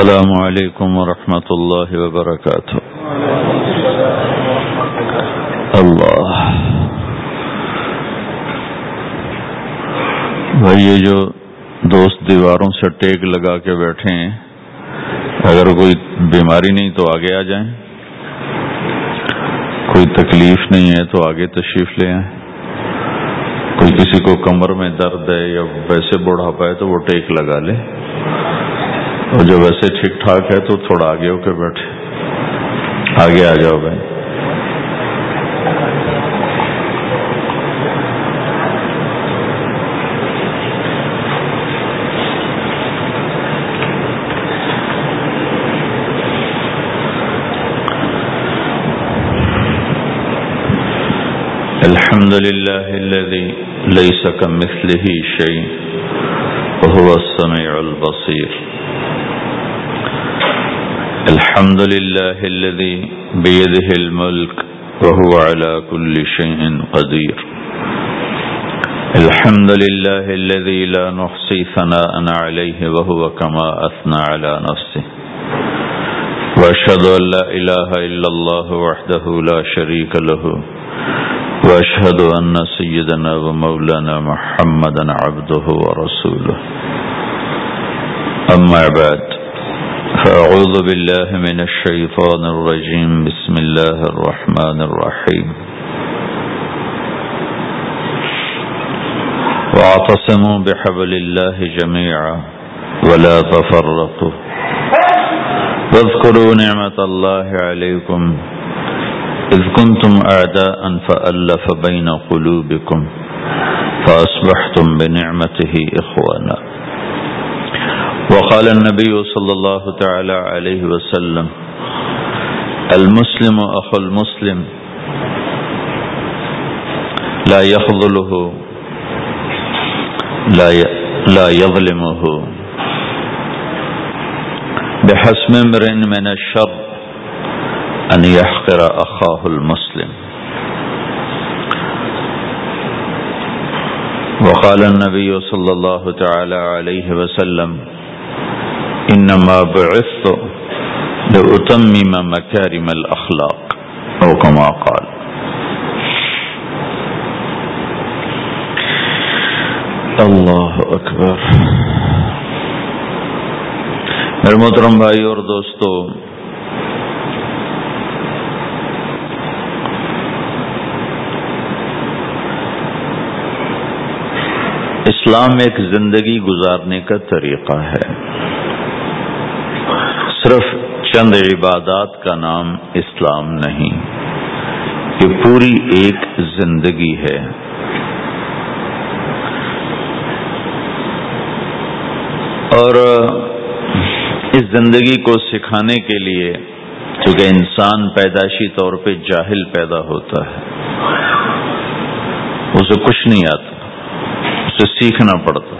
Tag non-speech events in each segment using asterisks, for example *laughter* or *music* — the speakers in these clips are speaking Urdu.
السلام علیکم ورحمۃ اللہ وبرکاتہ۔ اللہ۔ بھائی، یہ جو دوست دیواروں سے ٹیک لگا کے بیٹھے ہیں، اگر کوئی بیماری نہیں تو آگے آ جائیں۔ کوئی تکلیف نہیں ہے تو آگے تشریف لے آئیں۔ کوئی کسی کو کمر میں درد ہے یا ویسے بڑھاپا ہے تو وہ ٹیک لگا لے۔ اور جو ویسے ٹھیک ٹھاک ہے تو تھوڑا آگے ہو کے بیٹھے۔ آگے آ جاؤ بھائی۔ الحمد لله الذي ليس كمثله شيء وهو السميع البصير الحمد لله الذي بيده الملك وهو على كل شيء قدير. الحمد لله الذي لا نحصي ثناء عليه وهو كما أثنى على نفسه. وأشهد أن لا إله إلا الله وحده لا شريك له. وأشهد أن سيدنا ومولانا محمدا عبده ورسوله. أما بعد فأعوذ بالله من الشيطان الرجيم. بسم الله الرحمن الرحيم. واعتصموا بحبل الله جميعا ولا تفرقوا. واذكروا نعمة الله عليكم. إذ كنتم أعداء فألف بين قلوبكم. فأصبحتم بنعمته إخوانا. وقال النبي صلى الله تعالى عليه وسلم المسلم أخو المسلم لا يخذله لا لا يظلمه. بحسم امرئ من الشر أن يحقر أخاه المسلم. وقال النبي صلى الله تعالى عليه وسلم انما بعثت لأتمم مكارم الاخلاق او كما قال. اللہ اکبر میرے محترم بھائی اور دوستو، اسلام ایک زندگی گزارنے کا طریقہ ہے۔ صرف چند عبادات کا نام اسلام نہیں، یہ پوری ایک زندگی ہے۔ اور اس زندگی کو سکھانے کے لیے چونکہ انسان پیدائشی طور پہ جاہل پیدا ہوتا ہے، اسے کچھ نہیں آتا، اسے سیکھنا پڑتا۔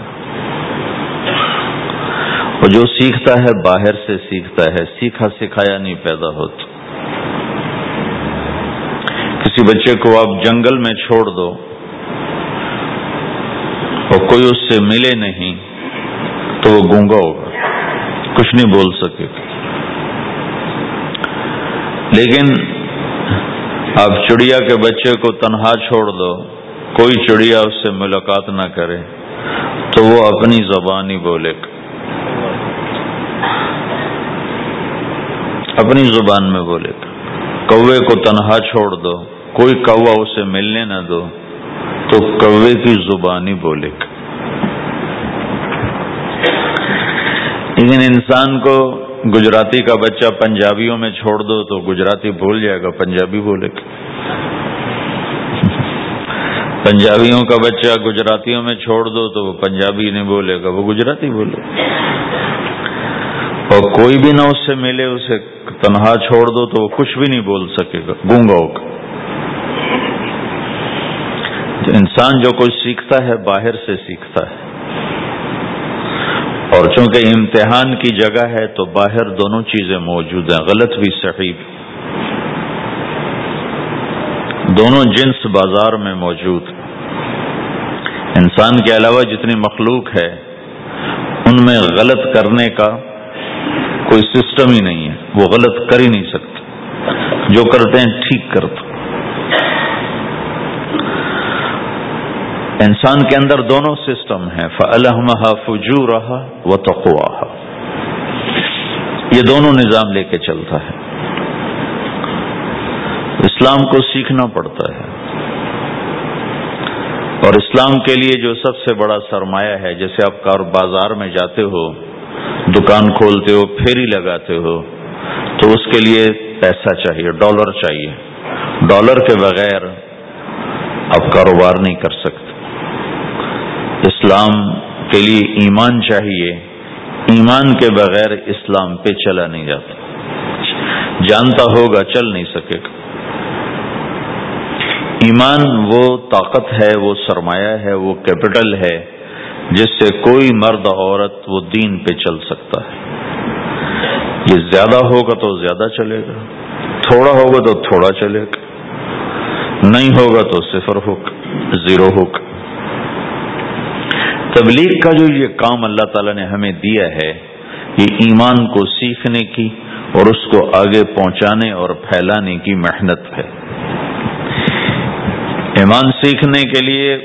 وہ جو سیکھتا ہے باہر سے سیکھتا ہے، سیکھا سکھایا نہیں پیدا ہوتا۔ کسی بچے کو آپ جنگل میں چھوڑ دو، اور کوئی اس سے ملے نہیں، تو وہ گونگا ہوگا۔ کچھ نہیں بول سکے۔ لیکن آپ چڑیا کے بچے کو تنہا چھوڑ دو، کوئی چڑیا اس سے ملاقات نہ کرے، تو وہ اپنی زبان ہی بولے۔ گا اپنی زبان میں بولے گا کوے کو تنہا چھوڑ دو، کوئی کوا اسے ملنے نہ دو، تو کوے کی زبان ہی بولے گا لیکن انسان کو گجراتی کا بچہ پنجابیوں میں چھوڑ دو تو گجراتی بھول جائے گا، پنجابی بولے گا پنجابیوں کا بچہ گجراتیوں میں چھوڑ دو تو وہ پنجابی نہیں بولے گا، وہ گجراتی بولے۔ اور کوئی بھی نہ اس سے ملے، اسے تنہا چھوڑ دو تو وہ کچھ بھی نہیں بول سکے گا، گونگا ہوگا۔ تو انسان جو کچھ سیکھتا ہے، باہر سے سیکھتا ہے۔ اور چونکہ امتحان کی جگہ ہے تو باہر دونوں چیزیں موجود ہیں، غلط بھی، صحیح دونوں جنس بازار میں موجود۔ انسان کے علاوہ جتنی مخلوق ہے، ان میں غلط کرنے کا کوئی سسٹم ہی نہیں ہے۔ وہ غلط کر ہی نہیں سکتے۔ جو کرتے ہیں ٹھیک کرتے انسان کے اندر دونوں سسٹم ہیں۔ فلحمہ فجو رہا و یہ دونوں نظام لے کے چلتا ہے۔ اسلام کو سیکھنا پڑتا ہے۔ اور اسلام کے لیے جو سب سے بڑا سرمایہ ہے، جیسے آپ کار بازار میں جاتے ہو دکان کھولتے ہو پھیری لگاتے ہو، تو اس کے لیے پیسہ چاہیے، ڈالر چاہیے۔ ڈالر کے بغیر آپ کاروبار نہیں کر سکتے۔ اسلام کے لیے ایمان چاہیے، ایمان کے بغیر اسلام پہ چلا نہیں جاتا۔ جانتا ہوگا، چل نہیں سکے گا۔ ایمان وہ طاقت ہے، وہ سرمایہ ہے، وہ کیپٹل ہے۔ جس سے کوئی مرد عورت وہ دین پہ چل سکتا ہے۔ یہ زیادہ ہوگا تو زیادہ چلے گا، تھوڑا ہوگا تو تھوڑا چلے گا، نہیں ہوگا تو صفر ہوگا زیرو ہوگا تبلیغ کا جو یہ کام اللہ تعالی نے ہمیں دیا ہے، یہ ایمان کو سیکھنے کی اور اس کو آگے پہنچانے اور پھیلانے کی محنت ہے۔ ایمان سیکھنے کے لیے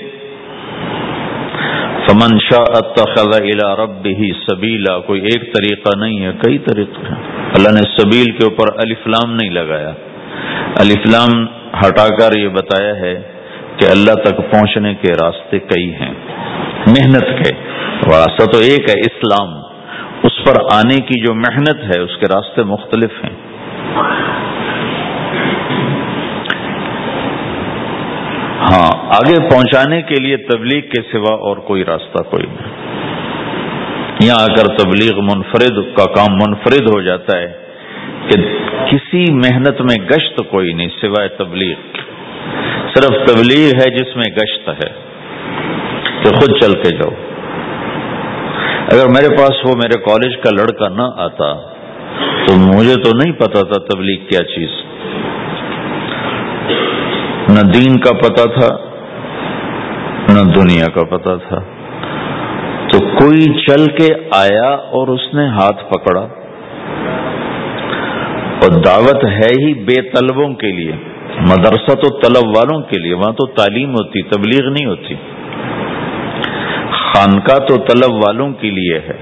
فمن شاہ اتخذ الى ربه سبیلا، کوئی ایک طریقہ نہیں ہے، کئی طریقے ہیں۔ اللہ نے سبیل کے اوپر الفلام نہیں لگایا۔ الفلام ہٹا کر یہ بتایا ہے کہ اللہ تک پہنچنے کے راستے کئی ہیں۔ محنت کے راستہ تو ایک ہے اسلام اس پر آنے کی جو محنت ہے، اس کے راستے مختلف ہیں۔ ہاں آگے پہنچانے کے لیے تبلیغ کے سوا اور کوئی راستہ کوئی نہیں۔ یہاں آ کر تبلیغ منفرد کا کام منفرد ہو جاتا ہے کہ کسی محنت میں گشت کوئی نہیں سوائے تبلیغ صرف تبلیغ ہے جس میں گشت ہے کہ خود چل کے جاؤ۔ اگر میرے پاس وہ میرے کالج کا لڑکا نہ آتا تو مجھے تو نہیں پتا تھا تبلیغ کیا چیز۔ نہ دین کا پتا تھا، نہ دنیا کا پتا تھا۔ تو کوئی چل کے آیا اور اس نے ہاتھ پکڑا۔ اور دعوت ہے ہی بے طلبوں کے لیے، مدرسہ تو طلب والوں کے لیے، وہاں تو تعلیم ہوتی، تبلیغ نہیں ہوتی۔ خانقاہ تو طلب والوں کے لیے ہے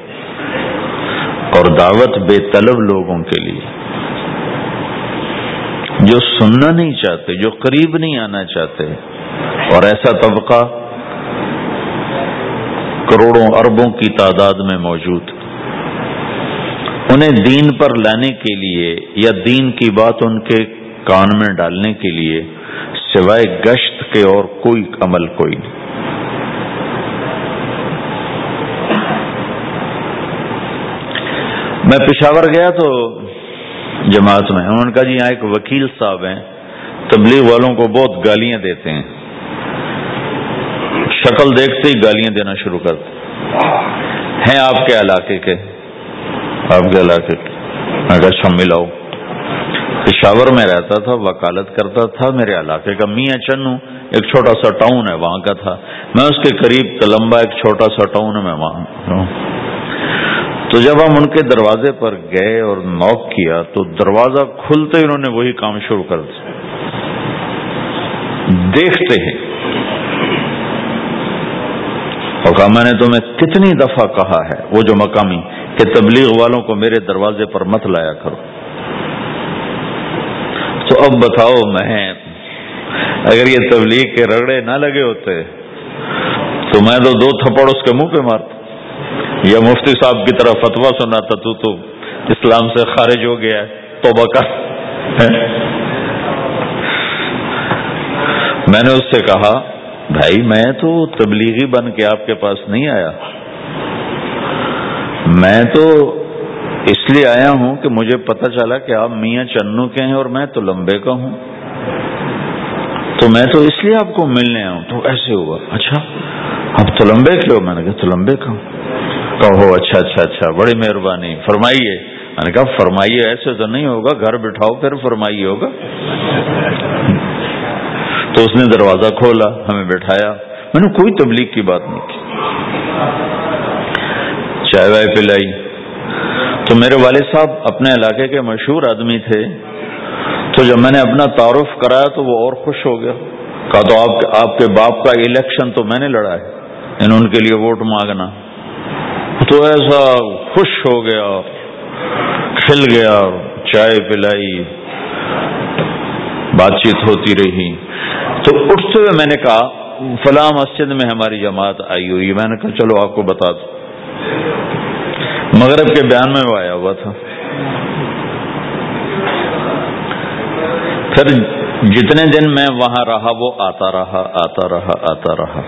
اور دعوت بے طلب لوگوں کے لیے۔ جو سننا نہیں چاہتے، جو قریب نہیں آنا چاہتے۔ اور ایسا طبقہ کروڑوں اربوں کی تعداد میں موجود۔ انہیں دین پر لانے کے لیے یا دین کی بات ان کے کان میں ڈالنے کے لیے سوائے گشت کے اور کوئی عمل کوئی۔ نہیں میں پشاور گیا تو جماعت میں انہوں نے کہا جی یہاں ایک وکیل صاحب ہیں، تبلیغ والوں کو بہت گالیاں دیتے ہیں۔ شکل دیکھتے ہی گالیاں دینا شروع کرتے ہیں آپ کے علاقے کے؟ آپ کے علاقے کے۔ میں کہا اچھا ملاؤ پشاور میں رہتا تھا، وکالت کرتا تھا۔ میرے علاقے کا میاں چنو، ایک چھوٹا سا ٹاؤن ہے وہاں کا تھا۔ میں اس کے قریب تلمبا ایک چھوٹا سا ٹاؤن ہے، میں وہاں تو جب ہم ان کے دروازے پر گئے اور نوک کیا تو دروازہ کھلتے ہی انہوں نے وہی کام شروع کر دیا۔ دیکھتے ہیں۔ اور کہا، میں نے تمہیں کتنی دفعہ کہا ہے، وہ جو مقامی، کہ تبلیغ والوں کو میرے دروازے پر مت لایا کرو۔ تو اب بتاؤ، میں اگر یہ تبلیغ کے رگڑے نہ لگے ہوتے، تو میں تو دو تھپڑ اس کے منہ پہ مارتا۔ یا مفتی صاحب کی طرف فتوا سنا تھا تو تو اسلام سے خارج ہو گیا توبہ کا میں نے اس سے کہا، بھائی میں تو تبلیغی بن کے آپ کے پاس نہیں آیا۔ میں تو اس لیے آیا ہوں کہ مجھے پتا چلا کہ آپ میاں چنو کے ہیں اور میں تو لمبے کا ہوں۔ تو میں تو اس لیے آپ کو ملنے آیا ہوں۔ تو ایسے ہوا اچھا اب تو لمبے کے ہو؟ میں نے کہا، تو لمبے کا ہوں۔ کہو اچھا اچھا اچھا بڑی مہربانی، فرمائیے۔ میں نے کہا، فرمائیے، ایسے تو نہیں ہوگا، گھر بٹھاؤ، پھر فرمائیے ہوگا۔ تو اس نے دروازہ کھولا، ہمیں بٹھایا۔ میں نے کوئی تبلیغ کی بات نہیں کی۔ چائے وائے پلائی۔ تو میرے والد صاحب اپنے علاقے کے مشہور آدمی تھے۔ تو جب میں نے اپنا تعارف کرایا تو وہ اور خوش ہو گیا۔ کہا، تو آپ آپ کے باپ کا الیکشن تو میں نے لڑا ہے۔ ان کے لیے ووٹ مانگنا۔ تو ایسا خوش ہو گیا، کھل گیا، چائے پلائی، بات چیت ہوتی رہی۔ تو اٹھتے ہوئے میں نے کہا، فلاں مسجد میں ہماری جماعت آئی ہوئی۔ میں نے کہا، چلو آپ کو بتا دوں۔ مغرب کے بیان میں وہ آیا ہوا تھا۔ پھر جتنے دن میں وہاں رہا، وہ آتا رہا آتا رہا آتا رہا۔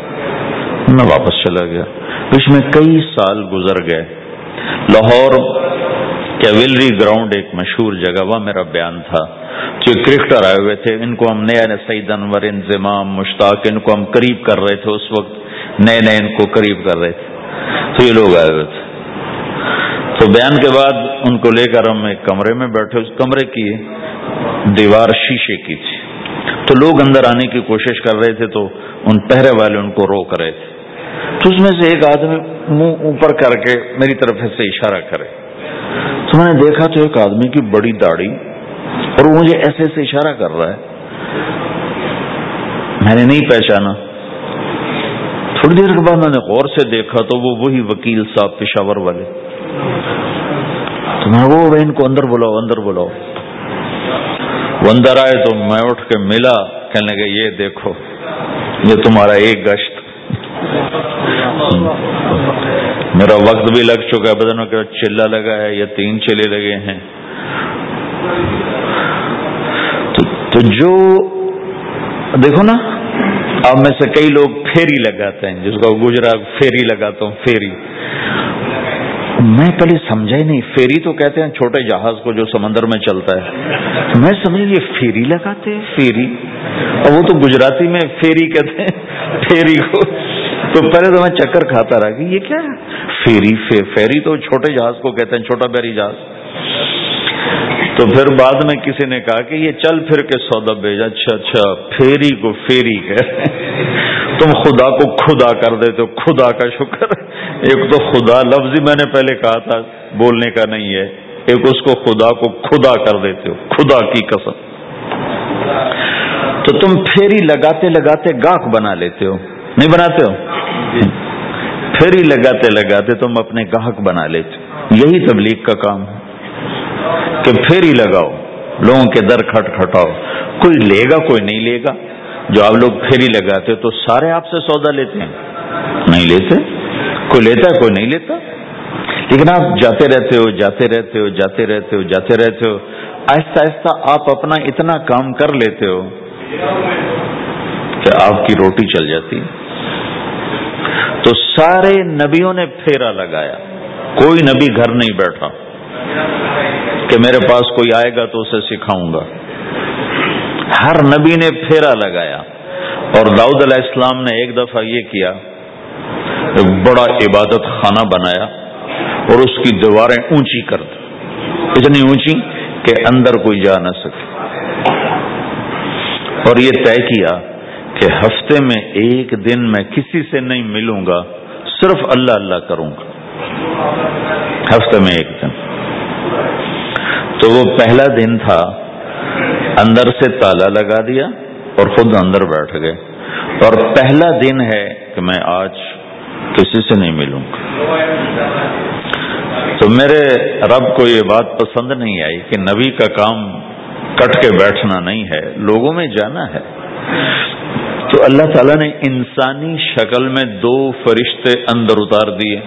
میں واپس چلا گیا۔ اس میں کئی سال گزر گئے۔ لاہور کیولری گراؤنڈ ایک مشہور جگہ، وہ میرا بیان تھا۔ جو کرکٹر آئے ہوئے تھے، ان کو ہم نیا سعید انور، انضمام، مشتاق، ان کو ہم قریب کر رہے تھے، اس وقت نئے نئے ان کو قریب کر رہے تھے۔ تو یہ لوگ آئے ہوئے تھے۔ تو بیان کے بعد ان کو لے کر ہم ایک کمرے میں بیٹھے۔ اس کمرے کی دیوار شیشے کی تھی۔ تو لوگ اندر آنے کی کوشش کر رہے تھے، تو ان پہرے والے ان کو روک رہے تھے۔ تو اس میں سے ایک آدمی منہ اوپر کر کے میری طرف سے اشارہ کرے۔ تو میں نے دیکھا تو ایک آدمی کی بڑی داڑھی اور وہ مجھے ایسے ایسے اشارہ کر رہا ہے۔ میں نے نہیں پہچانا۔ تھوڑی دیر کے بعد میں نے غور سے دیکھا تو وہ وہی وکیل صاحب پشاور والے۔ تو میں وہ ان کو اندر بلاؤ اندر بلاؤ۔ وہ اندر آئے تو میں اٹھ کے ملا۔ کہنے لگے، یہ دیکھو، یہ تمہارا ایک گشت۔ میرا وقت بھی لگ چکا ہے بدنوں کا چلا لگا ہے یا تین چلے لگے ہیں۔ تو جو دیکھو نا، اب میں سے کئی لوگ پھیری لگاتے ہیں، جس کو گجرا فیری لگاتا ہوں فیری میں پہلے سمجھا ہی نہیں فیری تو کہتے ہیں چھوٹے جہاز کو جو سمندر میں چلتا ہے۔ میں سمجھ یہ فیری لگاتے ہیں فیری اور وہ تو گجراتی میں فیری کہتے ہیں فیری کو۔ تو پہلے تو میں چکر کھاتا رہا کہ یہ کیا ہے؟ فیری فیری تو چھوٹے جہاز کو کہتے ہیں، چھوٹا بیری جہاز۔ تو پھر بعد میں کسی نے کہا کہ یہ چل پھر کے سودا بھیجا اچھا اچھا پھیری کو فیری کہ تم خدا کو خدا کر دیتے ہو، خدا کا شکر۔ ایک تو خدا لفظ ہی میں نے پہلے کہا تھا، بولنے کا نہیں ہے۔ ایک اس کو خدا کو خدا کر دیتے ہو، خدا کی قسم۔ تو تم پھیری لگاتے لگاتے گاہک بنا لیتے ہو۔ نہیں بناتے ہو؟ پھیری لگاتے لگاتے تم اپنے گاہک بنا لیتے یہی تبلیغ کا کام ہے کہ پھر ہی لگاؤ، لوگوں کے در کھٹ کھٹاؤ۔ کوئی لے گا، کوئی نہیں لے گا۔ جو آپ لوگ پھیری لگاتے تو سارے آپ سے سودا لیتے ہیں۔ نہیں لیتے؟ کوئی لیتا ہے، کوئی نہیں لیتا۔ لیکن آپ جاتے رہتے ہو، جاتے رہتے ہو، جاتے رہتے ہو، جاتے رہتے ہو۔ آہستہ آہستہ آپ اپنا اتنا کام کر لیتے ہو کہ آپ کی روٹی چل جاتی۔ تو سارے نبیوں نے پھیرا لگایا۔ کوئی نبی گھر نہیں بیٹھا۔ کہ میرے پاس کوئی آئے گا تو اسے سکھاؤں گا۔ ہر نبی نے پھیرا لگایا۔ اور داؤد علیہ السلام نے ایک دفعہ یہ کیا۔ ایک بڑا عبادت خانہ بنایا۔ اور اس کی دیواریں اونچی کر دی۔ اتنی اونچی کہ اندر کوئی جا نہ سکے۔ اور یہ طے کیا۔ کہ ہفتے میں ایک دن میں کسی سے نہیں ملوں گا، صرف اللہ اللہ کروں گا۔ ہفتے میں ایک دن۔ تو وہ پہلا دن تھا، اندر سے تالا لگا دیا اور خود اندر بیٹھ گئے۔ اور پہلا دن ہے کہ میں آج کسی سے نہیں ملوں گا۔ تو میرے رب کو یہ بات پسند نہیں آئی کہ نبی کا کام کٹ کے بیٹھنا نہیں ہے، لوگوں میں جانا ہے۔ تو اللہ تعالیٰ نے انسانی شکل میں دو فرشتے اندر اتار دیے۔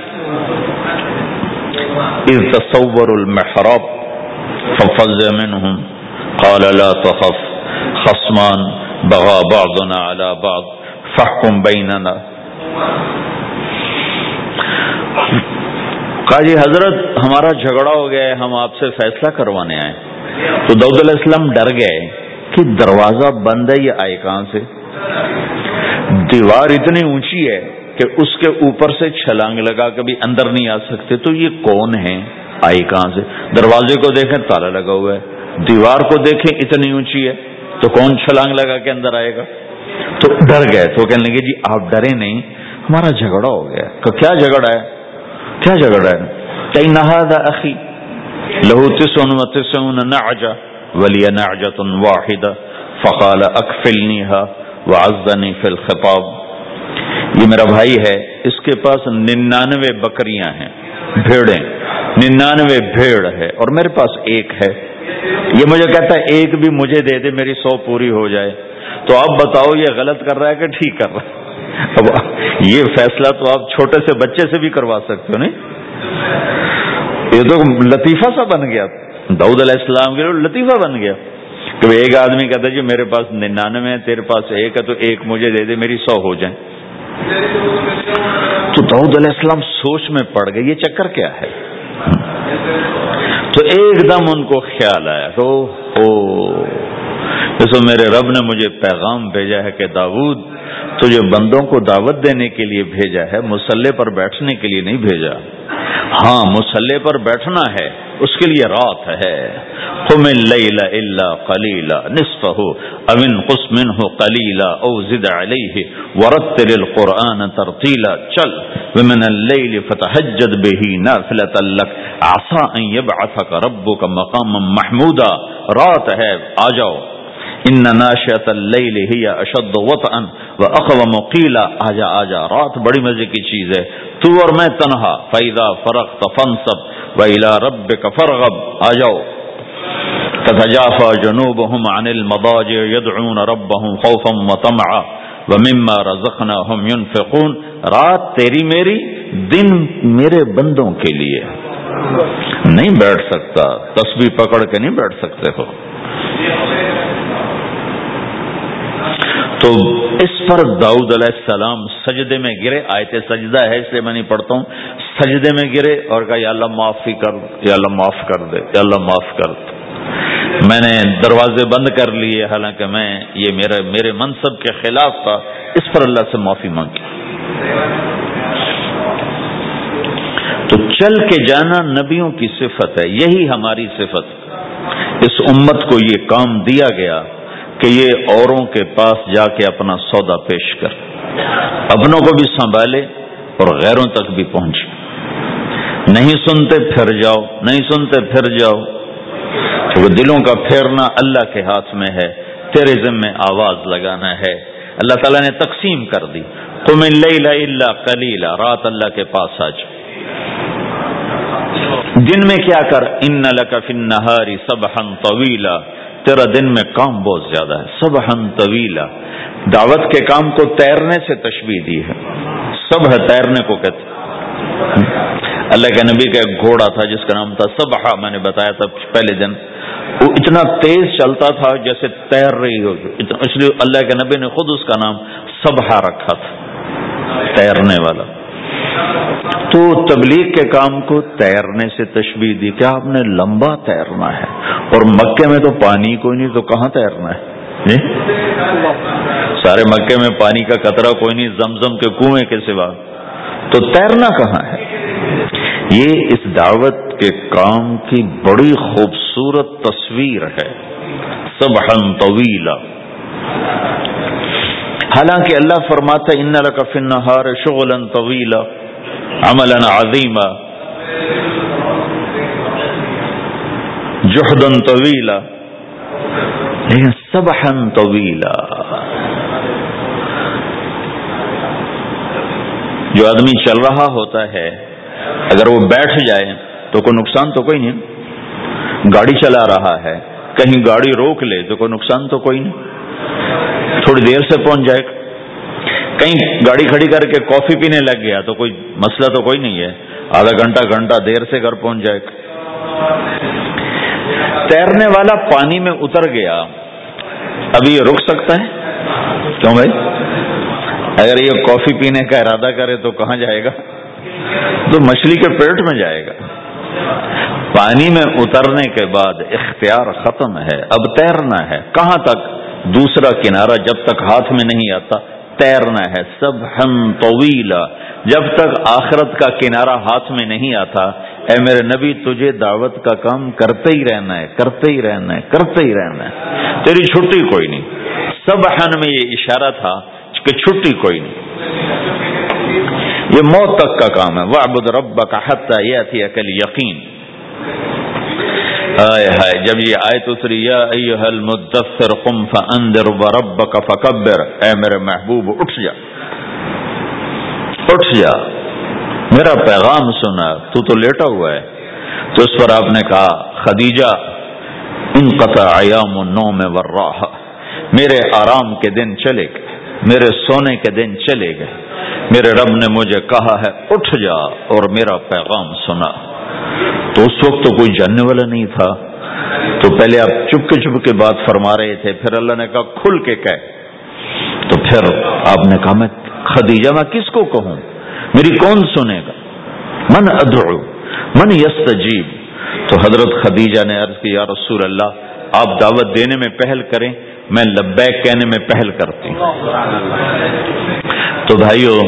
تصور المحراب ففز منهم، قال لا تخف، خصمان بغى بعضنا على بعض فحكم بيننا قاضی جی، حضرت، ہمارا جھگڑا ہو گیا ہے، ہم آپ سے فیصلہ کروانے آئے۔ تو دعود علیہ السلام ڈر گئے کہ دروازہ بند ہے یہ آئے کہاں سے؟ دیوار اتنی اونچی ہے کہ اس کے اوپر سے چھلانگ لگا کبھی اندر نہیں آ سکتے، تو یہ کون ہے آئی کہاں سے؟ دروازے کو دیکھیں، تالا لگا ہوا ہے۔ دیوار کو دیکھیں، اتنی اونچی ہے، تو کون چھلانگ لگا کے اندر آئے گا؟ تو ڈر گئے، تو کہنے لگے جی آپ ڈرے نہیں، ہمارا جھگڑا ہو گیا کیا جھگڑا ہے؟ کیا جھگڑا ہے؟ کئی نہاد لہو تسن و تسن نعجا ولی نعجت واحدہ فقال اکفلنیها وعزنی فی الخطاب۔ یہ میرا بھائی ہے، اس کے پاس ننانوے بکریاں ہیں، بھیڑیں۔ ننانوے بھیڑ ہے اور میرے پاس ایک ہے۔ یہ مجھے کہتا ہے، ایک بھی مجھے دے دے، میری سو پوری ہو جائے۔ تو آپ بتاؤ، یہ غلط کر رہا ہے کہ ٹھیک کر رہا ہے؟ اب یہ فیصلہ تو آپ چھوٹے سے بچے سے بھی کروا سکتے ہو، نہیں؟ یہ تو لطیفہ سا بن گیا۔ دعود علیہ السلام کے لیے لطیفہ بن گیا۔ تو ایک آدمی کہتا ہے جی میرے پاس ننانوے تیرے پاس ایک ہے، تو ایک مجھے دے دے، میری سو ہو جائیں۔ تو دعود علیہ السلام سوچ میں پڑ گئے، یہ چکر کیا ہے؟ تو ایک دم ان کو خیال آیا، تو او میرے رب نے مجھے پیغام بھیجا ہے کہ داود تجھے بندوں کو دعوت دینے کے لیے بھیجا ہے، مسلح پر بیٹھنے کے لیے نہیں بھیجا۔ ہاں مسلح پر بیٹھنا ہے، اس کے لیے رات ہے۔ قم اللیل الا قلیلا نصفه او انقص منه قلیلا، او زد علیہ، ورتل القرآن ترتیلا۔ چل ومن اللیل فتحجد به نافلة لك عصا ان يبعثك ربك مقاما محمودا۔ رات ہے، آ جاؤ۔ ان ناشیت اللیل ہی اشد وطئا و اقوم قیلا آجا آجا، رات بڑی مزے کی چیز ہے. تو اور میں تنہا فیضا فرقت فنصب و الى ربک فرغب آجاؤ تتجافا جنوبهم عن المضاجع يدعون ربهم خوفا وطمعا ومما رزقناهم ينفقون. رات تیری میری، دن میرے بندوں کے لیے. نہیں بیٹھ سکتا. تسبیح پکڑ کے نہیں بیٹھ سکتے ہو. تو اس پر داؤد علیہ السلام سجدے میں گرے آئے سجدہ ہے، اس لیے میں نہیں پڑھتا ہوں۔ سجدے میں گرے اور کہا، یا اللہ معافی کر، یا اللہ معاف کر دے، یا اللہ معاف کر۔ دے میں نے دروازے بند کر لیے، حالانکہ میں، یہ میرے میرے منصب کے خلاف تھا۔ اس پر اللہ سے معافی مانگی۔ تو چل کے جانا نبیوں کی صفت ہے، یہی ہماری صفت۔ اس امت کو یہ کام دیا گیا۔ کہ یہ اوروں کے پاس جا کے اپنا سودا پیش کر۔ اپنوں کو بھی سنبھالے اور غیروں تک بھی پہنچے۔ نہیں سنتے پھر جاؤ، نہیں سنتے پھر جاؤ۔ کیونکہ دلوں کا پھیرنا اللہ کے ہاتھ میں ہے، تیرے ذمے آواز لگانا ہے۔ اللہ تعالیٰ نے تقسیم کر دی۔ تم اللہ کلیلا رات اللہ کے پاس آج دن میں کیا کر؟ ان لکفن نہاری سب طویلا تیرا دن میں کام بہت زیادہ ہے۔ سب طویلا۔ دعوت کے کام کو تیرنے سے تشبیح دی ہے۔ سب ہے تیرنے کو کہتے اللہ کے نبی کا ایک گھوڑا تھا جس کا نام تھا سب میں نے بتایا تھا پہلے دن۔ وہ اتنا تیز چلتا تھا جیسے تیر رہی ہو۔ اس لیے اللہ کے نبی نے خود اس کا نام سبھا رکھا تھا، تیرنے والا۔ تو تبلیغ کے کام کو تیرنے سے تشبیح دی، کیا آپ نے لمبا تیرنا ہے؟ اور مکے میں تو پانی کوئی نہیں، تو کہاں تیرنا ہے؟ جی؟ سارے مکے میں پانی کا قطرہ کوئی نہیں، زمزم کے کنویں کے سوا۔ تو تیرنا کہاں ہے؟ یہ اس دعوت کے کام کی بڑی خوبصورت تصویر ہے۔ سب طویلا۔ حالانکہ اللہ فرماتا ان فن ہار شغل طویلا۔ عملا عظیما. جہدن طویلا. لیکن سبحا طویلا. جو آدمی چل رہا ہوتا ہے، اگر وہ بیٹھ جائے، تو کوئی نقصان تو کوئی نہیں. گاڑی چلا رہا ہے، کہیں گاڑی روک لے، تو کوئی نقصان تو کوئی نہیں. تھوڑی دیر سے پہنچ جائے کہیں گاڑی کھڑی کر کے کافی پینے لگ گیا تو کوئی مسئلہ تو کوئی نہیں ہے۔ آدھا گھنٹہ گھنٹہ دیر سے گھر پہنچ جائے۔ تیرنے والا پانی میں اتر گیا۔ ابھی یہ رک سکتا ہے؟ کیوں بھائی؟ اگر یہ کافی پینے کا ارادہ کرے تو کہاں جائے گا؟ تو مچھلی کے پیٹ میں جائے گا۔ پانی میں اترنے کے بعد اختیار ختم ہے، اب تیرنا ہے۔ کہاں تک؟ دوسرا کنارہ جب تک ہاتھ میں نہیں آتا۔ تیرنا ہے سب ہم طویلا۔ جب تک آخرت کا کنارہ ہاتھ میں نہیں آتا، اے میرے نبی، تجھے دعوت کا کام کرتے ہی رہنا ہے، کرتے ہی رہنا ہے، کرتے ہی رہنا ہے۔ تیری چھٹی کوئی نہیں۔ سب ہن میں یہ اشارہ تھا کہ چھٹی کوئی نہیں۔ یہ موت تک کا کام ہے۔ وہ ابود رب کا حتہ یہ تھی عقل یقین آئے ہائے، جب یہ آیت اتری، یا ایوہ المدثر قم فاندر وربک فکبر۔ اے میرے محبوب، اٹھ جا۔ اٹھ جا۔ میرا پیغام سنا، تو تو لیٹا ہوا ہے۔ تو اس پر آپ نے کہا، خدیجہ، انقطع ایام النوم والراحہ۔ میرے آرام کے دن چلے گئے، میرے سونے کے دن چلے گئے۔ میرے رب نے مجھے کہا ہے، اٹھ جا اور میرا پیغام سنا۔ تو اس وقت تو کوئی جاننے والا نہیں تھا۔ تو پہلے آپ چپ کے چپ کے بات فرما رہے تھے، پھر اللہ نے کہا، کھل کے کہ تو پھر آپ نے کہا، میں خدیجہ، میں کس کو کہوں؟ میری کون سنے گا؟ من ادعو، من یستجیب۔ تو حضرت خدیجہ نے عرض کی، یا رسول اللہ، آپ دعوت دینے میں پہل کریں، میں لبیک کہنے میں پہل کرتی ہوں۔ تو بھائیو،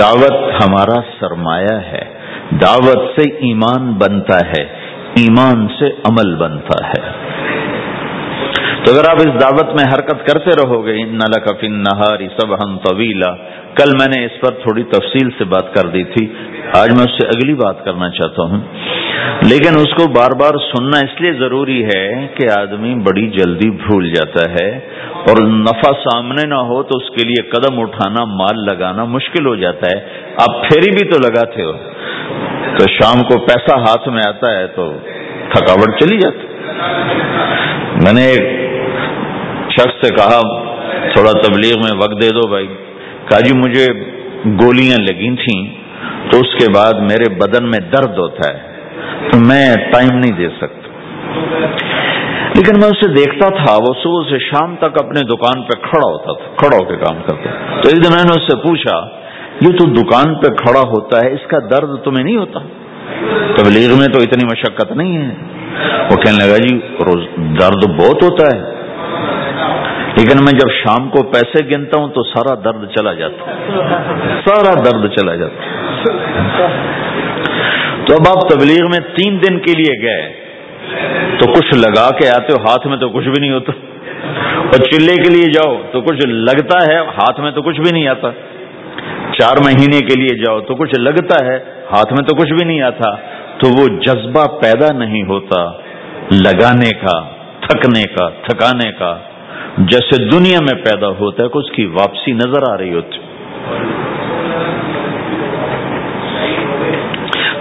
دعوت ہمارا سرمایہ ہے۔ دعوت سے ایمان بنتا ہے، ایمان سے عمل بنتا ہے۔ تو اگر آپ اس دعوت میں حرکت کرتے رہو گے، ان فن نہاری سب ہم طویلا۔ کل میں نے اس پر تھوڑی تفصیل سے بات کر دی تھی۔ آج میں اس سے اگلی بات کرنا چاہتا ہوں۔ لیکن اس کو بار بار سننا اس لیے ضروری ہے کہ آدمی بڑی جلدی بھول جاتا ہے اور نفع سامنے نہ ہو تو اس کے لیے قدم اٹھانا، مال لگانا مشکل ہو جاتا ہے۔ آپ پھیری بھی تو لگاتے ہو۔ تو شام کو پیسہ ہاتھ میں آتا ہے تو تھکاوٹ چلی جاتی۔ میں نے ایک شخص سے کہا، تھوڑا تبلیغ میں وقت دے دو بھائی۔ کہا جی مجھے گولیاں لگی تھیں، تو اس کے بعد میرے بدن میں درد ہوتا ہے، تو میں ٹائم نہیں دے سکتا۔ لیکن میں اسے دیکھتا تھا، وہ صبح سے شام تک اپنے دکان پہ کھڑا ہوتا تھا، کھڑا ہو کے کام کرتا تو ایک دن میں نے اس سے پوچھا یہ تو دکان پہ کھڑا ہوتا ہے، اس کا درد تمہیں نہیں ہوتا؟ تبلیغ میں تو اتنی مشقت نہیں ہے۔ وہ کہنے لگا جی روز درد بہت ہوتا ہے۔ لیکن میں جب شام کو پیسے گنتا ہوں تو سارا درد چلا جاتا سارا درد چلا جاتا تو اب آپ تبلیغ میں تین دن کے لیے گئے۔ تو کچھ لگا کے آتے ہو، ہاتھ میں تو کچھ بھی نہیں ہوتا۔ اور چلے کے لیے جاؤ، تو کچھ لگتا ہے، ہاتھ میں تو کچھ بھی نہیں آتا۔ چار مہینے کے لیے جاؤ تو کچھ لگتا ہے، ہاتھ میں تو کچھ بھی نہیں آتا، تو وہ جذبہ پیدا نہیں ہوتا، لگانے کا، تھکنے کا، تھکانے کا۔ جیسے دنیا میں پیدا ہوتا ہے کہ اس کی واپسی نظر آ رہی ہوتی۔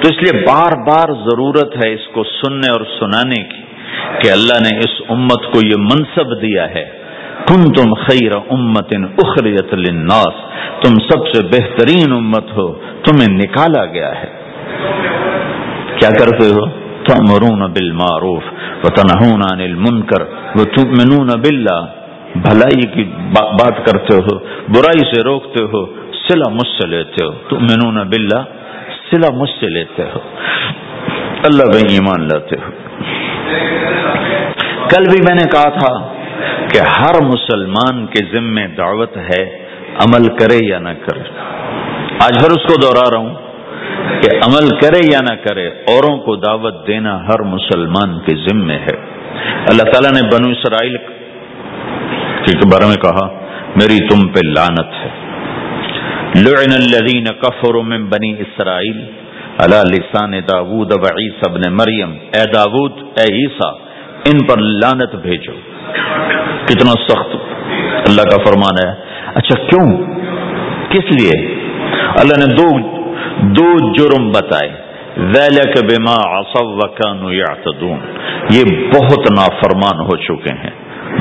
تو اس لیے بار بار ضرورت ہے اس کو سننے اور سنانے کی کہ اللہ نے اس امت کو یہ منصب دیا ہے۔ کن تم خیر امت اخریت للناس، تم سب سے بہترین امت ہو، تمہیں نکالا گیا ہے۔ کیا کرتے ہو؟ تمرون بالمعروف وتنهون عن المنکر وتؤمنون بالله بھلائی کی بات کرتے ہو، برائی سے روکتے ہو سلا مجھ سے لیتے ہو۔ تؤمنون بالله سلا مجھ سے لیتے ہو۔ اللہ بھائی ایمان لاتے ہو۔ کل بھی میں نے کہا تھا کہ ہر مسلمان کے ذمے دعوت ہے عمل کرے یا نہ کرے۔ آج ہر اس کو دوہرا رہا ہوں کہ عمل کرے یا نہ کرے، اوروں کو دعوت دینا ہر مسلمان کے ذمے ہے۔ اللہ تعالیٰ نے بنو اسرائیل کے بارے میں کہا، میری تم پہ لانت ہے۔ لعن الذین کفروا من بنی اسرائیل علی لسان داود و عیسی ابن مریم۔ اے داود اے عیسیٰ، ان پر لانت بھیجو۔ کتنا سخت اللہ کا فرمان ہے۔ اچھا کیوں؟ کس لیے؟ اللہ نے دو دو جرم بتائے۔ بما یہ بہت نافرمان ہو چکے ہیں۔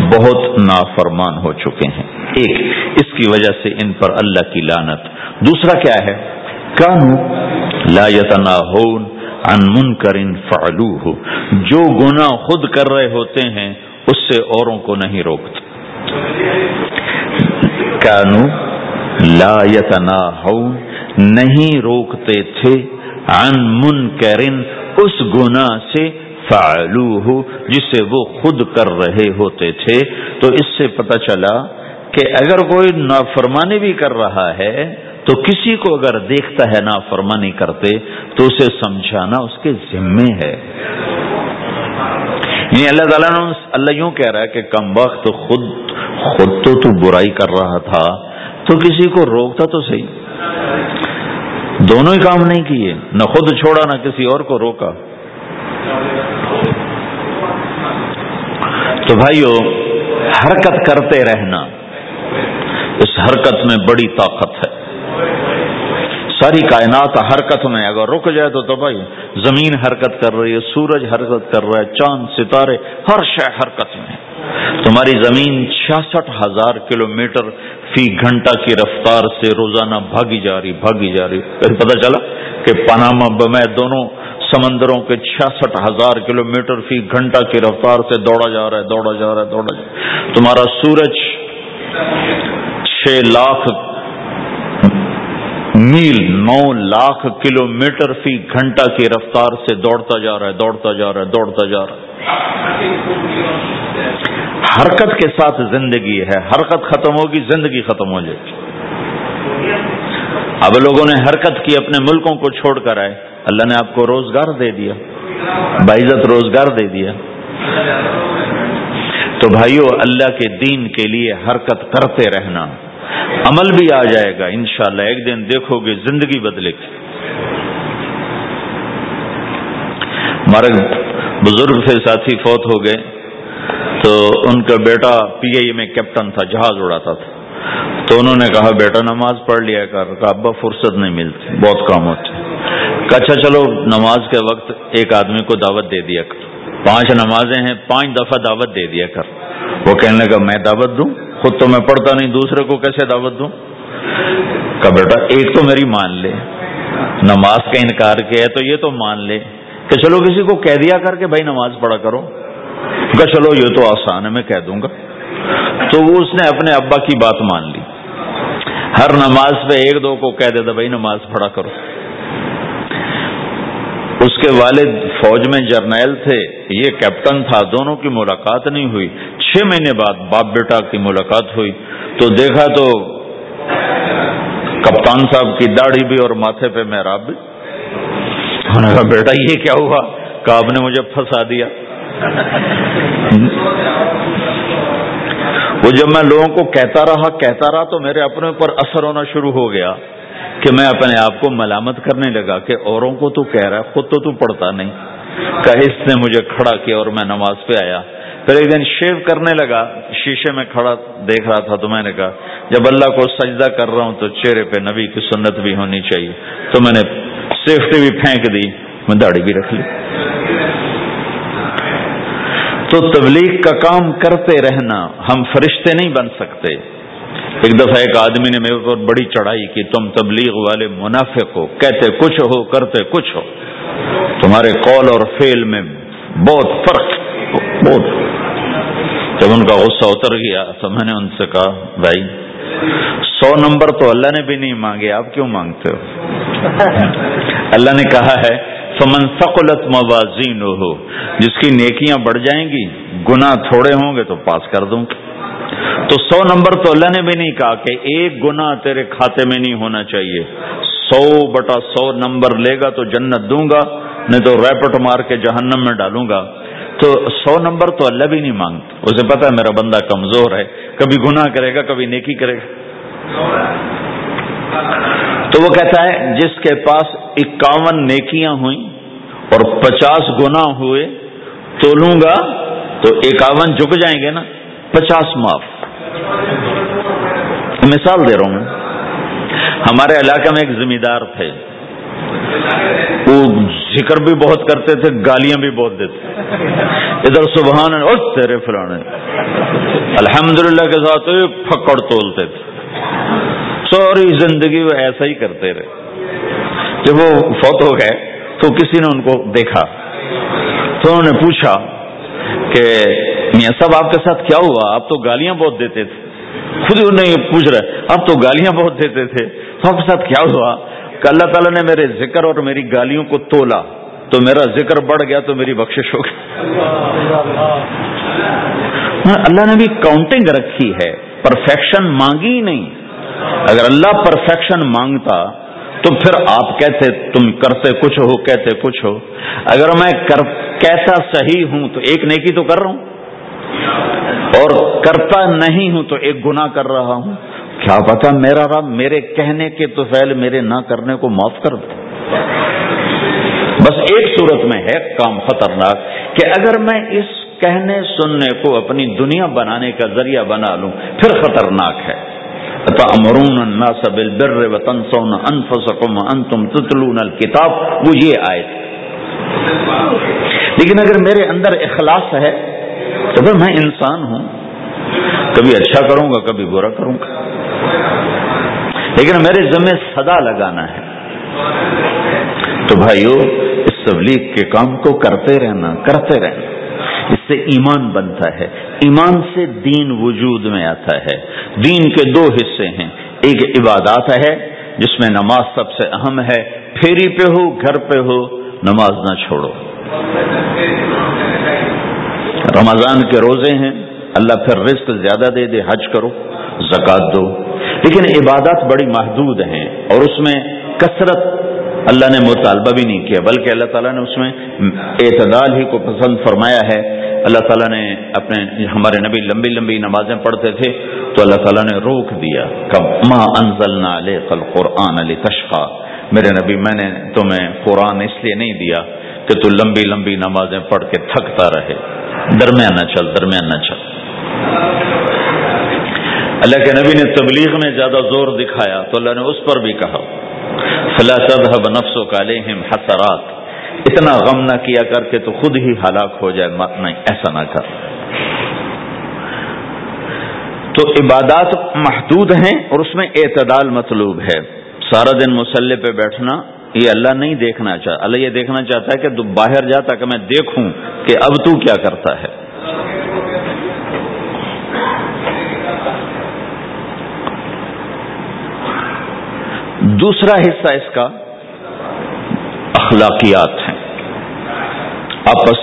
بہت نافرمان ہو چکے ہیں۔ ایک، اس کی وجہ سے ان پر اللہ کی لانت دوسرا کیا ہے؟ کانو لا يتناهون عن منکر فعلوه۔ جو گناہ خود کر رہے ہوتے ہیں اس سے اوروں کو نہیں روکتے۔ کانو لا یتنا نہیں روکتے تھے ان منکرن، اس گنا سے فعلوہ، جسے وہ خود کر رہے ہوتے تھے۔ تو اس سے پتہ چلا کہ اگر کوئی نافرمانی بھی کر رہا ہے، تو کسی کو اگر دیکھتا ہے نافرمانی کرتے، تو اسے سمجھانا اس کے ذمے ہے۔ یعنی اللہ تعالیٰ نے اللہ یوں کہہ رہا ہے کہ کم وقت خود خود تو تو برائی کر رہا تھا، تو کسی کو روکتا تو صحیح۔ دونوں ہی کام نہیں کیے، نہ خود چھوڑا، نہ کسی اور کو روکا۔ تو بھائیو، حرکت کرتے رہنا، اس حرکت میں بڑی طاقت ہے۔ ساری کائنات حرکت میں، اگر رک جائے تو تو بھائی، زمین حرکت کر رہی ہے، سورج حرکت کر رہا ہے، چاند ستارے، ہر شے حرکت میں۔ تمہاری زمین چھیاسٹھ ہزار کلو میٹر فی گھنٹہ کی رفتار سے روزانہ بھاگی جا رہی، بھاگی جا رہی۔ پھر پتا چلا کہ پاناما بمے دونوں سمندروں کے چھیاسٹھ ہزار کلو میٹر فی گھنٹہ کی رفتار سے دوڑا جا رہا ہے، دوڑا جا رہا ہے، دوڑا جا رہا ہے۔ تمہارا سورج چھ لاکھ میل نو لاکھ کلو میٹر فی گھنٹہ کی رفتار سے دوڑتا جا رہا ہے، دوڑتا جا رہا ہے، دوڑتا جا رہا ہے۔ حرکت کے ساتھ زندگی ہے۔ حرکت ختم ہوگی، زندگی ختم ہو جائے گی۔ اب لوگوں نے حرکت کی اپنے ملکوں کو چھوڑ کر آئے۔ اللہ نے آپ کو روزگار دے دیا، باعزت روزگار دے دیا۔ تو بھائیو، اللہ کے دین کے لیے حرکت کرتے رہنا۔ عمل بھی آ جائے گا انشاءاللہ، ایک دن دیکھو گے زندگی بدلے گی۔ ہمارے بزرگ سے ساتھی فوت ہو گئے۔ تو ان کا بیٹا پی آئی میں کیپٹن تھا، جہاز اڑاتا تھا۔ تو انہوں نے کہا، بیٹا، نماز پڑھ لیا کر۔ ابا، فرصت نہیں ملتی، بہت کام ہوتے۔ اچھا چلو، نماز کے وقت ایک آدمی کو دعوت دے دیا کر پانچ نمازیں ہیں، پانچ دفعہ دعوت دے دیا کر۔ وہ کہنے لگا، میں دعوت دوں؟ خود تو میں پڑھتا نہیں، دوسرے کو کیسے دعوت دوں؟ کا بیٹا، ایک تو میری مان لے۔ نماز کا انکار کیا ہے تو یہ تو مان لے۔ کہ چلو کسی کو کہہ دیا کر کے بھائی نماز پڑھا کرو۔ کہ چلو، یہ تو آسان ہے، میں کہہ دوں گا۔ تو وہ اس نے اپنے ابا کی بات مان لی۔ ہر نماز پہ ایک دو کو کہہ دیتا، بھائی، نماز پڑھا کرو۔ اس کے والد فوج میں جرنیل تھے، یہ کیپٹن تھا، دونوں کی ملاقات نہیں ہوئی۔ چھ مہینے بعد باپ بیٹا کی ملاقات ہوئی۔ تو دیکھا تو کپتان صاحب کی داڑھی بھی اور ماتھے پہ محراب بھی۔ انہوں نے کہا بیٹا، یہ کیا ہوا؟ کہ آپ نے مجھے پھنسا دیا۔ وہ جب میں لوگوں کو کہتا رہا کہتا رہا تو میرے اپنے اوپر اثر ہونا شروع ہو گیا۔ کہ میں اپنے آپ کو ملامت کرنے لگا کہ اوروں کو تو کہہ رہا ہے، خود تو تو پڑھتا نہیں۔ کہ اس نے مجھے کھڑا کیا اور میں نماز پہ آیا۔ پھر ایک دن شیو کرنے لگا، شیشے میں کھڑا دیکھ رہا تھا تو میں نے کہا، جب اللہ کو سجدہ کر رہا ہوں تو چہرے پہ نبی کی سنت بھی ہونی چاہیے۔ تو میں نے سیفٹی بھی پھینک دی، میں داڑھی بھی رکھ لی۔ تو تبلیغ کا کام کرتے رہنا ہم فرشتے نہیں بن سکتے۔ ایک دفعہ ایک آدمی نے میرے اوپر بڑی چڑھائی کی تم تبلیغ والے منافق ہو کہتے کچھ ہو کرتے کچھ ہو۔ تمہارے کال اور فیل میں بہت فرق بہت۔ جب ان کا غصہ اتر گیا تو میں نے ان سے کہا بھائی سو نمبر تو اللہ نے بھی نہیں مانگے آپ کیوں مانگتے ہو؟ *laughs* اللہ نے کہا ہے فمن ثقلت موازین ہو جس کی نیکیاں بڑھ جائیں گی گنا تھوڑے ہوں گے تو پاس کر دوں تو سو نمبر تو اللہ نے بھی نہیں کہا کہ ایک گنا تیرے کھاتے میں نہیں ہونا چاہیے۔ سو بٹا سو نمبر لے گا تو جنت دوں گا، نہیں تو ریپٹ مار کے جہنم میں ڈالوں گا۔ تو سو نمبر تو اللہ بھی نہیں مانگتا۔ اسے پتا ہے میرا بندہ کمزور ہے، کبھی گناہ کرے گا، کبھی نیکی کرے گا۔ تو وہ کہتا ہے، جس کے پاس اکاون نیکیاں ہوئیں اور پچاس گنا ہوئے تو لوں گا، تو اکاون جھک جائیں گے نا۔ پچاس معاف۔ مثال دے رہا ہوں۔ ہمارے علاقے میں ایک ذمہ دار تھے۔ وہ ذکر بھی بہت کرتے تھے، گالیاں بھی بہت دیتے ادھر سبحان تیرے فلانے۔ الحمد للہ کے ساتھ پکڑ تولتے تھے۔ سوری زندگی وہ ایسا ہی کرتے رہے۔ جب وہ فوت ہو گئے تو کسی نے ان کو دیکھا، تو انہوں نے پوچھا کہ میاں صاحب، آپ کے ساتھ کیا ہوا؟ آپ تو گالیاں بہت دیتے تھے۔ خود انہیں پوچھ رہے، آپ تو گالیاں بہت دیتے تھے۔ تو آپ کے ساتھ کیا ہوا؟ کہ اللہ تعالیٰ نے میرے ذکر اور میری گالیوں کو تولا، تو میرا ذکر بڑھ گیا تو میری بخشش ہو گئی۔ ہاں، اللہ نے بھی کاؤنٹنگ رکھی ہے پرفیکشن مانگی نہیں۔ اگر اللہ پرفیکشن مانگتا تو پھر آپ کہتے تم کرتے کچھ ہو کہتے کچھ ہو؟ اگر میں کہتا صحیح ہوں تو ایک نیکی تو کر رہا ہوں؟ اور کرتا نہیں ہوں تو ایک گنا کر رہا ہوں؟ کیا پتا میرا رب میرے کہنے کے تو فیل میرے نہ کرنے کو معاف کر دو بس ایک صورت میں ہے کام خطرناک کہ اگر میں اس کہنے سننے کو اپنی دنیا بنانے کا ذریعہ بنا لوں، پھر خطرناک ہے۔ امرون الناس بالبر وتنسون انفسكم انتم تتلون الكتاب۔ وہ یہ آئے لیکن اگر میرے اندر اخلاص ہے، تو پھر میں انسان ہوں۔ کبھی اچھا کروں گا، کبھی برا کروں گا۔ لیکن میرے ذمہ صدا لگانا ہے۔ تو بھائیو، اس تبلیغ کے کام کو کرتے رہنا کرتے رہنا۔ اس سے ایمان بنتا ہے۔ ایمان سے دین وجود میں آتا ہے۔ دین کے دو حصے ہیں۔ ایک عبادات ہے، جس میں نماز سب سے اہم ہے۔ پھیری پہ ہو، گھر پہ ہو، نماز نہ چھوڑو۔ رمضان کے روزے ہیں۔ اللہ پھر رزق زیادہ دے دے، حج کرو زکات دو۔ لیکن عبادات بڑی محدود ہیں اور اس میں کثرت اللہ نے مطالبہ بھی نہیں کیا، بلکہ اللہ تعالیٰ نے اس میں اعتدال ہی کو پسند فرمایا ہے۔ اللہ تعالیٰ نے اپنے ہمارے نبی لمبی لمبی نمازیں پڑھتے تھے، تو اللہ تعالیٰ نے روک دیا۔ کب ماں انزلنا علیہ کل قرآن علی تشخا میرے نبی، میں نے تمہیں قرآن اس لیے نہیں دیا کہ تو لمبی لمبی نمازیں پڑھ کے تھکتا رہے۔ درمیان نہ چل، درمیان نہ چل۔ اللہ کے نبی نے تبلیغ میں زیادہ زور دکھایا، تو اللہ نے اس پر بھی کہا۔ فلا تذهب نفسك عليهم حسرات اتنا غم نہ کیا کر کے تو خود ہی ہلاک ہو جائے نہیں، ایسا نہ کر۔ تو عبادات محدود ہیں اور اس میں اعتدال مطلوب ہے۔ سارا دن مسلح پہ بیٹھنا، یہ اللہ نہیں دیکھنا چاہتا اللہ یہ دیکھنا چاہتا ہے کہ باہر جاتا کہ میں دیکھوں کہ اب تو کیا کرتا ہے۔ دوسرا حصہ اس کا اخلاقیات ہیں۔ آپس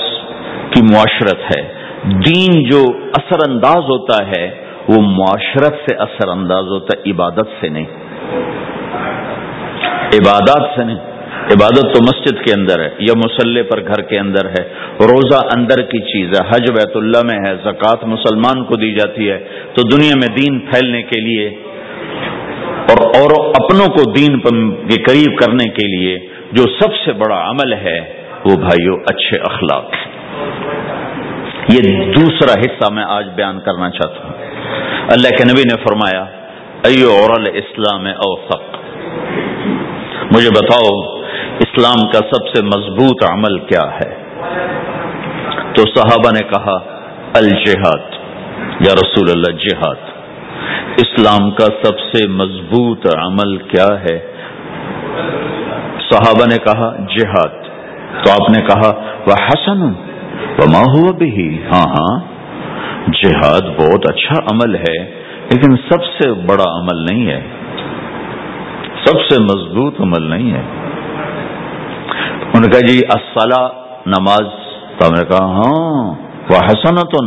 کی معاشرت ہے۔ دین جو اثر انداز ہوتا ہے، وہ معاشرت سے اثر انداز ہوتا ہے، عبادت سے نہیں۔ عبادات سے نہیں۔ عبادت تو مسجد کے اندر ہے، یا مسلح پر گھر کے اندر ہے۔ روزہ اندر کی چیز ہے۔ حج بیت اللہ میں ہے، زکوٰۃ مسلمان کو دی جاتی ہے۔ تو دنیا میں دین پھیلنے کے لیے اور اور اپنوں کو دین کے قریب کرنے کے لیے جو سب سے بڑا عمل ہے، وہ بھائیو اچھے اخلاق یہ دوسرا حصہ میں آج بیان کرنا چاہتا ہوں۔ اللہ کے نبی نے فرمایا، ایو اور اسلام اوسق مجھے بتاؤ، اسلام کا سب سے مضبوط عمل کیا ہے؟ تو صحابہ نے کہا، الجہاد۔ یا رسول اللہ، جہاد۔ اسلام کا سب سے مضبوط عمل کیا ہے؟ صحابہ نے کہا، جہاد۔ تو آپ نے کہا، وہ حسن وما ہوا بھی ہاں ہاں۔ جہاد بہت اچھا عمل ہے، لیکن سب سے بڑا عمل نہیں ہے۔ سب سے مضبوط عمل نہیں ہے۔ انہوں نے کہا جی اسلح نماز۔ تو ہم نے کہا ہاں۔ وہ حسنتن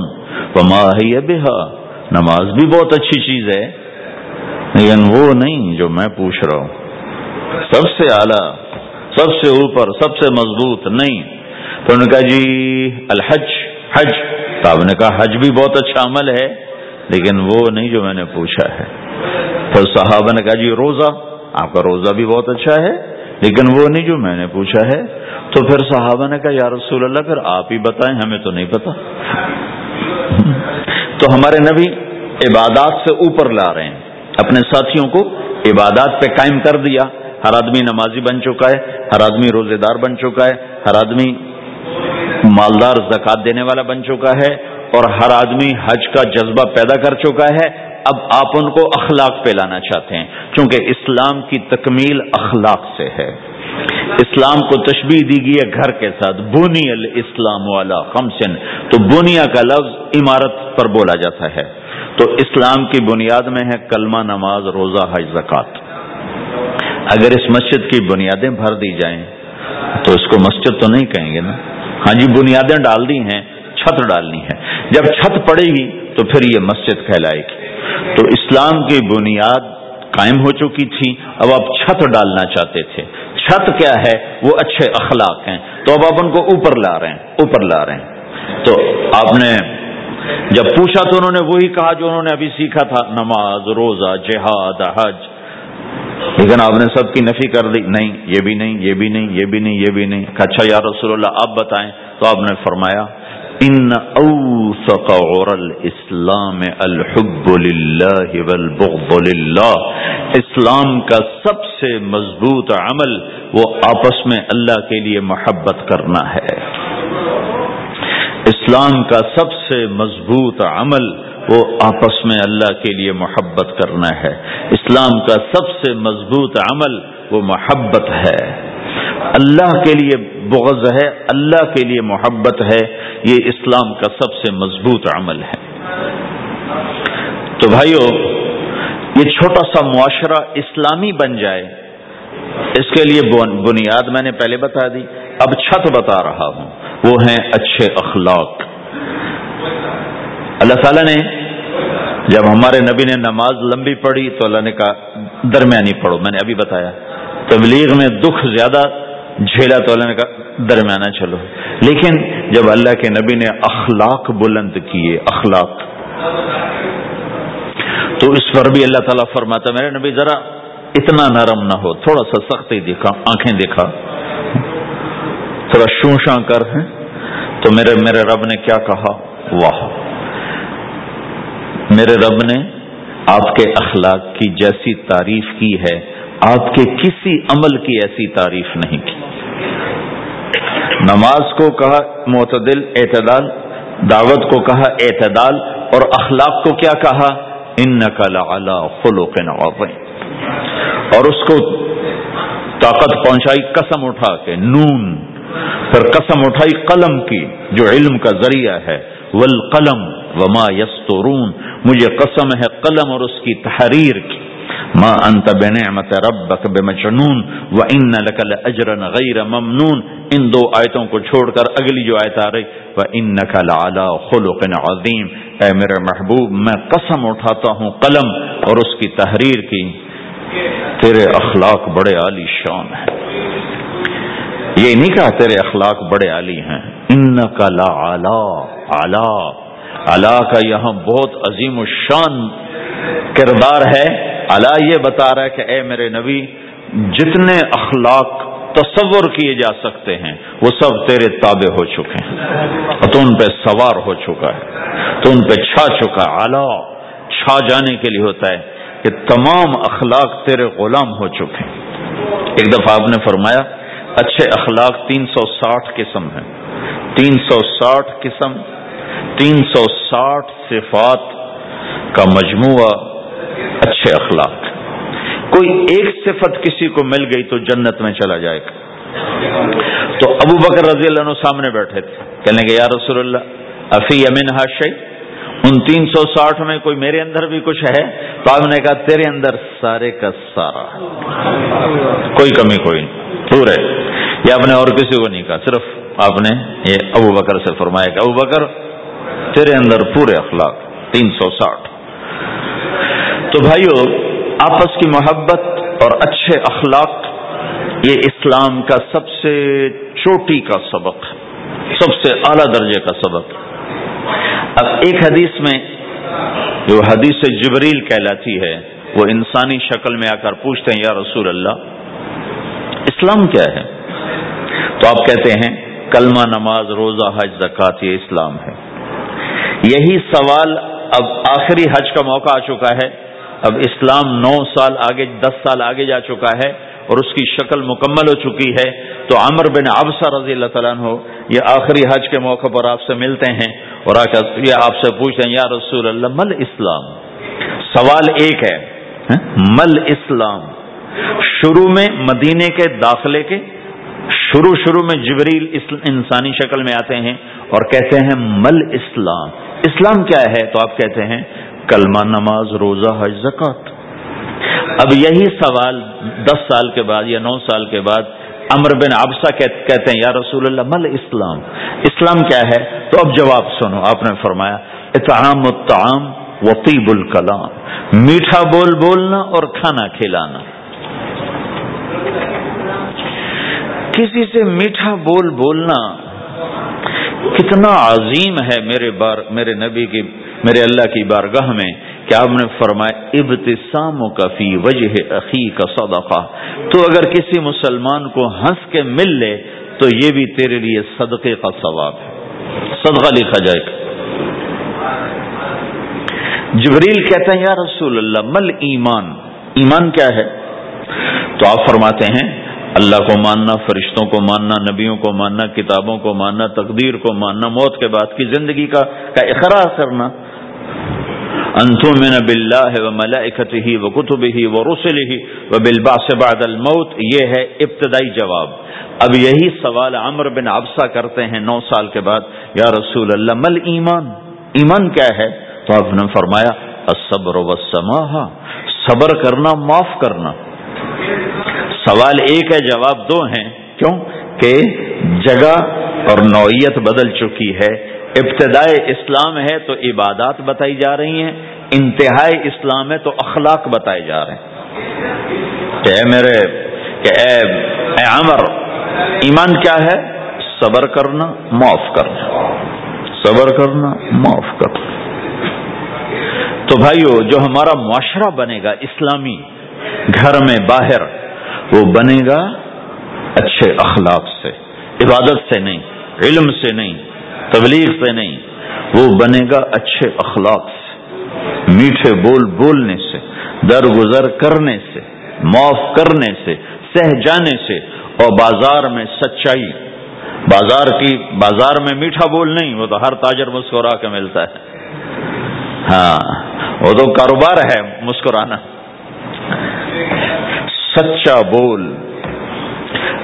وما ہی بہا؟ نماز بھی بہت اچھی چیز ہے، لیکن وہ نہیں جو میں پوچھ رہا ہوں۔ سب سے اعلی، سب سے اوپر، سب سے مضبوط نہیں۔ تو انہوں نے کہا جی الحج، حج۔ تو آپ نے کہا، حج بھی بہت اچھا عمل ہے، لیکن وہ نہیں جو میں نے پوچھا ہے۔ پھر صحابہ نے کہا جی روزہ۔ آپ کا روزہ بھی بہت اچھا ہے، لیکن وہ نہیں جو میں نے پوچھا ہے۔ تو پھر صحابہ نے کہا، یا رسول اللہ، پھر آپ ہی بتائیں، ہمیں تو نہیں پتا۔ تو ہمارے نبی عبادات سے اوپر لا رہے ہیں۔ اپنے ساتھیوں کو عبادات پہ قائم کر دیا۔ ہر آدمی نمازی بن چکا ہے، ہر آدمی روزے دار بن چکا ہے، ہر آدمی مالدار زکات دینے والا بن چکا ہے اور ہر آدمی حج کا جذبہ پیدا کر چکا ہے۔ اب آپ ان کو اخلاق پہ لانا چاہتے ہیں، چونکہ اسلام کی تکمیل اخلاق سے ہے۔ اسلام کو تشبیح دی گئی ہے گھر کے ساتھ بونی الاسلام والا خمسن۔ تو بنیا کا لفظ عمارت پر بولا جاتا ہے۔ تو اسلام کی بنیاد میں ہے کلمہ نماز، روزہ، حج زکات اگر اس مسجد کی بنیادیں بھر دی جائیں، تو اس کو مسجد تو نہیں کہیں گے نا؟ ہاں جی بنیادیں ڈال دی ہیں، چھت ڈالنی ہے۔ جب چھت پڑے گی، تو پھر یہ مسجد کہلائے گی۔ تو اسلام کی بنیاد قائم ہو چکی تھی، اب آپ چھت ڈالنا چاہتے تھے۔ چھت کیا ہے، وہ اچھے اخلاق ہیں۔ تو اب آپ ان کو اوپر لا رہے ہیں، اوپر لا رہے ہیں۔ تو آپ نے جب پوچھا تو انہوں نے وہی کہا جو انہوں نے ابھی سیکھا تھا، نماز، روزہ، جہاد، حج۔ لیکن آپ نے سب کی نفی کر دی، نہیں، یہ بھی نہیں، یہ بھی نہیں، یہ بھی نہیں، یہ بھی نہیں۔ اچھا یا رسول اللہ آپ بتائیں۔ تو آپ نے فرمایا، ان او فقعر الاسلام الحب للہ والبغض للہ اسلام کا سب سے مضبوط عمل وہ آپس میں اللہ کے لیے محبت کرنا ہے۔ اسلام کا سب سے مضبوط عمل وہ آپس میں اللہ کے لیے محبت کرنا ہے۔ اسلام کا سب سے مضبوط عمل وہ محبت ہے۔ اللہ کے لیے بغض ہے، اللہ کے لیے محبت ہے۔ یہ اسلام کا سب سے مضبوط عمل ہے۔ تو بھائیو، یہ چھوٹا سا معاشرہ اسلامی بن جائے، اس کے لیے بنیاد میں نے پہلے بتا دی، اب چھت بتا رہا ہوں۔ وہ ہیں اچھے اخلاق۔ اللہ تعالیٰ نے، جب ہمارے نبی نے نماز لمبی پڑھی تو اللہ نے کہا، درمیانی پڑھو، میں نے ابھی بتایا، تبلیغ میں دکھ زیادہ جھیلا تو اللہ نے کہا، درمیانہ چلو۔ لیکن جب اللہ کے نبی نے اخلاق بلند کیے، اخلاق، تو اس پر بھی اللہ تعالیٰ فرماتا، میرے نبی ذرا اتنا نرم نہ ہو، تھوڑا سا سختی دکھا، آنکھیں دکھا۔ تھوڑا شوشاں کر، ہیں۔ تو میرے میرے رب نے کیا کہا؟ واہ۔ میرے رب نے آپ کے اخلاق کی جیسی تعریف کی ہے۔ آپ کے کسی عمل کی ایسی تعریف نہیں کی۔ نماز کو کہا معتدل، اعتدال، دعوت کو کہا اعتدال، اور اخلاق کو کیا کہا؟ ان نقل خلوق اور اس کو طاقت پہنچائی، قسم اٹھا کے، نون۔ پھر قسم اٹھائی، قلم کی، جو علم کا ذریعہ ہے۔ والقلم وما یسترون۔ مجھے قسم ہے قلم اور اس کی تحریر کی۔ ما انت بنعمت ربک بمجنون وان لك لاجرا غیر ممنون۔ ان دو آیتوں کو چھوڑ کر اگلی جو آیت آ رہی وانك لعلى خلق عظیم۔ اے میرے محبوب، میں قسم اٹھاتا ہوں قلم اور اس کی تحریر کی۔ تیرے اخلاق بڑے عالی شان ہیں۔ یہ نہیں کہا تیرے اخلاق بڑے عالی ہیں۔ ان کا لا اعلی کا یہاں بہت عظیم الشان کردار ہے۔ اللہ یہ بتا رہا ہے کہ اے میرے نبی، جتنے اخلاق تصور کیے جا سکتے ہیں، وہ سب تیرے تابع ہو چکے ہیں۔ تو ان پہ سوار ہو چکا ہے۔ تو ان پہ چھا چکا اعلی چھا جانے کے لیے ہوتا ہے کہ تمام اخلاق تیرے غلام ہو چکے ہیں۔ ایک دفعہ آپ نے فرمایا، اچھے اخلاق تین سو ساٹھ قسم ہیں۔ تین سو ساٹھ قسم تین سو ساٹھ صفات کا مجموعہ اچھے اخلاق کوئی ایک صفت کسی کو مل گئی تو جنت میں چلا جائے گا۔ تو ابو بکر رضی اللہ عنہ سامنے بیٹھے تھے۔ کہنے کہ یا رسول اللہ، افی امین ہاشی ان تین سو ساٹھ میں کوئی میرے اندر بھی کچھ ہے؟ تو آپ نے کہا، تیرے اندر سارے کا سارا کوئی کمی، کوئی نہیں۔ پورے یا آپ نے اور کسی کو نہیں کہا۔ صرف آپ نے یہ ابو بکر سے فرمایا کہ ابو بکر تیرے اندر پورے اخلاق، تین سو ساٹھ۔ تو بھائیو، آپس کی محبت اور اچھے اخلاق، یہ اسلام کا سب سے چوٹی کا سبق، سب سے اعلی درجے کا سبق۔ اب ایک حدیث میں جو حدیث جبریل کہلاتی ہے، وہ انسانی شکل میں آ کر پوچھتے ہیں، یا رسول اللہ، اسلام کیا ہے؟ تو آپ کہتے ہیں، کلمہ نماز، روزہ، حج زکات یہ اسلام ہے۔ یہی سوال اب آخری حج کا موقع آ چکا ہے۔ اب اسلام نو سال آگے، دس سال آگے جا چکا ہے اور اس کی شکل مکمل ہو چکی ہے۔ تو عمر بن ابسا رضی اللہ تعالیٰ ہو یہ آخری حج کے موقع پر آپ سے ملتے ہیں اور آ یہ آپ سے پوچھتے ہیں، یا رسول اللہ، مل اسلام؟ سوال ایک ہے ہاں؟ مل اسلام۔ شروع میں مدینے کے داخلے کے، شروع شروع میں جبریل انسانی شکل میں آتے ہیں اور کہتے ہیں مل اسلام۔ اسلام کیا ہے تو آپ کہتے ہیں کلمہ نماز، روزہ، حج زکات اب یہی سوال دس سال کے بعد یا نو سال کے بعد امر بن آبسا کہتے ہیں، یا رسول اللہ، مل اسلام۔ اسلام کیا ہے؟ تو اب جواب سنو، آپ نے فرمایا، اطعام الطعام وطیب الکلام۔ میٹھا بول بولنا اور کھانا کھلانا۔ کسی سے میٹھا بول بولنا کتنا عظیم ہے میرے بار، میرے نبی کی، میرے اللہ کی بارگاہ میں کہ آپ نے فرمایا ابتسام کا فی وجہ عقی کا صدقہ. تو اگر کسی مسلمان کو ہنس کے مل لے، تو یہ بھی تیرے لیے صدقے کا ثواب ہے۔ صدقہ لکھا جائے۔ گا جبریل کہتے ہیں یا رسول اللہ، مل ایمان؟ ایمان کیا ہے؟ تو آپ فرماتے ہیں اللہ کو ماننا، فرشتوں کو ماننا، نبیوں کو ماننا، کتابوں کو ماننا، تقدیر کو ماننا، موت کے بعد کی زندگی کا کا اقرار کرنا۔ انتمن بلّہ و ملکت و کتب و و بعد الموت، یہ ہے ابتدائی جواب۔ اب یہی سوال عمر بن ابسا کرتے ہیں نو سال کے بعد، یا رسول اللہ، مل ایمان؟ ایمان کیا ہے؟ تو آپ نے فرمایا صبر و صبر کرنا، معاف کرنا۔ سوال ایک ہے، جواب دو ہیں۔ کیوں؟ کہ جگہ اور نوعیت بدل چکی ہے۔ ابتدائی اسلام ہے تو عبادات بتائی جا رہی ہیں۔ انتہائی اسلام ہے تو اخلاق بتائے جا رہے ہیں۔ کہ اے میرے، کہ اے اے عمر، ایمان کیا ہے؟ صبر کرنا، معاف کرنا۔ صبر کرنا، معاف کرنا۔ تو بھائیو، جو ہمارا معاشرہ بنے گا، اسلامی گھر میں باہر وہ بنے گا اچھے اخلاق سے، عبادت سے نہیں، علم سے نہیں، تبلیغ سے نہیں، وہ بنے گا اچھے اخلاق سے، میٹھے بول بولنے سے، درگزر کرنے سے، معاف کرنے سے، سہ جانے سے، اور بازار میں سچائی، بازار کی، بازار میں میٹھا بول نہیں، وہ تو ہر تاجر مسکرا کے ملتا ہے۔ ہاں وہ تو کاروبار ہے مسکرانا۔ سچا بول۔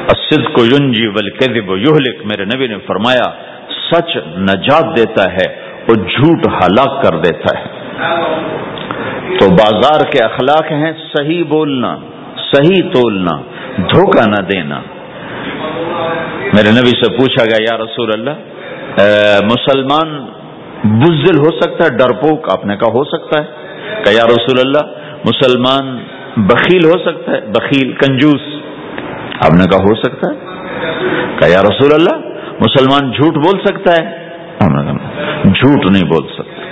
اسد کو یونجی بلکہ یوہلک میرے نبی نے فرمایا، سچ نجات دیتا ہے اور جھوٹ ہلاک کر دیتا ہے۔ تو بازار کے اخلاق ہیں، صحیح بولنا، صحیح تولنا، دھوکہ نہ دینا۔ میرے نبی سے پوچھا گیا، یا رسول اللہ مسلمان بزل ہو سکتا ہے ڈرپوک آپ نے کہا ہو سکتا ہے۔ کہ یا رسول اللہ، مسلمان بخیل ہو سکتا ہے، بخیل، کنجوس۔ آپ نے کہا ہو سکتا ہے؟ کہ یا رسول اللہ، مسلمان جھوٹ بول سکتا ہے؟ جھوٹ نہیں بول سکتا۔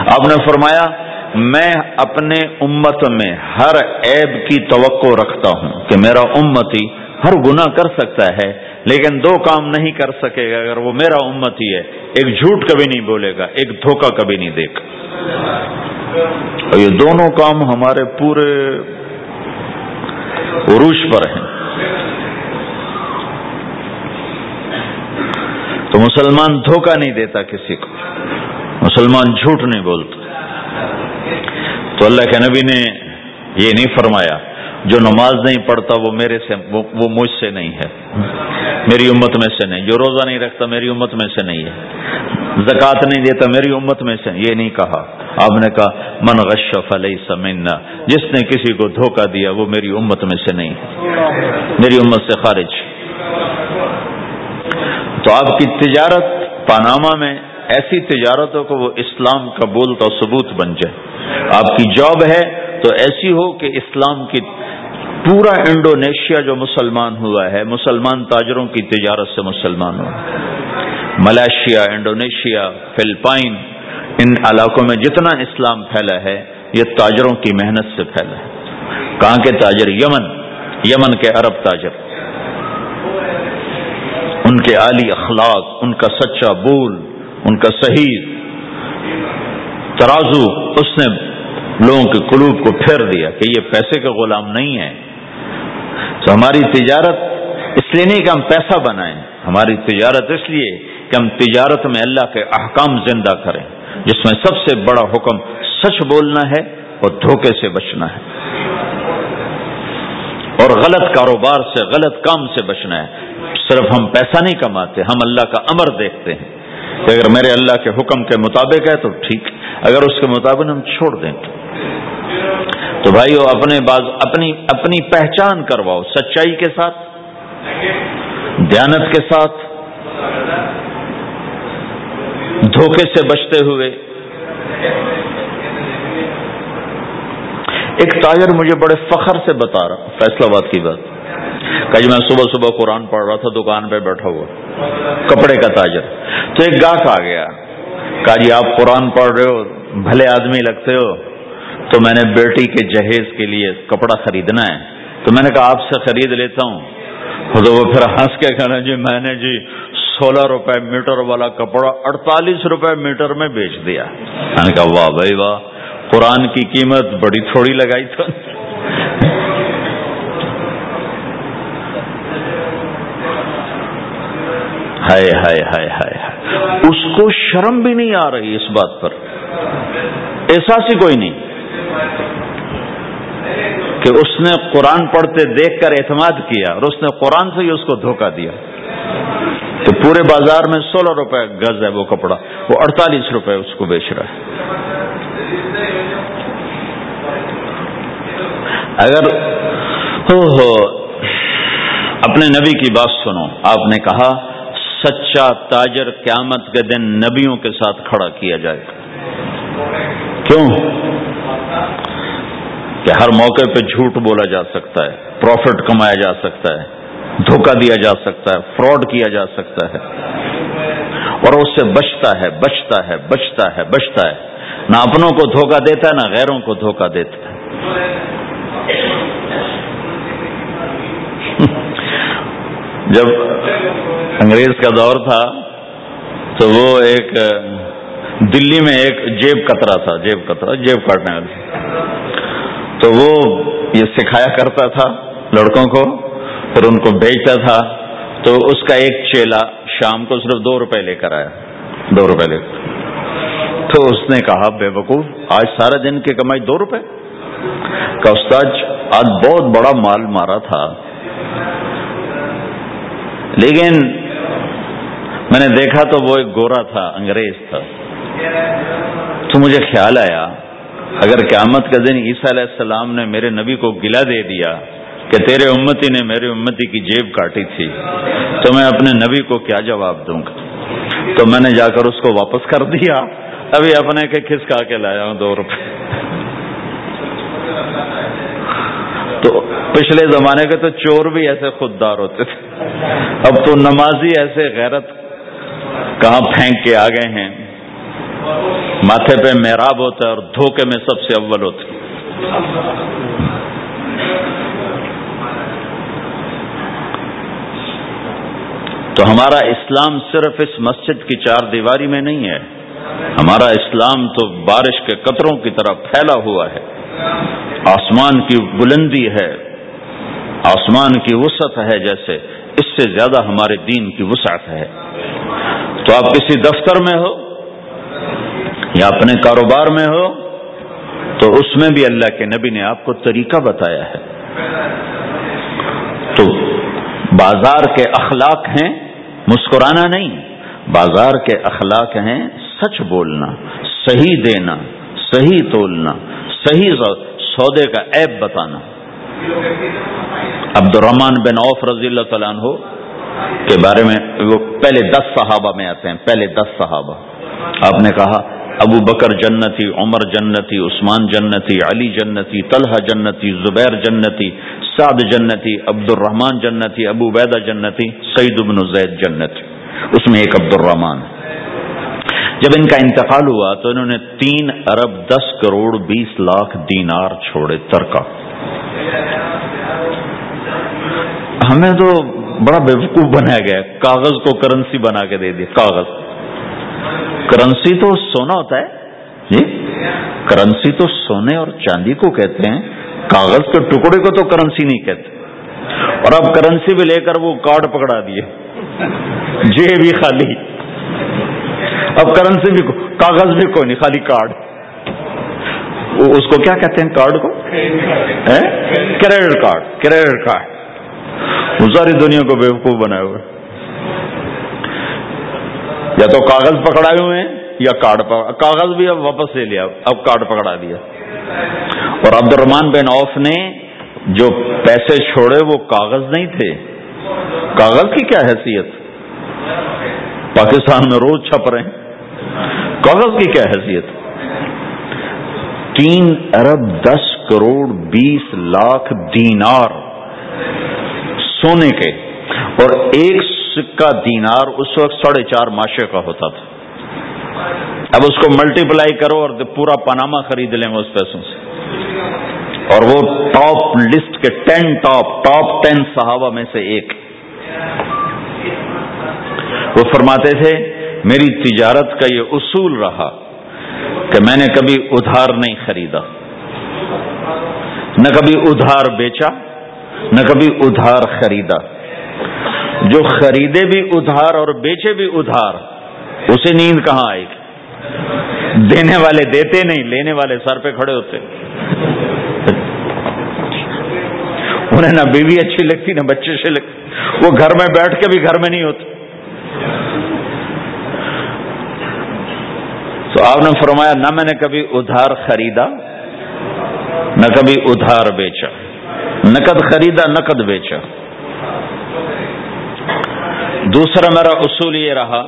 آپ نے فرمایا، میں اپنے امت میں ہر عیب کی توقع رکھتا ہوں کہ میرا امتی ہر گناہ کر سکتا ہے، لیکن دو کام نہیں کر سکے گا اگر وہ میرا امتی ہے۔ ایک جھوٹ کبھی نہیں بولے گا، ایک دھوکہ کبھی نہیں دے گا۔ اور یہ دونوں کام ہمارے پورے عروج پر ہیں۔ تو مسلمان دھوکہ نہیں دیتا کسی کو۔ مسلمان جھوٹ نہیں بولتا۔ تو اللہ کے نبی نے یہ نہیں فرمایا۔ جو نماز نہیں پڑھتا وہ میرے سے وہ مجھ سے نہیں ہے۔ میری امت میں سے نہیں۔ جو روزہ نہیں رکھتا میری امت میں سے نہیں ہے۔ زکوٰۃ نہیں دیتا میری امت میں سے۔ یہ نہیں کہا۔ آپ نے کہا، من غش فلئی سمنا جس نے کسی کو دھوکہ دیا وہ میری امت میں سے نہیں ہے۔ میری امت سے خارج۔ تو آپ کی تجارت پاناما میں ایسی تجارتوں کو وہ اسلام کا بولتا ثبوت بن جائے۔ آپ کی جاب ہے تو ایسی ہو کہ اسلام کی پورا انڈونیشیا جو مسلمان ہوا ہے، مسلمان تاجروں کی تجارت سے مسلمان ہوا۔ ملیشیا انڈونیشیا، فلپائن، ان علاقوں میں جتنا اسلام پھیلا ہے، یہ تاجروں کی محنت سے پھیلا ہے۔ کہاں کے تاجر؟ یمن۔ یمن کے عرب تاجر۔ ان کے عالی اخلاق، ان کا سچا بول، ان کا صحیح ترازو، اس نے لوگوں کے قلوب کو پھیر دیا کہ یہ پیسے کا غلام نہیں ہے تو ہماری تجارت اس لیے نہیں کہ ہم پیسہ بنائیں، ہماری تجارت اس لیے کہ ہم تجارت میں اللہ کے احکام زندہ کریں۔ جس میں سب سے بڑا حکم سچ بولنا ہے اور دھوکے سے بچنا ہے۔ اور غلط کاروبار سے، غلط کام سے بچنا ہے۔ صرف ہم پیسہ نہیں کماتے، ہم اللہ کا امر دیکھتے ہیں۔ کہ اگر میرے اللہ کے حکم کے مطابق ہے تو ٹھیک، اگر اس کے مطابق ہم چھوڑ دیں تو۔ تو بھائیو، اپنے باز اپنی اپنی پہچان کرواؤ، سچائی کے ساتھ، دیانت کے ساتھ، دھوکے سے بچتے ہوئے۔ ایک تاجر مجھے بڑے فخر سے بتا رہا، فیصلہ باد کی بات۔ کہ جی میں صبح صبح قرآن پڑھ رہا تھا، دکان پہ بیٹھا ہوا، کپڑے کا تاجر۔ تو ایک گاہک آ گیا، کہا جی آپ قرآن پڑھ رہے ہو، بھلے آدمی لگتے ہو۔ تو میں نے بیٹی کے جہیز کے لیے کپڑا خریدنا ہے۔ تو میں نے کہا آپ سے خرید لیتا ہوں۔ تو وہ پھر ہنس کے کہنا جی میں نے جی سولہ روپے میٹر والا کپڑا اڑتالیس روپے میٹر میں بیچ دیا۔ میں نے کہا واہ بھائی واہ، قرآن کی قیمت بڑی تھوڑی لگائی تو۔ ہائے ہائے ہائے ہائے۔ اس کو شرم بھی نہیں آ رہی اس بات پر۔ احساس ہی کوئی نہیں۔ کہ اس نے قرآن پڑھتے دیکھ کر اعتماد کیا اور اس نے قرآن سے ہی اس کو دھوکہ دیا۔ تو پورے بازار میں سولہ روپے گز ہے وہ کپڑا، وہ اڑتالیس روپے اس کو بیچ رہا ہے۔ اگر ہو ہو، اپنے نبی کی بات سنو۔ آپ نے کہا، سچا تاجر قیامت کے دن نبیوں کے ساتھ کھڑا کیا جائے۔ گا کیوں؟ کہ ہر موقع پہ جھوٹ بولا جا سکتا ہے پروفٹ کمایا جا سکتا ہے، دھوکہ دیا جا سکتا ہے فراڈ کیا جا سکتا ہے۔ اور اس سے بچتا ہے بچتا ہے بچتا ہے بچتا ہے۔ نہ اپنوں کو دھوکہ دیتا ہے، نہ غیروں کو دھوکہ دیتا ہے۔ *laughs* جب انگریز کا دور تھا، تو وہ ایک دلی میں ایک جیب کترا تھا، جیب کترا، جیب کاٹنے والی۔ تو وہ یہ سکھایا کرتا تھا لڑکوں کو، پھر ان کو بیچتا تھا۔ تو اس کا ایک چیلا شام کو صرف دو روپے لے کر آیا۔ دو روپے لے۔ کر تو اس نے کہا، بے وقوف، آج سارا دن کی کمائی دو روپے؟ کا استاد آج بہت بڑا مال مارا تھا۔ لیکن میں نے دیکھا تو وہ ایک گورا تھا، انگریز تھا۔ تو مجھے خیال آیا اگر قیامت کا دن عیسیٰ علیہ السلام نے میرے نبی کو گلا دے دیا کہ تیرے امتی نے میرے امتی کی جیب کاٹی تھی، تو میں اپنے نبی کو کیا جواب دوں گا؟ تو میں نے جا کر اس کو واپس کر دیا۔ ابھی اپنے کے کھسکا کے لایا ہوں دو روپے۔ تو پچھلے زمانے کے تو چور بھی ایسے خوددار ہوتے تھے۔ اب تو نمازی ایسے غیرت کہاں پھینک کے آ گئے ہیں؟ ماتھے پہ محراب ہوتا ہے اور دھوکے میں سب سے اول ہوتے تو ہمارا اسلام صرف اس مسجد کی چار دیواری میں نہیں ہے۔ ہمارا اسلام تو بارش کے قطروں کی طرح پھیلا ہوا ہے۔ آسمان کی بلندی ہے۔ آسمان کی وسعت ہے جیسے اس سے زیادہ ہمارے دین کی وسعت ہے۔ تو آپ کسی دفتر میں ہو یا اپنے کاروبار میں ہو، تو اس میں بھی اللہ کے نبی نے آپ کو طریقہ بتایا ہے۔ تو بازار کے اخلاق ہیں، مسکرانا نہیں، بازار کے اخلاق ہیں، سچ بولنا، صحیح دینا، صحیح تولنا، صحیح سودے کا عیب بتانا۔ عبد الرحمان بن عوف رضی اللہ تعالیٰ عنہ کے بارے میں وہ پہلے دس صحابہ میں آتے ہیں، پہلے دس صحابہ۔ آپ نے کہا، ابو بکر جنتی، عمر جنتی، عثمان جنتی، علی جنتی، طلحہ جنتی، زبیر جنتی، سعد جنتی عبد الرحمان جنتی، ابو بیدہ جنتی سعید بن زید جنتی۔ اس میں ایک عبد الرحمان جب ان کا انتقال ہوا تو انہوں نے تین ارب دس کروڑ بیس لاکھ دینار چھوڑے ترکا ہمیں تو بڑا بیوقوف بنایا گیا کاغذ کو کرنسی بنا کے دے دیا، کاغذ۔ کرنسی تو سونا ہوتا ہے۔ جی؟ کرنسی تو سونے اور چاندی کو کہتے ہیں۔ کاغذ کے ٹکڑے کو تو کرنسی نہیں کہتے۔ اور اب کرنسی بھی لے کر وہ کارڈ پکڑا دیے۔ جی بھی خالی۔ اب کرنسی بھی کاغذ بھی کوئی نہیں، خالی کارڈ۔ اس کو کیا کہتے ہیں کارڈ کو؟ Credit card credit card. ساری دنیا کو بیوقوف بنائے ہوئے۔ یا تو کاغذ پکڑائے ہوئے ہیں یا کارڈ کاغذ بھی اب واپس لے لیا، اب کارڈ پکڑا دیا۔ اور عبد الرحمان بن اوف نے جو پیسے چھوڑے وہ کاغذ نہیں تھے۔ کاغذ کی کیا حیثیت؟ پاکستان میں روز چھپ رہے ہیں۔ کاغذ کی کیا حیثیت؟ تین ارب دس کروڑ بیس لاکھ دینار سونے کے۔ اور ایک سکہ دینار اس وقت ساڑھے چار ماشے کا ہوتا تھا۔ اب اس کو ملٹی پلائی کرو اور پورا پاناما خرید لیں گے اس پیسوں سے۔ اور وہ ٹاپ لسٹ کے ٹین ٹاپ ٹاپ ٹین صحابہ میں سے ایک۔ وہ فرماتے تھے، میری تجارت کا یہ اصول رہا کہ میں نے کبھی ادھار نہیں خریدا۔ نہ کبھی ادھار بیچا، نہ کبھی ادھار خریدا۔ جو خریدے بھی ادھار اور بیچے بھی ادھار، اسے نیند کہاں آئے گی؟ دینے والے دیتے نہیں، لینے والے سر پہ کھڑے ہوتے۔ انہیں نہ بیوی اچھی لگتی، نہ بچے سے لگتی وہ گھر میں بیٹھ کے بھی گھر میں نہیں ہوتے۔ تو آپ نے فرمایا، نہ میں نے کبھی ادھار خریدا، نہ کبھی ادھار بیچا۔ نقد خریدا، نقد بیچا۔ دوسرا میرا اصول یہ رہا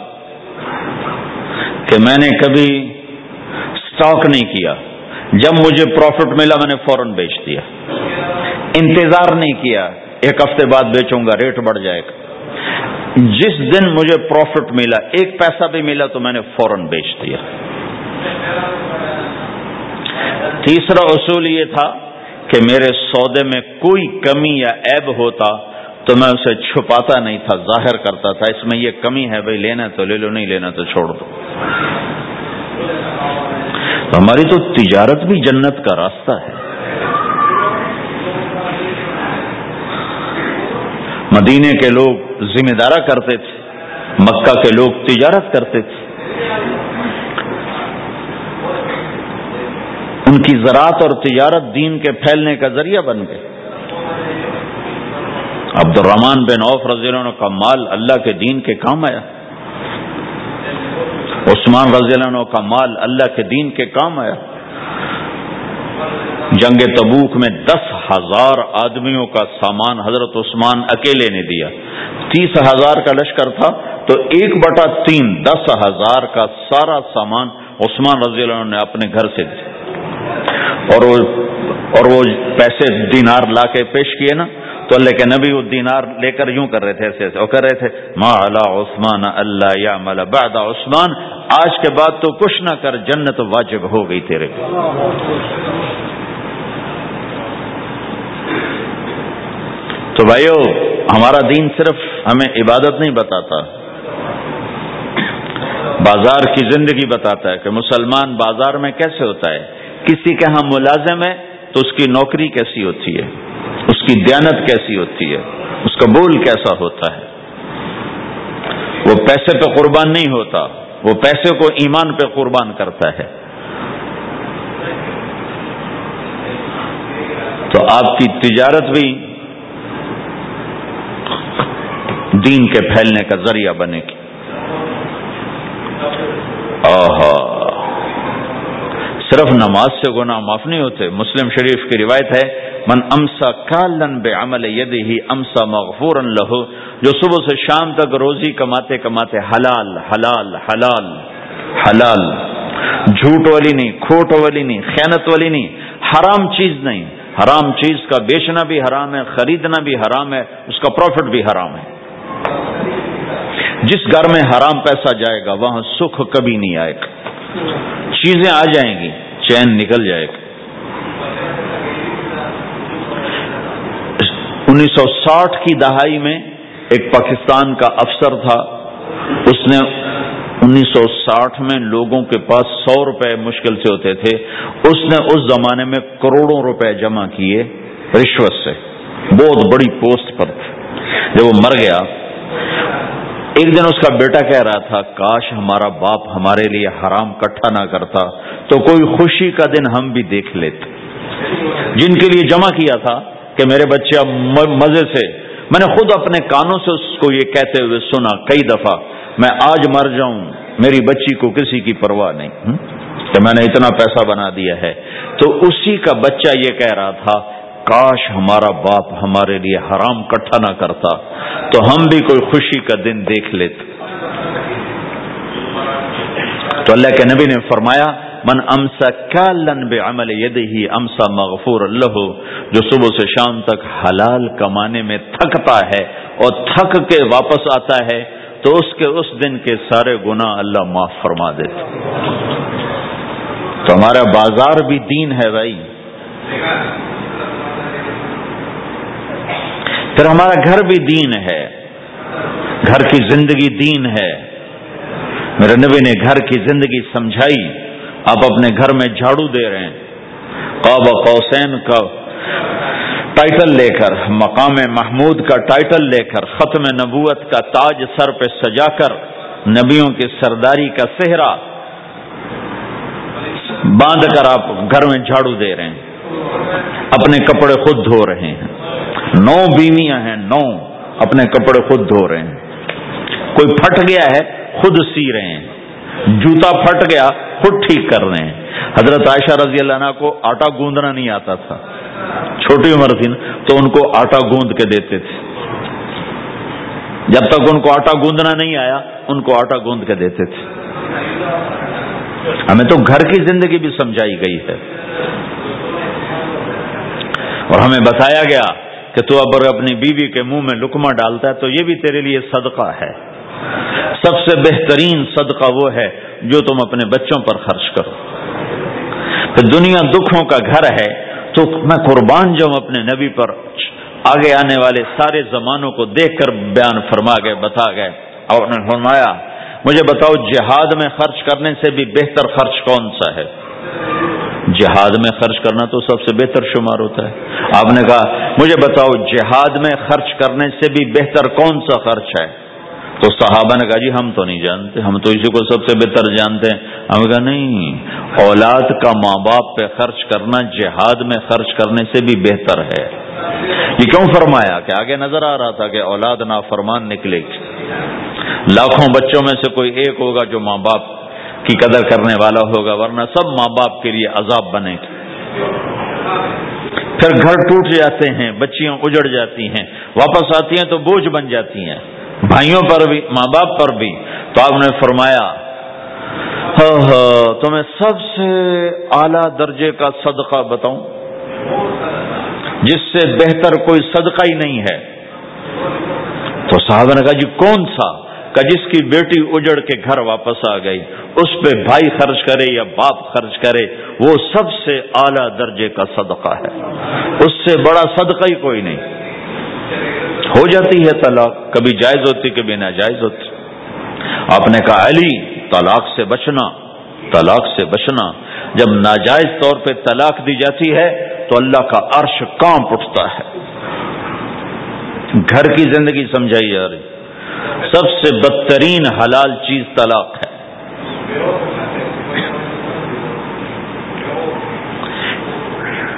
کہ میں نے کبھی سٹاک نہیں کیا۔ جب مجھے پروفٹ ملا میں نے فوراً بیچ دیا۔ انتظار نہیں کیا۔ ایک ہفتے بعد بیچوں گا، ریٹ بڑھ جائے گا۔ جس دن مجھے پروفٹ ملا، ایک پیسہ بھی ملا تو میں نے فوراً بیچ دیا۔ تیسرا اصول یہ تھا کہ میرے سودے میں کوئی کمی یا عیب ہوتا تو میں اسے چھپاتا نہیں تھا، ظاہر کرتا تھا، اس میں یہ کمی ہے، بھائی لینا تو لے لو، نہیں لینا تو چھوڑ دو۔ ہماری تو تجارت بھی جنت کا راستہ ہے۔ مدینے کے لوگ ذمہ دارہ کرتے تھے، مکہ کے لوگ تجارت کرتے تھے۔ ان کی زراعت اور تجارت دین کے پھیلنے کا ذریعہ بن گئے۔ عبد الرحمان بن عوف رضی اللہ عنہ کا مال اللہ کے دین کے کام آیا۔ عثمان رضی اللہ عنہ کا مال اللہ کے دین کے کام آیا۔ جنگ تبوک میں دس ہزار آدمیوں کا سامان حضرت عثمان اکیلے نے دیا۔ تیس ہزار کا لشکر تھا تو ایک بٹا تین، دس ہزار کا سارا سامان عثمان رضی اللہ عنہ نے اپنے گھر سے دیا۔ اور وہ اور وہ پیسے دینار لا کے پیش کیے نا۔ تو اللہ کے نبی وہ دینار لے کر یوں کر رہے تھے ایسے ایسے اور کر رہے تھے، ما عثمان اللہ یا ملا بعد عثمان. آج کے بعد تو کچھ نہ کر، جنت واجب ہو گئی تیرے تو بھائیو، ہمارا دین صرف ہمیں عبادت نہیں بتاتا، بازار کی زندگی بتاتا ہے کہ مسلمان بازار میں کیسے ہوتا ہے؟ کسی کے ہاں ملازم ہے تو اس کی نوکری کیسی ہوتی ہے؟ اس کی دیانت کیسی ہوتی ہے؟ اس کا بول کیسا ہوتا ہے؟ وہ پیسے پہ قربان نہیں ہوتا، وہ پیسے کو ایمان پہ قربان کرتا ہے۔ تو آپ کی تجارت بھی دین کے پھیلنے کا ذریعہ بنے گی۔ آہا۔ صرف نماز سے گناہ معاف نہیں ہوتے۔ مسلم شریف کی روایت ہے، من امسا کالن بے عمل ید ہی امسا مغفور لہو جو صبح سے شام تک روزی کماتے کماتے حلال حلال حلال حلال، جھوٹ والی نہیں، کھوٹ والی نہیں، خیانت والی نہیں، حرام چیز نہیں۔ حرام چیز کا بیچنا بھی حرام ہے، خریدنا بھی حرام ہے، اس کا پروفٹ بھی حرام ہے۔ جس گھر میں حرام پیسہ جائے گا، وہاں سکھ کبھی نہیں آئے گا۔ چیزیں آ جائیں گی۔ چین نکل جائے گا۔ انیس سو ساٹھ کی دہائی میں ایک پاکستان کا افسر تھا۔ اس نے انیس سو ساٹھ میں لوگوں کے پاس سو روپے مشکل سے ہوتے تھے۔ اس نے اس زمانے میں کروڑوں روپے جمع کیے رشوت سے۔ بہت بڑی پوسٹ پر۔ تھے جب وہ مر گیا، ایک دن اس کا بیٹا کہہ رہا تھا، کاش ہمارا باپ ہمارے لیے حرام کٹھا نہ کرتا۔ تو کوئی خوشی کا دن ہم بھی دیکھ لیتے۔ جن کے لیے جمع کیا تھا کہ میرے بچے مزے سے، میں نے خود اپنے کانوں سے اس کو یہ کہتے ہوئے سنا کئی دفعہ، میں آج مر جاؤں، میری بچی کو کسی کی پرواہ نہیں۔ کہ میں نے اتنا پیسہ بنا دیا ہے۔ تو اسی کا بچہ یہ کہہ رہا تھا، کاش ہمارا باپ ہمارے لیے حرام کٹھا نہ کرتا۔ تو ہم بھی کوئی خوشی کا دن دیکھ لیتے۔ تو اللہ کے نبی نے فرمایا من امسا کالن بے عمل ہی امسا مغفور اللہ، جو صبح سے شام تک حلال کمانے میں تھکتا ہے اور تھک کے واپس آتا ہے، تو اس کے اس دن کے سارے گناہ اللہ معاف فرما دیتے۔ تو ہمارا بازار بھی دین ہے بھائی۔ پھر ہمارا گھر بھی دین ہے۔ گھر کی زندگی دین ہے۔ میرے نبی نے گھر کی زندگی سمجھائی۔ آپ اپنے گھر میں جھاڑو دے رہے ہیں۔ قاب قوسین کا ٹائٹل لے کر، مقام محمود کا ٹائٹل لے کر، ختم نبوت کا تاج سر پہ سجا کر، نبیوں کی سرداری کا صحرا باندھ کر آپ گھر میں جھاڑو دے رہے ہیں۔ اپنے کپڑے خود دھو رہے ہیں۔ نو بیویاں ہیں، نو اپنے کپڑے خود دھو رہے ہیں۔ کوئی پھٹ گیا ہے، خود سی رہے ہیں۔ جوتا پھٹ گیا، خود ٹھیک کر رہے ہیں۔ حضرت عائشہ رضی اللہ عنہ کو آٹا گوندنا نہیں آتا تھا۔ چھوٹی عمر تھی نا، تو ان کو آٹا گوند کے دیتے تھے۔ جب تک ان کو آٹا گوندنا نہیں آیا، ان کو آٹا گوند کے دیتے تھے۔ ہمیں تو گھر کی زندگی بھی سمجھائی گئی ہے۔ اور ہمیں بتایا گیا کہ تو اب اپنی بیوی کے منہ میں لکما ڈالتا ہے، تو یہ بھی تیرے لیے صدقہ ہے۔ سب سے بہترین صدقہ وہ ہے جو تم اپنے بچوں پر خرچ کرو۔ پھر دنیا دکھوں کا گھر ہے، تو میں قربان جاؤں اپنے نبی پر، آگے آنے والے سارے زمانوں کو دیکھ کر بیان فرما گئے، بتا گئے۔ اور نے فرمایا، مجھے بتاؤ، جہاد میں خرچ کرنے سے بھی بہتر خرچ کون سا ہے؟ جہاد میں خرچ کرنا تو سب سے بہتر شمار ہوتا ہے۔ آپ نے کہا، مجھے بتاؤ، جہاد میں خرچ کرنے سے بھی بہتر کون سا خرچ ہے؟ تو صحابہ نے کہا جی ہم تو نہیں جانتے، ہم تو اسی کو سب سے بہتر جانتے ہیں۔ ہم کہا نہیں، اولاد کا ماں باپ پہ خرچ کرنا جہاد میں خرچ کرنے سے بھی بہتر ہے۔ یہ کیوں فرمایا کہ آگے نظر آ رہا تھا کہ اولاد نافرمان نکلے گی۔ لاکھوں بچوں میں سے کوئی ایک ہوگا جو ماں باپ کی قدر کرنے والا ہوگا، ورنہ سب ماں باپ کے لیے عذاب بنے گی۔ پھر گھر ٹوٹ جاتے ہیں، بچیاں اجڑ جاتی ہیں، واپس آتی ہیں تو بوجھ بن جاتی ہیں۔ بھائیوں پر بھی، ماں باپ پر بھی۔ تو آپ نے فرمایا ہاں، ہاں، تمہیں سب سے اعلی درجے کا صدقہ بتاؤں، جس سے بہتر کوئی صدقہ ہی نہیں ہے۔ تو صاحب نے کہا جی کون سا؟ کہ جس کی بیٹی اجڑ کے گھر واپس آ گئی، اس پہ بھائی خرچ کرے یا باپ خرچ کرے، وہ سب سے اعلی درجے کا صدقہ ہے۔ اس سے بڑا صدقہ ہی کوئی نہیں۔ ہو جاتی ہے طلاق، کبھی جائز ہوتی، کبھی ناجائز ہوتی۔ آپ نے کہا، علی، طلاق سے بچنا، طلاق سے بچنا۔ جب ناجائز طور پہ طلاق دی جاتی ہے، تو اللہ کا عرش کانپ اٹھتا ہے۔ گھر کی زندگی سمجھائی جا رہی سب سے بدترین حلال چیز طلاق ہے۔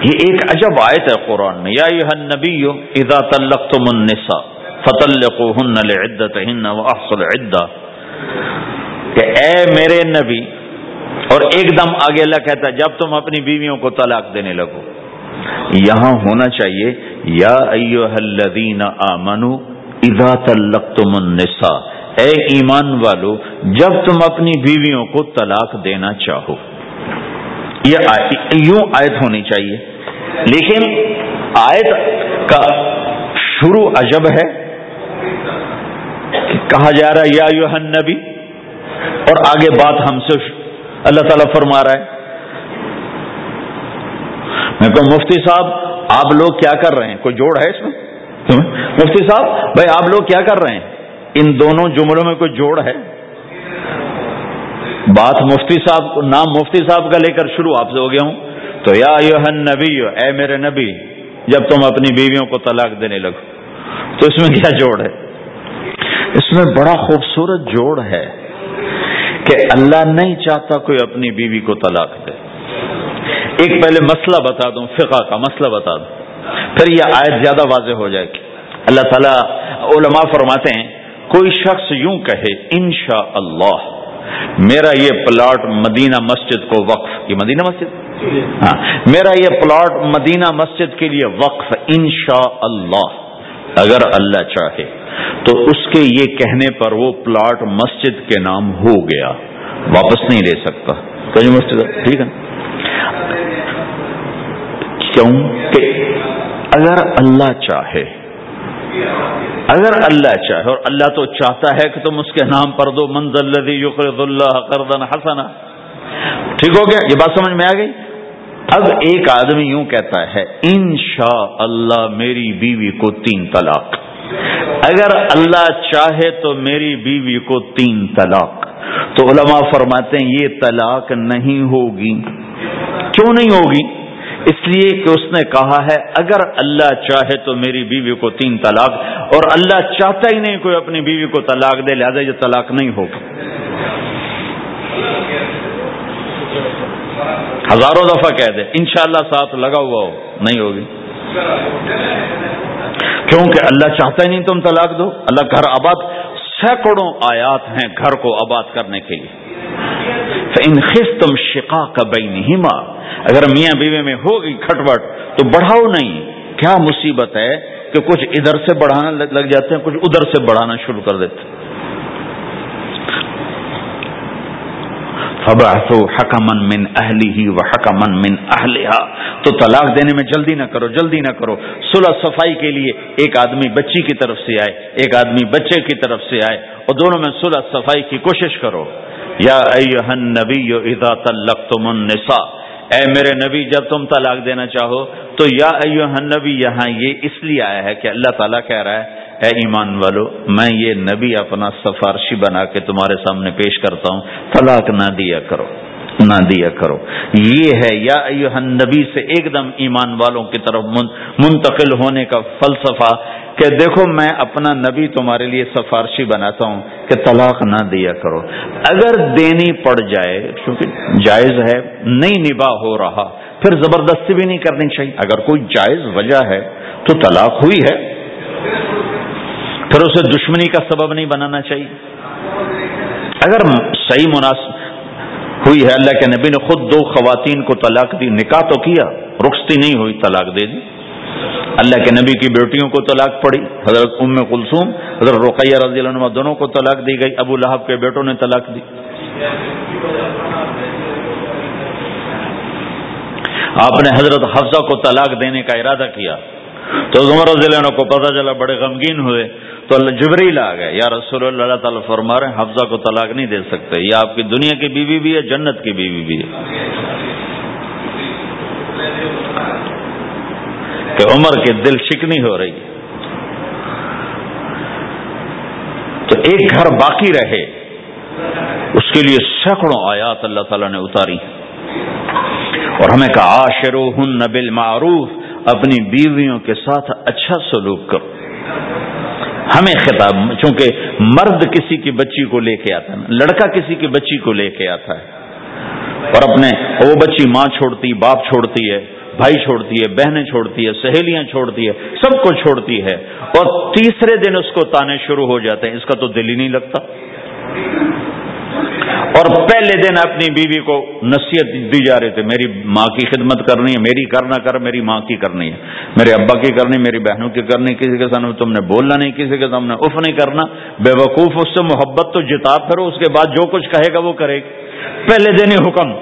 یہ ایک عجب آیت ہے قرآن میں۔ یا یہ نبی اذا تلقتم النساء فطلقوهن لعدتهن واحصل عدہ کہ اے میرے نبی، اور ایک دم آگے اللہ کہتا ہے، جب تم اپنی بیویوں کو طلاق دینے لگو۔ یہاں ہونا چاہیے، یا ایوہ الذین آمنوا اذا تلقتم النساء۔ اے ایمان والو، جب تم اپنی بیویوں کو طلاق دینا چاہو۔ یہ یوں آیت ہونی چاہیے۔ لیکن آیت کا شروع عجب ہے کہا جا رہا ہے، یا یو نبی اور آگے بات ہم سے اللہ تعالی فرما رہا ہے۔ میں کہوں، مفتی صاحب، آپ لوگ کیا کر رہے ہیں؟ کوئی جوڑ ہے اس میں؟ مفتی صاحب، بھائی، آپ لوگ کیا کر رہے ہیں؟ ان دونوں جملوں میں کوئی جوڑ ہے؟ بات مفتی صاحب، نام مفتی صاحب کا لے کر شروع، آپ سے ہو گیا ہوں۔ تو یا نبی اے میرے نبی، جب تم اپنی بیویوں کو طلاق دینے لگو۔ تو اس میں کیا جوڑ ہے؟ اس میں بڑا خوبصورت جوڑ ہے کہ اللہ نہیں چاہتا کوئی اپنی بیوی کو طلاق دے۔ ایک پہلے مسئلہ بتا دوں، فقہ کا مسئلہ بتا دوں۔ پھر یہ آیت زیادہ واضح ہو جائے گی۔ اللہ تعالیٰ علماء فرماتے ہیں، کوئی شخص یوں کہے انشاء اللہ میرا یہ پلاٹ مدینہ مسجد کو وقف یہ مدینہ مسجد؟ ہاں. میرا یہ پلاٹ مدینہ مسجد کے لیے وقف انشاء اللہ اگر اللہ چاہے، تو اس کے یہ کہنے پر وہ پلاٹ مسجد کے نام ہو گیا۔ واپس نہیں لے سکتا۔ مسجد ٹھیک ہے کیوں کہ اگر اللہ چاہے اگر اللہ چاہے اور اللہ تو چاہتا ہے کہ تم اس کے نام پر دو، منزل یقرض اللہ قرضا حسنا۔ ٹھیک ہو گیا؟ یہ بات سمجھ میں آ گئی؟ اب ایک آدمی یوں کہتا ہے ان اللہ میری بیوی کو تین طلاق۔ اگر اللہ چاہے تو میری بیوی کو تین طلاق۔ تو علماء فرماتے ہیں، یہ طلاق نہیں ہوگی۔ کیوں نہیں ہوگی؟ اس لیے کہ اس نے کہا ہے، اگر اللہ چاہے تو میری بیوی کو تین طلاق، اور اللہ چاہتا ہی نہیں کوئی اپنی بیوی کو طلاق دے، لہٰذا یہ طلاق نہیں ہوگا۔ ہزاروں دفعہ کہہ دے، انشاءاللہ ساتھ لگا ہوا ہو، نہیں ہوگی۔ کیونکہ اللہ چاہتا ہی نہیں تم طلاق دو۔ اللہ گھر آباد سینکڑوں آیات ہیں گھر کو آباد کرنے کے لیے۔ ان خس تم شکا کا بین اگر میاں بیوی میں ہو گئی کھٹوٹ، تو بڑھاؤ نہیں۔ کیا مصیبت ہے کہ کچھ ادھر سے بڑھانا لگ جاتے ہیں، کچھ ادھر سے بڑھانا شروع کر دیتے ہیں۔ حکمن من اہلی ہی و حکمن من اہلیہ تو طلاق دینے میں جلدی نہ کرو، جلدی نہ کرو۔ صلح صفائی کے لیے ایک آدمی بچی کی طرف سے آئے، ایک آدمی بچے کی طرف سے آئے۔ اور دونوں میں صلح صفائی کی کوشش کرو۔ یا نبی اذا طلقتم النساء۔ اے میرے نبی، جب تم طلاق دینا چاہو تو یا نبی یہاں یہ اس لیے آیا ہے کہ اللہ تعالیٰ کہہ رہا ہے اے ایمان والو، میں یہ نبی اپنا سفارشی بنا کے تمہارے سامنے پیش کرتا ہوں۔ طلاق نہ دیا کرو، نہ دیا کرو۔ یہ ہے، یا نبی سے ایک دم ایمان والوں کی طرف منتقل ہونے کا فلسفہ کہ دیکھو، میں اپنا نبی تمہارے لیے سفارشی بناتا ہوں کہ طلاق نہ دیا کرو۔ اگر دینی پڑ جائے کیونکہ جائز ہے، نہیں نباہ ہو رہا، پھر زبردستی بھی نہیں کرنی چاہیے۔ اگر کوئی جائز وجہ ہے تو طلاق ہوئی ہے۔ پھر اسے دشمنی کا سبب نہیں بنانا چاہیے۔ اگر صحیح مناسب ہوئی ہے، اللہ کے نبی نے خود دو خواتین کو طلاق دی، نکاح تو کیا، رخصتی نہیں ہوئی، طلاق دے دی۔ اللہ کے نبی کی بیٹیوں کو طلاق پڑی، حضرت ام کلثوم، حضرت رقیہ رضی اللہ عنہ دونوں کو طلاق دی گئی، ابو لہب کے بیٹوں نے طلاق دی۔ آپ نے حضرت حفظہ کو طلاق دینے کا ارادہ کیا۔ تو عمر رضی اللہ عنہ کو پتہ چلا، بڑے غمگین ہوئے۔ تو اللہ جبریل آ گئے۔ یا رسول اللہ اللہ تعالیٰ فرما رہے ہیں، حفظہ کو طلاق نہیں دے سکتے۔ یہ آپ کی دنیا کی بیوی بھی ہے، جنت کی بیوی بھی ہے۔ کہ عمر کے دل شکنی ہو رہی۔ ہے تو ایک گھر باقی رہے۔ اس کے لیے سینکڑوں آیات اللہ تعالیٰ نے اتاری۔ اور ہمیں کہا آشرو ہن نبل معروف اپنی بیویوں کے ساتھ اچھا سلوک کرو۔ ہمیں خطاب، چونکہ مرد کسی کی بچی کو لے کے آتا ہے، لڑکا کسی کی بچی کو لے کے آتا ہے۔ اور اپنے، وہ بچی ماں چھوڑتی، باپ چھوڑتی ہے، بھائی چھوڑتی ہے، بہنیں چھوڑتی ہے، سہیلیاں چھوڑتی ہے، سب کو چھوڑتی ہے۔ اور تیسرے دن اس کو تانے شروع ہو جاتے ہیں، اس کا تو دل ہی نہیں لگتا۔ اور پہلے دن اپنی بیوی کو نصیحت دی جا رہے تھے میری ماں کی خدمت کرنی ہے، میری کرنا کر، میری ماں کی کرنی ہے، میرے ابا کی کرنی، میری بہنوں کی کرنی، کسی کے سامنے تم نے بولنا نہیں، کسی کے سامنے اف نہیں کرنا، بے وقوف اس سے محبت تو جتا پھر اس کے بعد جو کچھ کہے گا وہ کرے گا۔ پہلے دن ہی حکم۔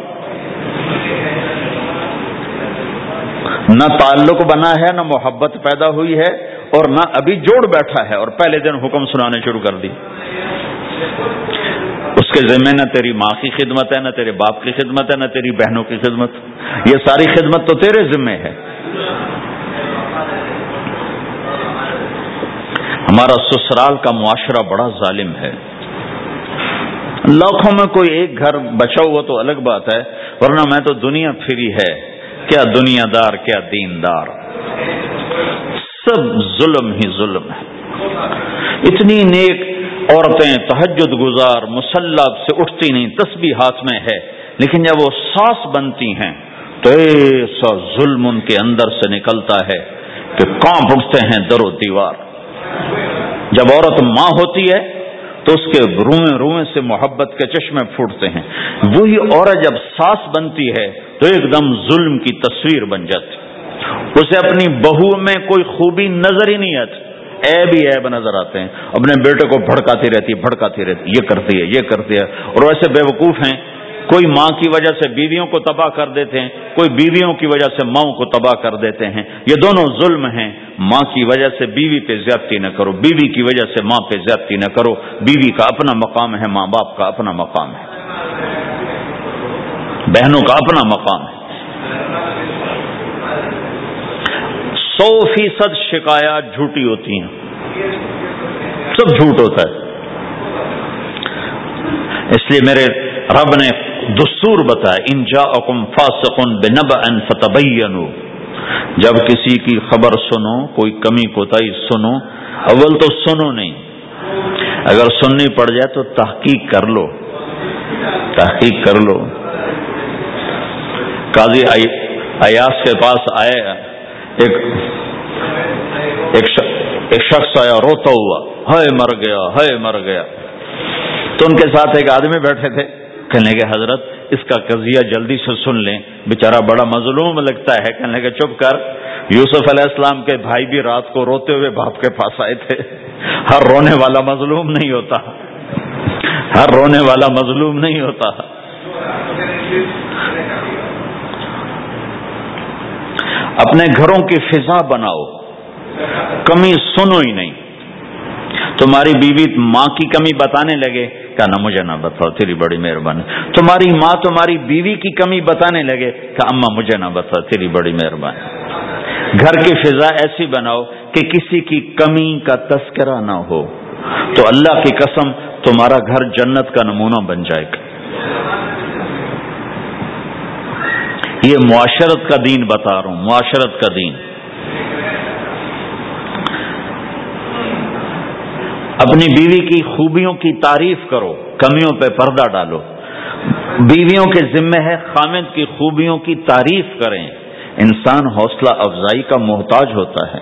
نہ تعلق بنا ہے، نہ محبت پیدا ہوئی ہے، اور نہ ابھی جوڑ بیٹھا ہے، اور پہلے دن حکم سنانے شروع کر دی۔ اس کے ذمہ نہ تیری ماں کی خدمت ہے، نہ تیرے باپ کی خدمت ہے، نہ تیری بہنوں کی خدمت۔ یہ ساری خدمت تو تیرے ذمے ہے۔ ہمارا سسرال کا معاشرہ بڑا ظالم ہے۔ لاکھوں میں کوئی ایک گھر بچا ہوا تو الگ بات ہے، ورنہ میں تو دنیا پھری ہے۔ کیا دنیا دار، کیا دین دار۔ سب ظلم ہی ظلم ہے۔ اتنی نیک عورتیں تہجد گزار مسلح سے اٹھتی نہیں، تسبیح ہاتھ میں ہے، لیکن جب وہ سانس بنتی ہیں، تو ایسا ظلم ان کے اندر سے نکلتا ہے کہ کانپ اٹھتے ہیں در و دیوار۔ جب عورت ماں ہوتی ہے، تو اس کے روئیں روئیں سے محبت کے چشمے پھوٹتے ہیں۔ وہی عورت جب سانس بنتی ہے، تو ایک دم ظلم کی تصویر بن جاتی۔ اسے اپنی بہو میں کوئی خوبی نظر ہی نہیں آتی۔ ایب ہی ایب نظر آتے ہیں، اپنے بیٹے کو بھڑکاتی رہتی بھڑکاتی رہتی، یہ کرتی ہے، یہ کرتی ہے، اور ویسے بے وقوف ہیں، کوئی ماں کی وجہ سے بیویوں کو تباہ کر دیتے ہیں، کوئی بیویوں کی وجہ سے ماؤں کو تباہ کر دیتے ہیں، یہ دونوں ظلم ہیں۔ ماں کی وجہ سے بیوی پہ زیادتی نہ کرو، بیوی کی وجہ سے ماں پہ زیادتی نہ کرو۔ بیوی کا اپنا مقام ہے، ماں باپ کا اپنا مقام ہے۔ بہنوں کا اپنا مقام ہے۔ سو فیصد شکایات جھوٹی ہوتی ہیں۔ سب جھوٹ ہوتا ہے۔ اس لیے میرے رب نے دستور بتایا انجا اکم فاسقن بنب ان فتح جب کسی کی خبر سنو، کوئی کمی کوتاہی سنو، اول تو سنو نہیں۔ اگر سننی پڑ جائے تو تحقیق کر لو۔ تحقیق کر لو۔ قاضی ایاس کے پاس آئے۔ ایک ایک شخص آیا، روتا ہوا ہے مر گیا ہے مر گیا۔ تو ان کے ساتھ ایک آدمی بیٹھے تھے، کہنے کے حضرت، اس کا قضیہ جلدی سے سن لیں۔ بےچارا بڑا مظلوم لگتا ہے، کہنے کے چپ کر۔ یوسف علیہ السلام کے بھائی بھی رات کو روتے ہوئے باپ کے پاس آئے تھے۔ ہر رونے والا مظلوم نہیں ہوتا۔ ہر رونے والا مظلوم نہیں ہوتا۔ اپنے گھروں کی فضا بناؤ۔ کمی سنو ہی نہیں۔ تمہاری بیوی ماں کی کمی بتانے لگے۔ کہ نہ، مجھے نہ بتاؤ، تیری بڑی مہربانی۔ تمہاری ماں تمہاری بیوی کی کمی بتانے لگے۔ کہ اما مجھے نہ بتاؤ، تیری بڑی مہربانی۔ گھر کی فضا ایسی بناؤ کہ کسی کی کمی کا تذکرہ نہ ہو۔ تو اللہ کی قسم، تمہارا گھر جنت کا نمونہ بن جائے گا۔ یہ معاشرت کا دین بتا رہا ہوں، معاشرت کا دین۔ اپنی بیوی کی خوبیوں کی تعریف کرو، کمیوں پہ پردہ ڈالو۔ بیویوں کے ذمے ہے خامد کی خوبیوں کی تعریف کریں۔ انسان حوصلہ افزائی کا محتاج ہوتا ہے۔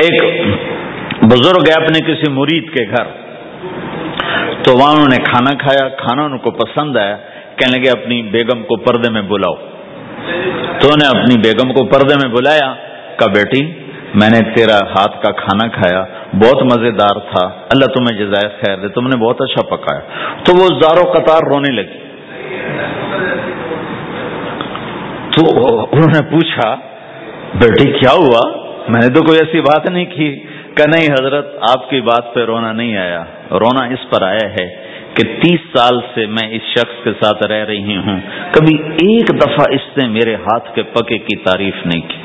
ایک بزرگ ہے اپنے کسی مرید کے گھر۔ تو وہاں انہوں نے کھانا کھایا، کھانا ان کو پسند آیا، کہنے لگے اپنی بیگم کو پردے میں بلاؤ۔ تو نے اپنی بیگم کو پردے میں بلایا کہ بیٹی، میں نے تیرا ہاتھ کا کھانا کھایا، بہت مزے دار تھا، اللہ تمہیں جزائے خیر دے، تم نے بہت اچھا پکایا۔ تو وہ زارو قطار رونے لگی۔ تو انہوں نے پوچھا، بیٹی، کیا ہوا؟ میں نے تو کوئی ایسی بات نہیں کی۔ کہ نہیں حضرت، آپ کی بات پہ رونا نہیں آیا۔ رونا اس پر آیا ہے کہ تیس سال سے میں اس شخص کے ساتھ رہ رہی ہوں۔ کبھی ایک دفعہ اس نے میرے ہاتھ کے پکے کی تعریف نہیں کی۔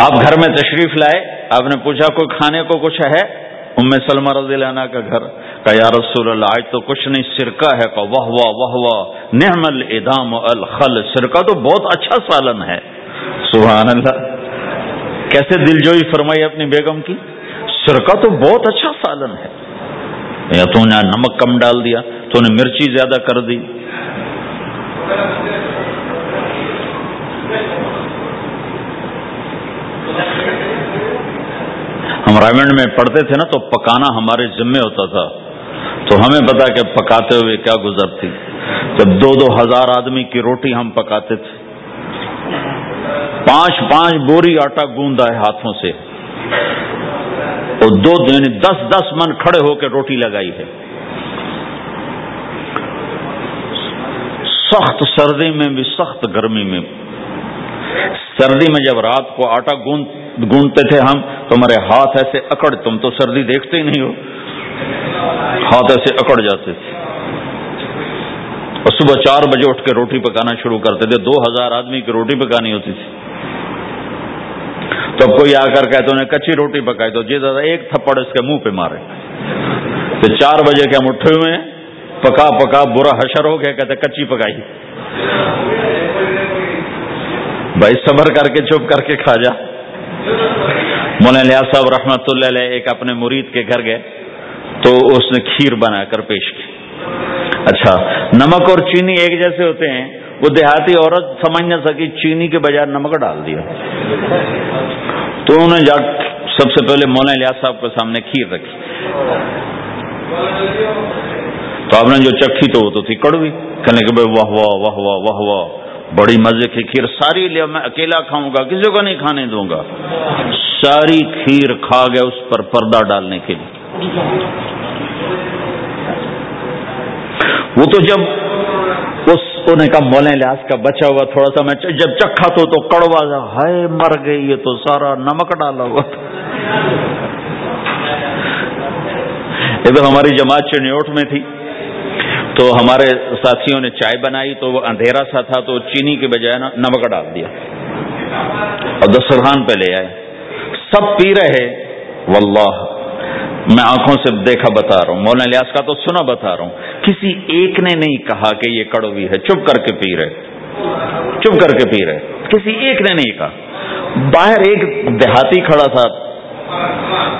آپ گھر میں تشریف لائے، آپ نے پوچھا، کوئی کھانے کو کچھ ہے؟ ام سلمہ رضی اللہ عنہ کا گھر کا یا رسول اللہ، آج تو کچھ نہیں سرکہ ہے کا واہ واہ واہ واہ، نعم الادام الخل سرکہ تو بہت اچھا سالن ہے۔ سبحان اللہ۔ کیسے دل جوئی فرمائی اپنی بیگم کی؟ سرکہ تو بہت اچھا سالن ہے۔ یا تو نے نمک کم ڈال دیا، تو نے مرچی زیادہ کر دی۔ ہم رائمنڈ میں پڑھتے تھے نا تو پکانا ہمارے ذمے ہوتا تھا۔ تو ہمیں پتا کہ پکاتے ہوئے کیا گزرتی جب دو دو ہزار آدمی کی روٹی ہم پکاتے تھے۔ پانچ پانچ بوری آٹا گوندا ہے ہاتھوں سے۔ اور دو یعنی دس دس من کھڑے ہو کے روٹی لگائی ہے۔ سخت سردی میں بھی سخت گرمی میں۔ سردی میں جب رات کو آٹا گونتے تھے ہم تو ہمارے ہاتھ ایسے اکڑ، تم تو سردی دیکھتے ہی نہیں ہو۔ ہاتھ ایسے اکڑ جاتے۔ تھے اور صبح چار بجے اٹھ کے روٹی پکانا شروع کرتے تھے۔ دو ہزار آدمی کی روٹی پکانی ہوتی تھی۔ تو کوئی آ کر کہتے انہیں کچی روٹی پکائی۔ تو جی دادا، ایک تھپڑ اس کے منہ پہ مارے۔ تو چار بجے کے ہم اٹھے ہوئے ہیں۔ پکا پکا برا حشر ہو گیا، کہتے کچی پکائی۔ بھائی، صبر کر کے، چپ کر کے کھا جا۔ مولانا لیا صاحب رحمت اللہ علیہ ایک اپنے مرید کے گھر گئے تو اس نے کھیر بنا کر پیش کی۔ اچھا نمک اور چینی ایک جیسے ہوتے ہیں، وہ دیہاتی عورت سمجھ نہ سکی چینی کے بجائے نمک ڈال دیا۔ تو انہوں نے جا سب سے پہلے مولانا الیاس صاحب کے سامنے کھیر رکھی۔ تو آپ نے جو چکھی تو وہ تو تھی کڑوی۔ کہنے کہ بھائی، واہ واہ واہ واہ واہ واہ۔ بڑی مزے کی کھیر ساری لیا میں اکیلا کھاؤں گا، کسی کو نہیں کھانے دوں گا۔ ساری کھیر کھا گیا اس پر پردہ ڈالنے کے لیے۔ وہ تو جب اس نے کہا مولے لحاظ کا بچا ہوا تھوڑا سا میں جب چکھا تو تو کڑوا جا ہائے، مر گئی یہ تو، سارا نمک ڈالا ہوا تھا۔ یہ تو ہماری جماعت چنیوٹ میں تھی۔ تو ہمارے ساتھیوں نے چائے بنائی تو وہ اندھیرا سا تھا تو چینی کے بجائے نا نمک ڈال دیا۔ اور دسترخوان پہ لے آئے۔ سب پی رہے۔ واللہ، میں آنکھوں سے دیکھا بتا رہا ہوں۔ مولانا لیاس کا تو سنا بتا رہا ہوں۔ کسی ایک نے نہیں کہا کہ یہ کڑوی ہے۔ چپ کر کے پی رہے۔ چپ کر کے پی رہے۔ کسی ایک نے نہیں کہا۔ باہر ایک دیہاتی کھڑا تھا۔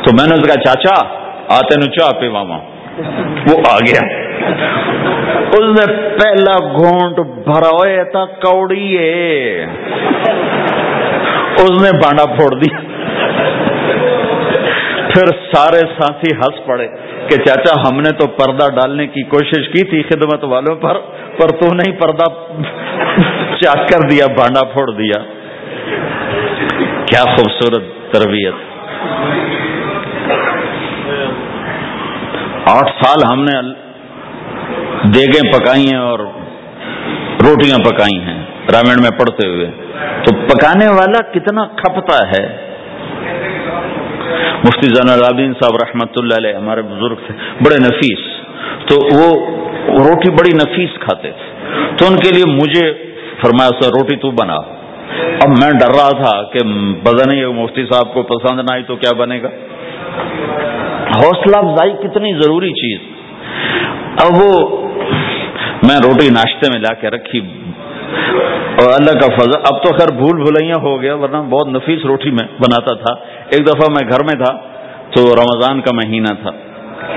تو میں نے اس کا چاچا آتے نو چاہ پی وہ آ گیا۔ اس نے پہلا گھونٹ بھرا تھا کوڑی اس نے بانڈا پھوڑ دیا۔ پھر سارے ساتھی ہنس پڑے کہ چاچا، ہم نے تو پردہ ڈالنے کی کوشش کی تھی خدمت والوں پر پر تو نہیں پردہ چاک کر دیا، بانڈا پھوڑ دیا۔ کیا خوبصورت تربیت۔ آٹھ سال ہم نے دیگیں پکائی ہیں اور روٹیاں پکائی ہیں، رامین میں پڑھتے ہوئے۔ تو پکانے والا کتنا کھپتا ہے؟ مفتی زین العابدین صاحب رحمۃ اللہ علیہ ہمارے بزرگ تھے، بڑے نفیس۔ تو وہ روٹی بڑی نفیس کھاتے تھے۔ تو ان کے لیے مجھے فرمایا، سر، روٹی تو بنا۔ اب میں ڈر رہا تھا کہ پتا نہیں مفتی صاحب کو پسند نہ آئی تو کیا بنے گا؟ حوصلہ افزائی کتنی ضروری چیز۔ اب وہ میں روٹی ناشتے میں لا کے رکھی۔ اور اللہ کا فضل۔ اب تو خیر بھول بھلیا ہو گیا، ورنہ بہت نفیس روٹی میں بناتا تھا۔ ایک دفعہ میں گھر میں تھا تو رمضان کا مہینہ تھا۔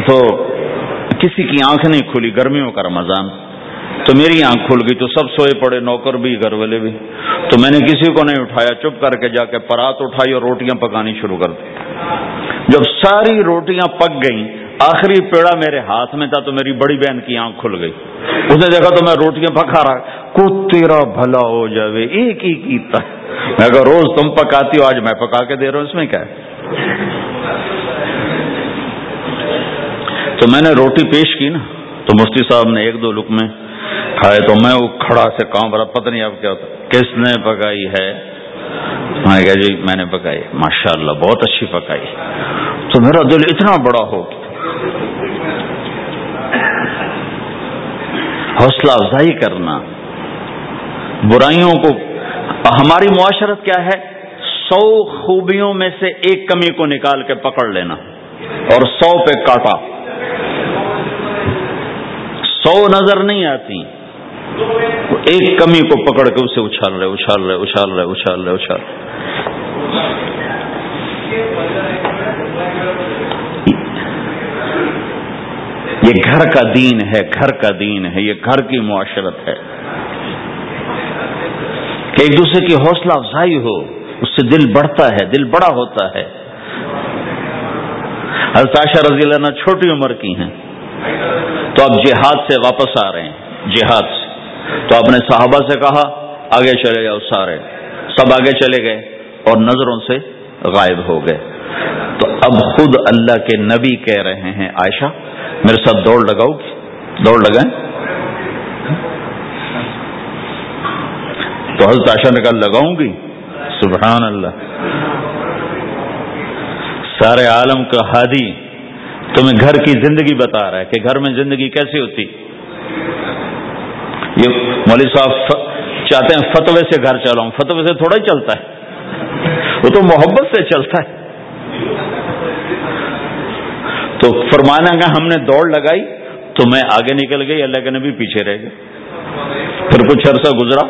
تو کسی کی آنکھ نہیں کھلی، گرمیوں کا رمضان۔ تو میری آنکھ کھل گئی، تو سب سوئے پڑے، نوکر بھی، گھر والے بھی۔ تو میں نے کسی کو نہیں اٹھایا، چپ کر کے جا کے پرات اٹھائی اور روٹیاں پکانی شروع کر دی۔ جب ساری روٹیاں پک گئیں آخری پیڑا میرے ہاتھ میں تھا تو میری بڑی بہن کی آنکھ کھل گئی۔ اس نے دیکھا تو میں روٹیاں پکا رہا۔ کو تیرا بھلا ہو جاوے، ایک ہی کیتا میں اگر روز تم پکاتی ہو، آج میں پکا کے دے رہا ہوں، اس میں کیا ہے؟ تو میں نے روٹی پیش کی نا۔ تو مفتی صاحب نے ایک دو لک میں کھائے تو میں وہ کھڑا سے کام برا پتہ نہیں اب کیا ہوتا۔ کس نے پکائی ہے؟ میں کہا جی میں نے پکائی ماشاء اللہ بہت اچھی پکائی تو میرا دل اتنا بڑا ہو حوصلہ افزائی کرنا۔ برائیوں کو ہماری معاشرت کیا ہے؟ سو خوبیوں میں سے ایک کمی کو نکال کے پکڑ لینا اور سو پہ کاٹا۔ سو نظر نہیں آتی۔ ایک کمی کو پکڑ کے اسے اچھال رہے اچھال رہے اچھال رہے اچھال رہے، اچھال یہ گھر کا دین ہے، گھر کا دین ہے، یہ گھر کی معاشرت ہے۔ کہ ایک دوسرے کی حوصلہ افزائی ہو، اس سے دل بڑھتا ہے، دل بڑا ہوتا ہے۔ الطاشہ رضی اللہ عنہ چھوٹی عمر کی ہیں۔ تو اب جہاد سے واپس آ رہے ہیں، جہاد سے۔ تو آپ نے صحابہ سے کہا، آگے چلے جاؤ سارے۔ سب آگے چلے گئے اور نظروں سے غائب ہو گئے۔ تو اب خود اللہ کے نبی کہہ رہے ہیں، عائشہ میرے ساتھ دوڑ لگاؤ گی۔ دوڑ لگائیں۔ تو حضرت عائشہ نے کہا، لگاؤں گی؟ سبحان اللہ۔ سارے عالم کا ہادی تمہیں گھر کی زندگی بتا رہا ہے کہ گھر میں زندگی کیسی ہوتی۔ یہ مولوی صاحب چاہتے ہیں فتوے سے گھر چلاؤں۔ فتوے سے تھوڑا ہی چلتا ہے۔ وہ تو محبت سے چلتا ہے۔ تو فرمانا گا ہم نے دوڑ لگائی تو میں آگے نکل گئی، اللہ کے نبی پیچھے رہ گئے۔ پھر کچھ عرصہ گزرا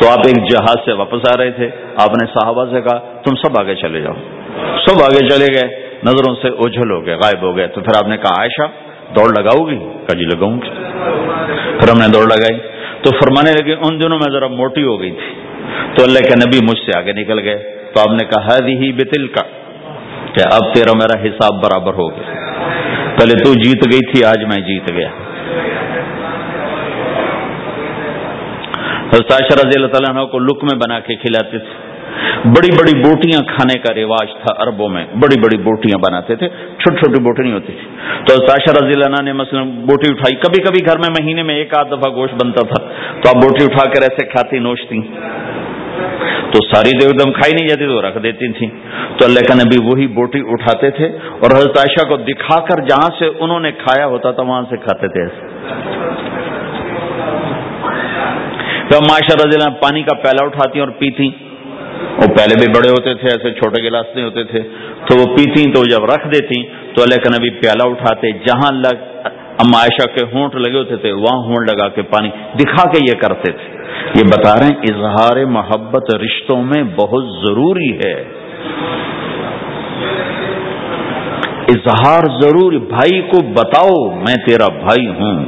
تو آپ ایک جہاز سے واپس آ رہے تھے۔ آپ نے صحابہ سے کہا، تم سب آگے چلے جاؤ۔ سب آگے چلے گئے، نظروں سے اوجھل ہو گئے، غائب ہو گئے۔ تو پھر آپ نے کہا، عائشہ، دوڑ لگاؤ گی؟ جی لگاؤں گی۔ پھر ہم نے دوڑ لگائی۔ تو فرمانے لگے، ان دنوں میں ذرا موٹی ہو گئی تھی۔ تو اللہ کے نبی مجھ سے آگے نکل گئے۔ تو آپ نے کہا ہی بتل کا کہ اب تیرا میرا حساب برابر ہو گیا۔ پہلے تو جیت گئی تھی، آج میں جیت گیا۔ رضی اللہ تعالیٰ کو لک میں بنا کے کھلاتے تھے۔ بڑی بڑی بوٹیاں کھانے کا رواج تھا اربوں میں۔ بڑی بڑی بوٹیاں بناتے تھے، چھوٹی چھوٹی بوٹی نہیں ہوتی تھی تو تاشا رضی اللہ عنہ نے مثلا بوٹی اٹھائی۔ کبھی کبھی گھر میں مہینے میں ایک آدھ دفعہ گوشت بنتا تھا۔ تو آپ بوٹی اٹھا کر ایسے کھاتی نوچتی تو ساری تو ایک دم کھائی نہیں جاتی تو رکھ دیتی تھیں۔ تو اللہ کا نبی وہی بوٹی اٹھاتے تھے اور حضرت عائشہ کو دکھا کر جہاں سے انہوں نے کھایا ہوتا تھا وہاں سے کھاتے تھے۔ ایسے رضی اللہ پانی کا پیلا اٹھاتی اور پیتی۔ وہ پہلے بھی بڑے ہوتے تھے، ایسے چھوٹے گلاس نہیں ہوتے تھے۔ تو وہ پیتی تو جب رکھ دیتی تو اللہ کا نبی پیالہ اٹھاتے، جہاں لگ اما عائشہ کے ہونٹ لگے ہوتے تھے، وہاں ہونٹ لگا کے پانی دکھا کے یہ کرتے تھے۔ یہ بتا رہے ہیں، اظہار محبت رشتوں میں بہت ضروری ہے۔ اظہار ضروری، بھائی کو بتاؤ، میں تیرا بھائی ہوں۔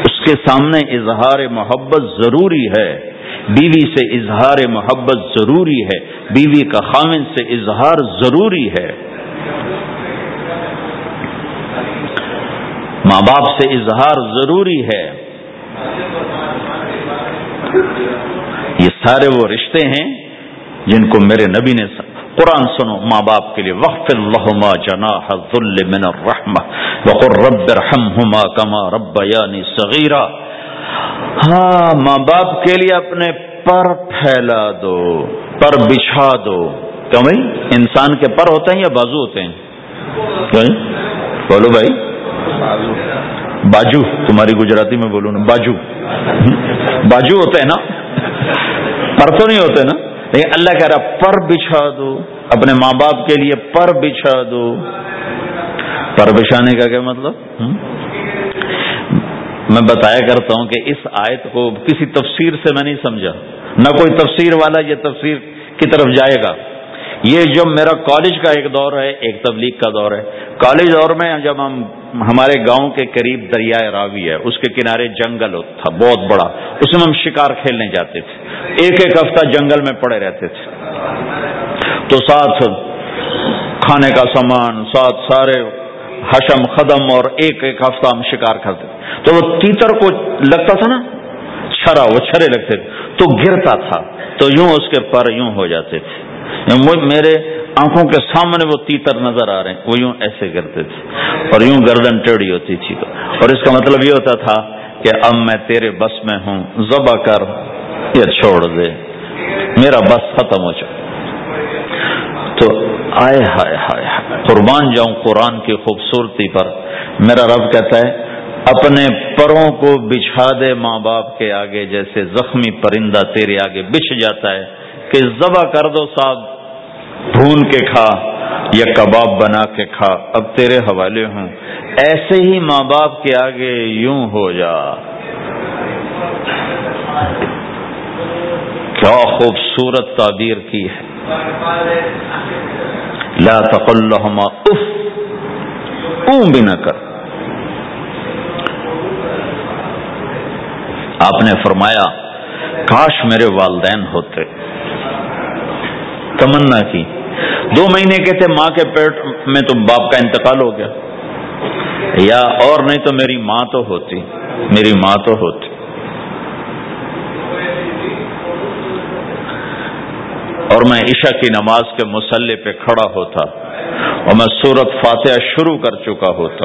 اس کے سامنے اظہار محبت ضروری ہے۔ بیوی سے اظہار محبت ضروری ہے۔ بیوی کا خامن سے اظہار ضروری ہے۔ ماں باپ سے اظہار ضروری ہے۔ یہ سارے وہ رشتے ہیں جن کو میرے نبی نے قرآن سنو، ماں باپ کے لیے وقف اللہ جنا من الرحمہ بقر رب رحم کما رب یعنی صغیرہ۔ ہاں ماں باپ کے لیے اپنے پر پھیلا دو، پر بچھا دو۔ کیوں بھائی، انسان کے پر ہوتے ہیں یا بازو ہوتے ہیں؟ بولو بھائی۔ باجو، تمہاری گجراتی میں بولو نا، باجو۔ باجو ہوتے ہیں نا؟ پر تو نہیں ہوتے نا؟ لیکن اللہ کہہ رہا پر بچھا دو، اپنے ماں باپ کے لیے پر بچھا دو۔ پر بچھانے کا کیا مطلب؟ میں بتایا کرتا ہوں کہ اس آیت کو کسی تفسیر سے میں نہیں سمجھا۔ نہ کوئی تفسیر والا یہ تفسیر کی طرف جائے گا۔ یہ جو میرا کالج کا ایک دور ہے، ایک تبلیغ کا دور ہے۔ کالج دور میں جب ہم ہمارے گاؤں کے قریب دریائے راوی ہے، اس کے کنارے جنگل تھا، بہت بڑا۔ اس میں ہم شکار کھیلنے جاتے تھے۔ ایک ایک ہفتہ جنگل میں پڑے رہتے تھے۔ تو ساتھ کھانے کا سامان، ساتھ سارے حشم، خدم اور ایک ایک ہفتہ ہم شکار کرتے تو وہ تیتر کو لگتا تھا نا، چھرا، وہ چھرے لگتے تھے۔ تو گرتا تھا۔ تو یوں اس کے پر یوں ہو جاتے تھے۔ یعنی میرے آنکھوں کے سامنے وہ تیتر نظر آ رہے ہیں۔ وہ یوں ایسے کرتے تھے اور یوں گردن ٹیڑھی ہوتی تھی۔ اور اس کا مطلب یہ ہوتا تھا کہ اب میں تیرے بس میں ہوں، ذبح کر یا چھوڑ دے۔ میرا بس ختم ہو چکا تو آئے ہائے ہائے، قربان جاؤں قرآن کی خوبصورتی پر۔ میرا رب کہتا ہے، اپنے پروں کو بچھا دے ماں باپ کے آگے، جیسے زخمی پرندہ تیرے آگے بچھ جاتا ہے۔ کہ ذبح کر دو صاحب بھون کے کھا یا کباب بنا کے کھا۔ اب تیرے حوالے ہوں۔ ایسے ہی ماں باپ کے آگے یوں ہو جا۔ کیا خوبصورت تعبیر کی ہے۔ لا تقل اف۔ اون بھی نہ کر۔ آپ نے فرمایا، کاش میرے والدین ہوتے۔ تمنا کی۔ دو مہینے کے تھے ماں کے پیٹ میں تو باپ کا انتقال ہو گیا۔ یا اور نہیں تو میری ماں تو ہوتی۔ میری ماں تو ہوتی۔ اور میں عشاء کی نماز کے مسلح پہ کھڑا ہوتا۔ اور میں سورت فاتحہ شروع کر چکا ہوتا۔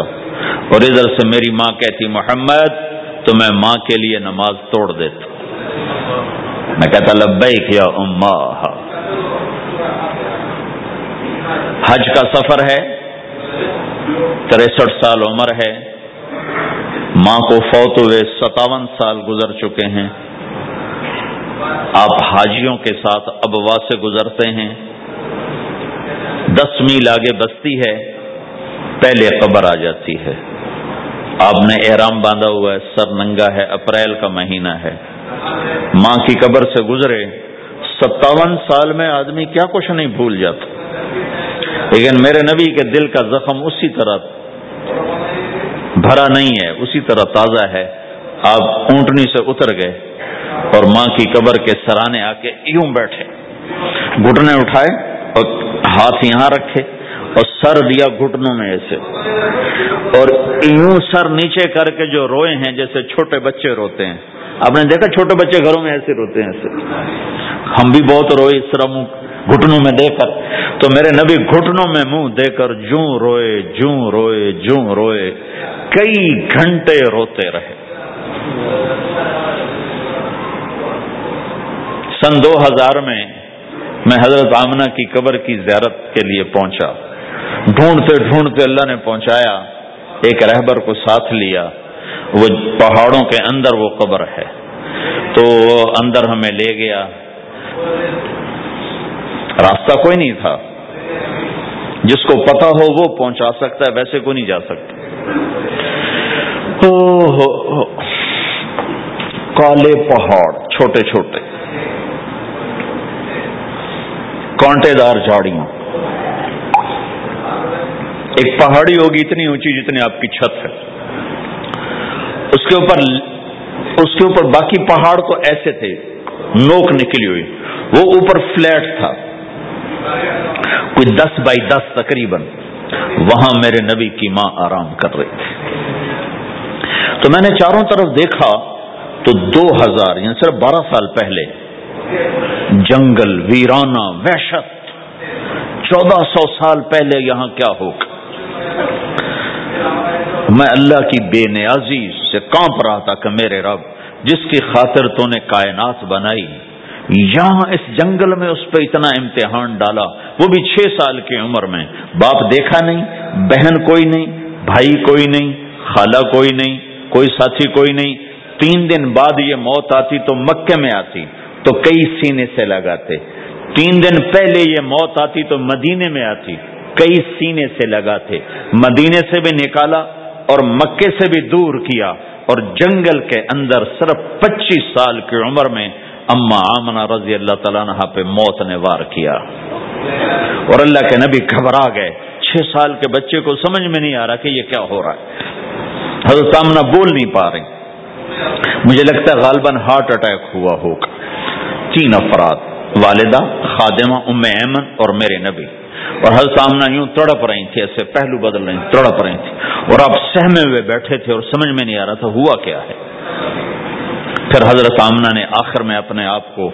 اور ادھر سے میری ماں کہتی، محمد، تو میں ماں کے لیے نماز توڑ دیتا۔ میں کہتا، لبیک یا اما حج کا سفر ہے، تریسٹھ سال عمر ہے، ماں کو فوت ہوئے ستاون سال گزر چکے ہیں۔ آپ حاجیوں کے ساتھ ابوا سے گزرتے ہیں۔ دس میل آگے بستی ہے، پہلے قبر آ جاتی ہے۔ آپ نے احرام باندھا ہوا ہے، سر ننگا ہے، اپریل کا مہینہ ہے۔ ماں کی قبر سے گزرے، ستاون سال میں آدمی کیا کچھ نہیں بھول جاتا۔ لیکن میرے نبی کے دل کا زخم اسی طرح بھرا نہیں ہے، اسی طرح تازہ ہے۔ آپ اونٹنی سے اتر گئے اور ماں کی قبر کے سرانے آ کے یوں بیٹھے۔ گھٹنے اٹھائے اور ہاتھ یہاں رکھے اور سر دیا گھٹنوں میں ایسے اور یوں سر نیچے کر کے جو روئے ہیں، جیسے چھوٹے بچے روتے ہیں۔ آپ نے دیکھا چھوٹے بچے گھروں میں ایسے روتے ہیں؟ ایسے۔ ہم بھی بہت روئے اس طرح منہ گھٹنوں میں دے کر۔ تو میرے نبی، گھٹنوں میں منہ دے کر جوں روئے جوں روئے جوں روئے، کئی گھنٹے روتے رہے۔ سن دو ہزار میں میں حضرت آمنہ کی قبر کی زیارت کے لیے پہنچا۔ ڈھونڈتے ڈھونڈتے اللہ نے پہنچایا، ایک رہبر کو ساتھ لیا۔ وہ پہاڑوں کے اندر وہ قبر ہے۔ تو اندر ہمیں لے گیا۔ راستہ کوئی نہیں تھا۔ جس کو پتا ہو وہ پہنچا سکتا ہے، ویسے کو نہیں جا سکتا۔ کالے پہاڑ، چھوٹے چھوٹے۔ کانٹے دار جھاڑیاں۔ ایک پہاڑی ہوگی، اتنی اونچی جتنی آپ کی چھت ہے۔ اس کے اوپر، اس کے اوپر باقی پہاڑ تو ایسے تھے، نوک نکلی ہوئی۔ وہ اوپر فلیٹ تھا۔ کوئی دس بائی دس تقریباً وہاں میرے نبی کی ماں آرام کر رہی تھی۔ تو میں نے چاروں طرف دیکھا تو دو ہزار یعنی صرف بارہ سال پہلے، جنگل، ویرانہ، وحشت۔ چودہ سو سال پہلے یہاں کیا ہوگا میں اللہ کی بے نیازی سے کانپ رہا تھا کہ میرے رب، جس کی خاطر تو نے کائنات بنائی یہاں اس جنگل میں اس پہ اتنا امتحان ڈالا، وہ بھی چھ سال کی عمر میں۔ باپ دیکھا نہیں، بہن کوئی نہیں، بھائی کوئی نہیں، خالہ کوئی نہیں، کوئی ساتھی کوئی نہیں۔ تین دن بعد یہ موت آتی تو مکے میں آتی، تو کئی سینے سے لگاتے۔ تین دن پہلے یہ موت آتی تو مدینے میں آتی، کئی سینے سے لگاتے۔ مدینے سے بھی نکالا اور مکے سے بھی دور کیا، اور جنگل کے اندر صرف پچیس سال کی عمر میں اما آمنا رضی اللہ تعالیٰ نے پہ موت نے وار کیا۔ اور اللہ کے نبی گھبرا گئے۔ چھ سال کے بچے کو سمجھ میں نہیں آ رہا کہ یہ کیا ہو رہا ہے۔ حضرت آمنا بول نہیں پا رہی۔ مجھے لگتا ہے غالباً ہارٹ اٹیک ہوا ہوگا۔ تین افراد، والدہ، خادمہ، ام ایمن اور میرے نبی۔ اور حضرت آمنا یوں تڑپ رہی تھی، ایسے پہلو بدل رہی تڑپ رہی تھی۔ اور آپ سہمے ہوئے بیٹھے تھے اور سمجھ میں نہیں آ رہا تھا ہوا کیا ہے۔ پھر حضرت آمنا نے آخر میں اپنے آپ کو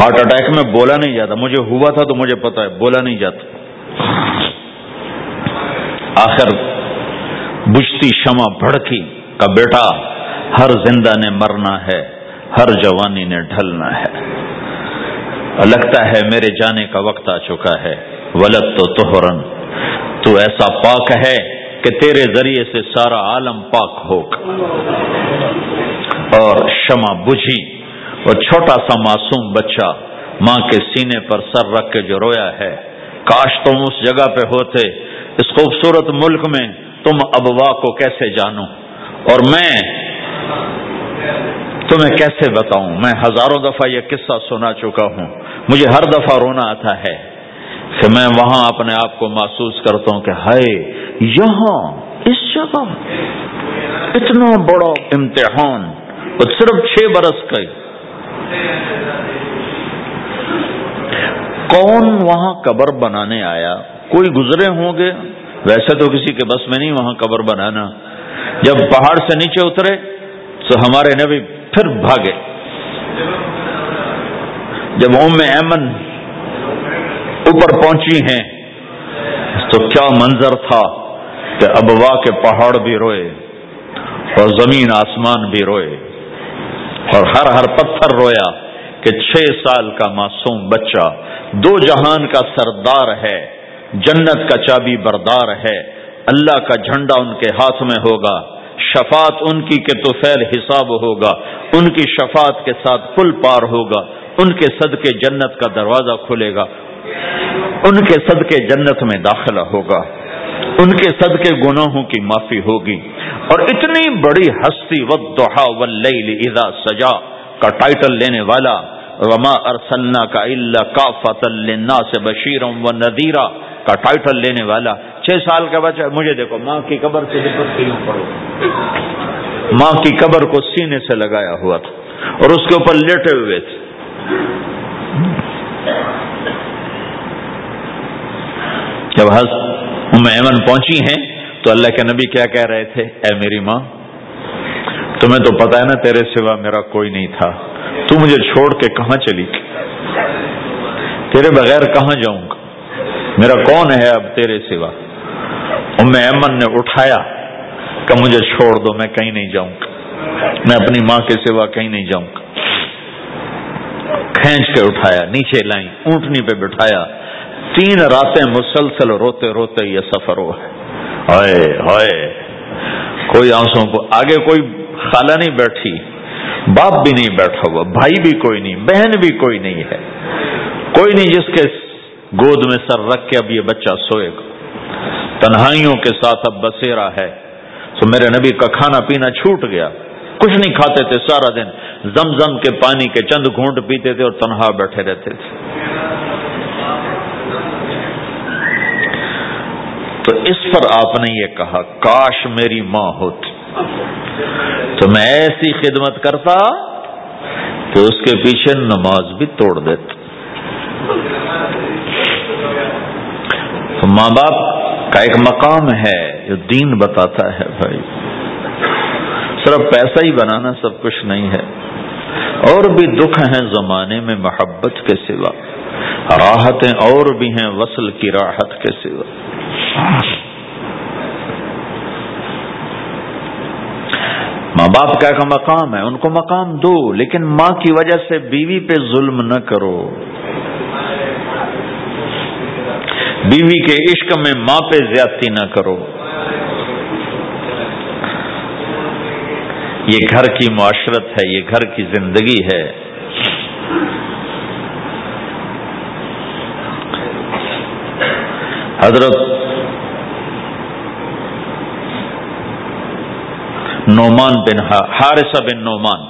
ہارٹ اٹیک میں بولا نہیں جاتا۔ مجھے ہوا تھا تو مجھے پتا ہے، بولا نہیں جاتا۔ آخر بجتی شمع بھڑکی کا بیٹا ہر زندہ نے مرنا ہے، ہر جوانی نے ڈھلنا ہے۔ لگتا ہے میرے جانے کا وقت آ چکا ہے۔ ولد تو توہرن تو ایسا پاک ہے کہ تیرے ذریعے سے سارا عالم پاک ہوگا اور شمع بجھی اور چھوٹا سا معصوم بچہ ماں کے سینے پر سر رکھ کے جو رویا ہے، کاش تم اس جگہ پہ ہوتے، اس خوبصورت ملک میں تم ابوا کو کیسے جانو؟ اور میں تمہیں کیسے بتاؤں؟ میں ہزاروں دفعہ یہ قصہ سنا چکا ہوں، مجھے ہر دفعہ رونا آتا ہے۔ کہ میں وہاں اپنے آپ کو محسوس کرتا ہوں کہ ہائے، یہاں اس جگہ اتنا بڑا امتحان، اور صرف چھ برس کا کون وہاں قبر بنانے آیا؟ کوئی گزرے ہوں گے؟ ویسے تو کسی کے بس میں نہیں وہاں قبر بنانا۔ جب پہاڑ سے نیچے اترے تو ہمارے نبی پھر بھاگے۔ جب اوم ایمن اوپر پہنچی ہیں۔ تو کیا منظر تھا کہ ابوا کے پہاڑ بھی روئے اور زمین آسمان بھی روئے؟ اور ہر ہر پتھر رویا کہ چھ سال کا معصوم بچہ، دو جہان کا سردار ہے، جنت کا چابی بردار ہے، اللہ کا جھنڈا ان کے ہاتھ میں ہوگا شفات ان کی کہ تو فیل حساب ہوگا، ان کی شفات کے ساتھ پل پار ہوگا، ان کے صدقے جنت کا دروازہ کھلے گا ان کے صدقے جنت میں داخلہ ہوگا۔ ان کے صدقے گناہوں کی معافی ہوگی۔ اور اتنی بڑی ہستی ودحا واللیل اذا سجا کا ٹائٹل لینے والا وما ارسلنا کا اللہ کا فتل سے بشیرم و ندیرہ کا ٹائٹل لینے والا چھ سال کا بچہ مجھے دیکھو، ماں کی قبر سے کیوں پڑھو؟ ماں کی قبر کو سینے سے لگایا ہوا تھا اور اس کے اوپر لیٹے ہوئے تھے۔ جب ایمن پہنچی ہیں، تو اللہ کے نبی کیا کہہ رہے تھے؟ اے میری ماں، تمہیں تو پتا ہے نا تیرے سوا میرا کوئی نہیں تھا۔ تو مجھے چھوڑ کے کہاں چلی؟ تیرے بغیر کہاں جاؤں گا؟ میرا کون ہے اب تیرے سوا؟ ام ایمن نے اٹھایا کہ مجھے چھوڑ دو، میں کہیں نہیں جاؤں گا۔ میں اپنی ماں کے سوا کہیں نہیں جاؤں گا۔ کھینچ کے اٹھایا، نیچے لائیں، اونٹنی پہ بٹھایا۔ تین راتیں مسلسل روتے روتے یہ سفر ہوا۔ ہے ہائے۔ کوئی آنسو کو آگے کوئی خالہ نہیں بیٹھی، باپ بھی نہیں بیٹھا ہوا، بھائی بھی کوئی نہیں، بہن بھی کوئی نہیں ہے۔ کوئی نہیں جس کے گود میں سر رکھ کے اب یہ بچہ سوئے گا۔ تنہائیوں کے ساتھ اب بسیرا ہے۔ تو میرے نبی کا کھانا پینا چھوٹ گیا۔ کچھ نہیں کھاتے تھے، سارا دن زم زم کے پانی کے چند گھونٹ پیتے تھے اور تنہا بیٹھے رہتے تھے۔ تو اس پر آپ نے یہ کہا، کاش میری ماں ہوتی۔ تو میں ایسی خدمت کرتا کہ اس کے پیچھے نماز بھی توڑ دیتا۔ تو ماں باپ کا ایک مقام ہے جو دین بتاتا ہے بھائی۔ صرف پیسہ ہی بنانا سب کچھ نہیں ہے۔ اور بھی دکھ ہیں زمانے میں محبت کے سوا۔ راحتیں اور بھی ہیں وصل کی راحت کے سوا۔ ماں باپ کا ایک مقام ہے، ان کو مقام دو، لیکن ماں کی وجہ سے بیوی پہ ظلم نہ کرو۔ بیوی کے عشق میں ماں پہ زیادتی نہ کرو۔ یہ گھر کی معاشرت ہے، یہ گھر کی زندگی ہے۔ حضرت نعمان بن حارثہ بن نعمان،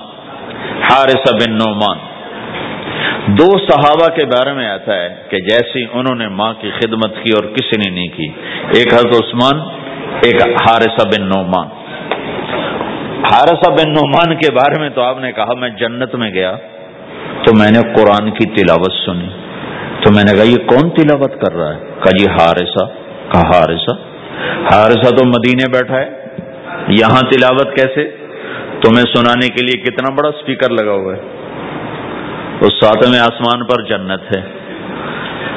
حارثہ بن نعمان۔ دو صحابہ کے بارے میں آتا ہے کہ جیسی انہوں نے ماں کی خدمت کی اور کسی نے نہیں کی۔ ایک حضرت عثمان، ایک حارثہ بن نعمان۔ حارثہ بن نعمان کے بارے میں تو آپ نے کہا، میں جنت میں گیا تو میں نے قرآن کی تلاوت سنی۔ تو میں نے کہا، یہ کون تلاوت کر رہا ہے؟ کہا جی ہارسا کہا ہارسا ہارسا تو مدینے بیٹھا ہے۔ یہاں تلاوت کیسے؟ تمہیں سنانے کے لیے کتنا بڑا اسپیکر لگا ہوا ہے۔ اس ساتویں آسمان پر جنت ہے۔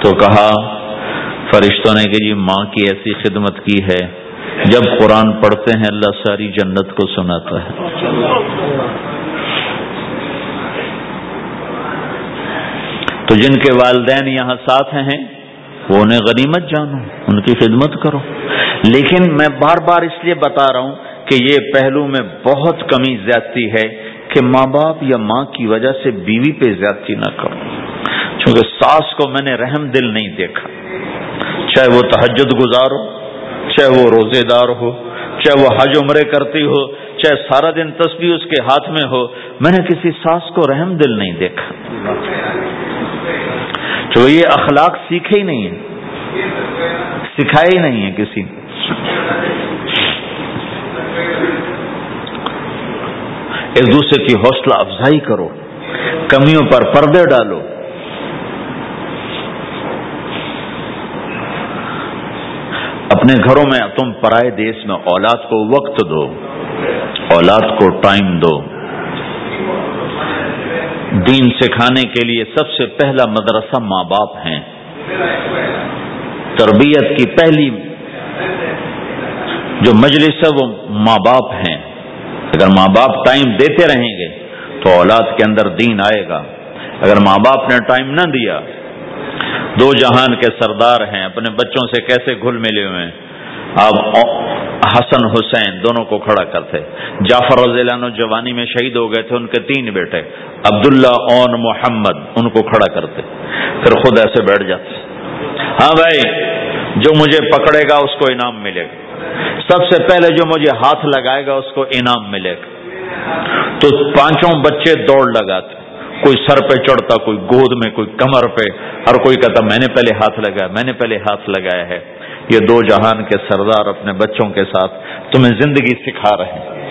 تو کہا، فرشتوں نے کہ جی ماں کی ایسی خدمت کی ہے۔ جب قرآن پڑھتے ہیں، اللہ ساری جنت کو سناتا ہے۔ تو جن کے والدین یہاں ساتھ ہیں، وہ انہیں غنیمت جانو، ان کی خدمت کرو۔ لیکن میں بار بار اس لیے بتا رہا ہوں کہ یہ پہلو میں بہت کمی زیادتی ہے کہ ماں باپ یا ماں کی وجہ سے بیوی پہ زیادتی نہ کرو۔ چونکہ ساس کو میں نے رحم دل نہیں دیکھا۔ چاہے وہ تحجد گزار ہو، چاہے وہ روزے دار ہو، چاہے وہ حج عمرے کرتی ہو، چاہے سارا دن تسبیح اس کے ہاتھ میں ہو، میں نے کسی ساس کو رحم دل نہیں دیکھا۔ جو یہ اخلاق سیکھے ہی نہیں ہے سکھائے ہی نہیں ہے کسی نے۔ ایک دوسرے کی حوصلہ افزائی کرو۔ کمیوں پر پردے ڈالو۔ اپنے گھروں میں تم پرائے دیش میں اولاد کو وقت دو۔ اولاد کو ٹائم دو۔ دین سکھانے کے لیے سب سے پہلا مدرسہ ماں باپ ہیں۔ تربیت کی پہلی جو مجلس ہے وہ ماں باپ ہیں۔ اگر ماں باپ ٹائم دیتے رہیں گے تو اولاد کے اندر دین آئے گا۔ اگر ماں باپ نے ٹائم نہ دیا، دو جہان کے سردار ہیں، اپنے بچوں سے کیسے گھل ملے ہوئے ہیں؟ آپ حسن حسین دونوں کو کھڑا کرتے جعفر رضی اللہ عنہ جوانی میں شہید ہو گئے تھے، ان کے تین بیٹے۔ عبداللہ اون محمد، ان کو کھڑا کرتے پھر خود ایسے بیٹھ جاتے ہاں بھائی، جو مجھے پکڑے گا اس کو انعام ملے گا۔ سب سے پہلے جو مجھے ہاتھ لگائے گا اس کو انعام ملے گا۔ تو پانچوں بچے دوڑ لگاتے۔ کوئی سر پہ چڑھتا، کوئی گود میں، کوئی کمر پہ۔ اور کوئی کہتا، میں نے پہلے ہاتھ لگایا، میں نے پہلے ہاتھ لگایا ہے۔ یہ دو جہان کے سردار اپنے بچوں کے ساتھ تمہیں زندگی سکھا رہے ہیں۔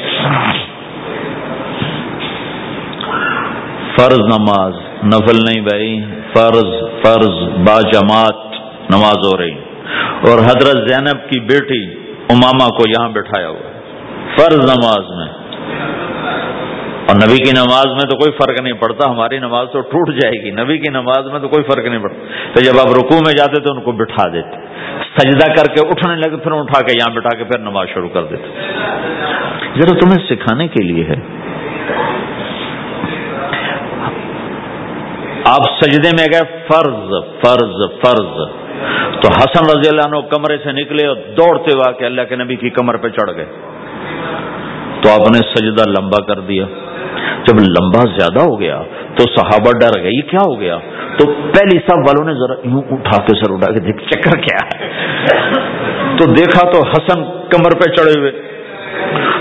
فرض نماز نفل نہیں بھائی، فرض فرض با جماعت نماز ہو رہی۔ اور حضرت زینب کی بیٹی اماما کو یہاں بٹھایا ہوا۔ فرض نماز میں اور نبی کی نماز میں تو کوئی فرق نہیں پڑتا، ہماری نماز تو ٹوٹ جائے گی۔ نبی کی نماز میں تو کوئی فرق نہیں پڑتا۔ تو جب آپ رکوع میں جاتے تو ان کو بٹھا دیتے۔ سجدہ کر کے اٹھنے لگے، پھر اٹھا کے یہاں بٹھا کے پھر نماز شروع کر دیتے۔ ذرا تمہیں سکھانے کے لیے ہے۔ آپ سجدے میں گئے، فرض فرض فرض۔ تو حسن رضی اللہ عنہ کمرے سے نکلے اور دوڑتے ہوا کہ اللہ کے نبی کی کمر پہ چڑھ گئے۔ تو آپ نے سجدہ لمبا کر دیا۔ جب لمبا زیادہ ہو گیا تو صحابہ ڈر گئے، یہ کیا ہو گیا؟ تو پہلی سب والوں نے ذرا یوں اٹھا کے سر اٹھا کے دیکھ چکر کیا۔ ہے تو دیکھا تو حسن کمر پہ چڑھے ہوئے۔